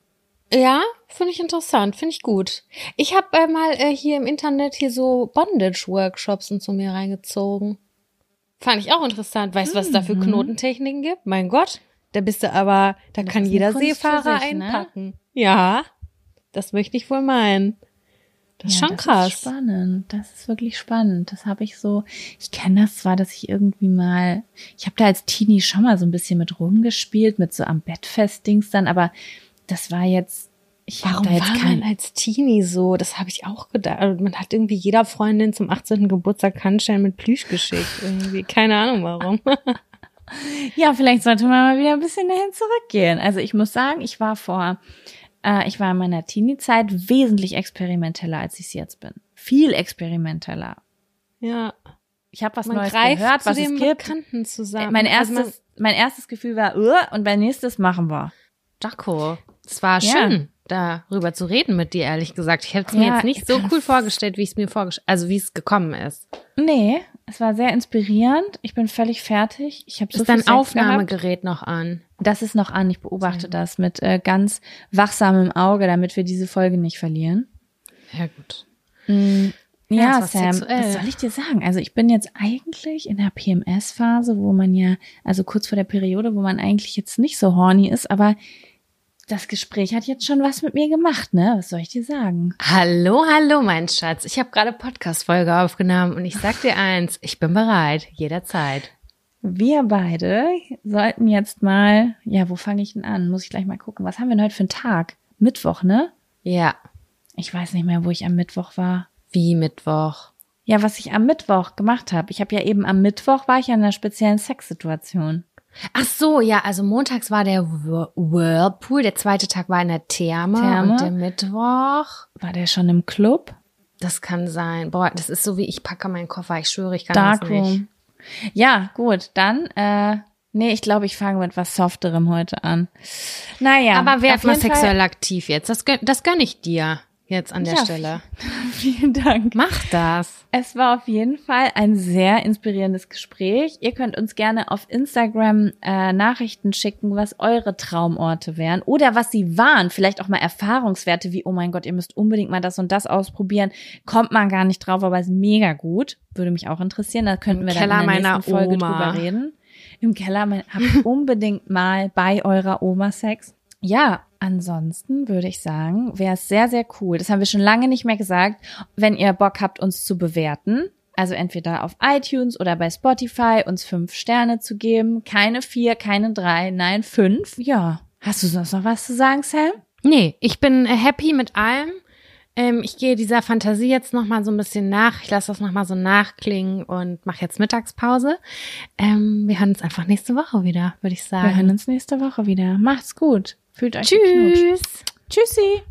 Ja, finde ich interessant, finde ich gut. Ich habe äh, mal äh, hier im Internet hier so Bondage-Workshops und so mir reingezogen. Fand ich auch interessant. Weißt du, was es da für Knotentechniken gibt? Mein Gott, da bist du aber, da Das kann jeder Seefahrer sich, ne? einpacken. Ja, das möchte ich wohl meinen. Das ist Ja, schon das krass. Ist spannend. Das ist wirklich spannend. Das habe ich so. Ich kenne das zwar, dass ich irgendwie mal. Ich habe da als Teenie schon mal so ein bisschen mit rumgespielt, mit so am Bett fest-Dings dann, aber das war jetzt. Ich Warum da jetzt war kein, man als Teenie so? Das habe ich auch gedacht. Also Man hat irgendwie jeder Freundin zum 18. Geburtstag Handstellen mit Plüsch geschickt. Irgendwie. Keine Ahnung warum. Ja, vielleicht sollte man mal wieder ein bisschen dahin zurückgehen. Also ich muss sagen, ich war vor, äh, ich war in meiner Teenie-Zeit wesentlich experimenteller, als ich es jetzt bin. Viel experimenteller. ja. Ich habe was Man Neues gehört, zu was es dem gibt. Bekannten zusammen. Mein Also erstes, mein erstes Gefühl war, uh, und beim nächstes machen wir. Jaco, es war Ja. schön, darüber zu reden mit dir, ehrlich gesagt. Ich hätte es mir Ja, jetzt nicht ich so cool vorgestellt, wie es mir vorgestellt, also wie es gekommen ist. Nee, es war sehr inspirierend. Ich bin völlig fertig. Ich habe so Ist dein. Aufnahmegerät noch an? Das ist noch an. Ich beobachte das mit äh, ganz wachsamem Auge, damit wir diese Folge nicht verlieren. Ja, gut. Ja, Ja, war Sam, sexuell. was soll ich dir sagen? Also ich bin jetzt eigentlich in der PMS-Phase, wo man ja, also kurz vor der Periode, wo man eigentlich jetzt nicht so horny ist, aber das Gespräch hat jetzt schon was mit mir gemacht, ne? Was soll ich dir sagen? Hallo, hallo, mein Schatz. Ich habe gerade Podcast-Folge aufgenommen und ich sag dir eins, ich bin bereit, jederzeit. Wir beide sollten jetzt mal, ja, wo fange ich denn an? Muss ich gleich mal gucken. Was haben wir denn heute für einen Tag? Mittwoch, ne? Ja, Ich weiß nicht mehr, wo ich am Mittwoch war. wie Mittwoch. Ja, was ich am Mittwoch gemacht habe. Ich habe ja eben am Mittwoch war ich ja in einer speziellen Sexsituation. Ach so, ja, also montags war der Whir- Whirlpool, der zweite Tag war in der Therme, Therme. und der Mittwoch, War der schon im Club? das kann sein. Boah, das ist so wie ich packe meinen Koffer, ich schwöre, ich kann das nicht. Darkroom. Ja, gut, dann, äh, nee, ich glaube, ich fange mit was Softerem heute an. Naja. Aber auf mal sexuell aktiv jetzt. Das gönn, das gönn ich dir jetzt an der Ja, Stelle. Vielen Dank. Mach das. Es war auf jeden Fall ein sehr inspirierendes Gespräch. Ihr könnt uns gerne auf Instagram äh, Nachrichten schicken, was eure Traumorte wären oder was sie waren. Vielleicht auch mal Erfahrungswerte wie, oh mein Gott, ihr müsst unbedingt mal das und das ausprobieren. Kommt man gar nicht drauf, aber ist mega gut. Würde mich auch interessieren. Da könnten Im wir Keller dann in der nächsten Folge Oma. drüber reden. Im Keller mein, habt unbedingt mal bei eurer Oma Sex. Ja, ansonsten würde ich sagen, wäre es sehr, sehr cool. Das haben wir schon lange nicht mehr gesagt. Wenn ihr Bock habt, uns zu bewerten, also entweder auf iTunes oder bei Spotify, uns fünf Sterne zu geben. Keine vier, keine drei, nein, fünf. Ja. Hast du sonst noch was zu sagen, Sam? Nee, ich bin äh, happy mit allem. Ähm, ich gehe dieser Fantasie jetzt noch mal so ein bisschen nach. Ich lasse das noch mal so nachklingen und mache jetzt Mittagspause. Ähm, wir hören uns einfach nächste Woche wieder, würde ich sagen. Wir hören uns nächste Woche wieder. Macht's gut. Fühlt euch. Tschüss. Tschüssi.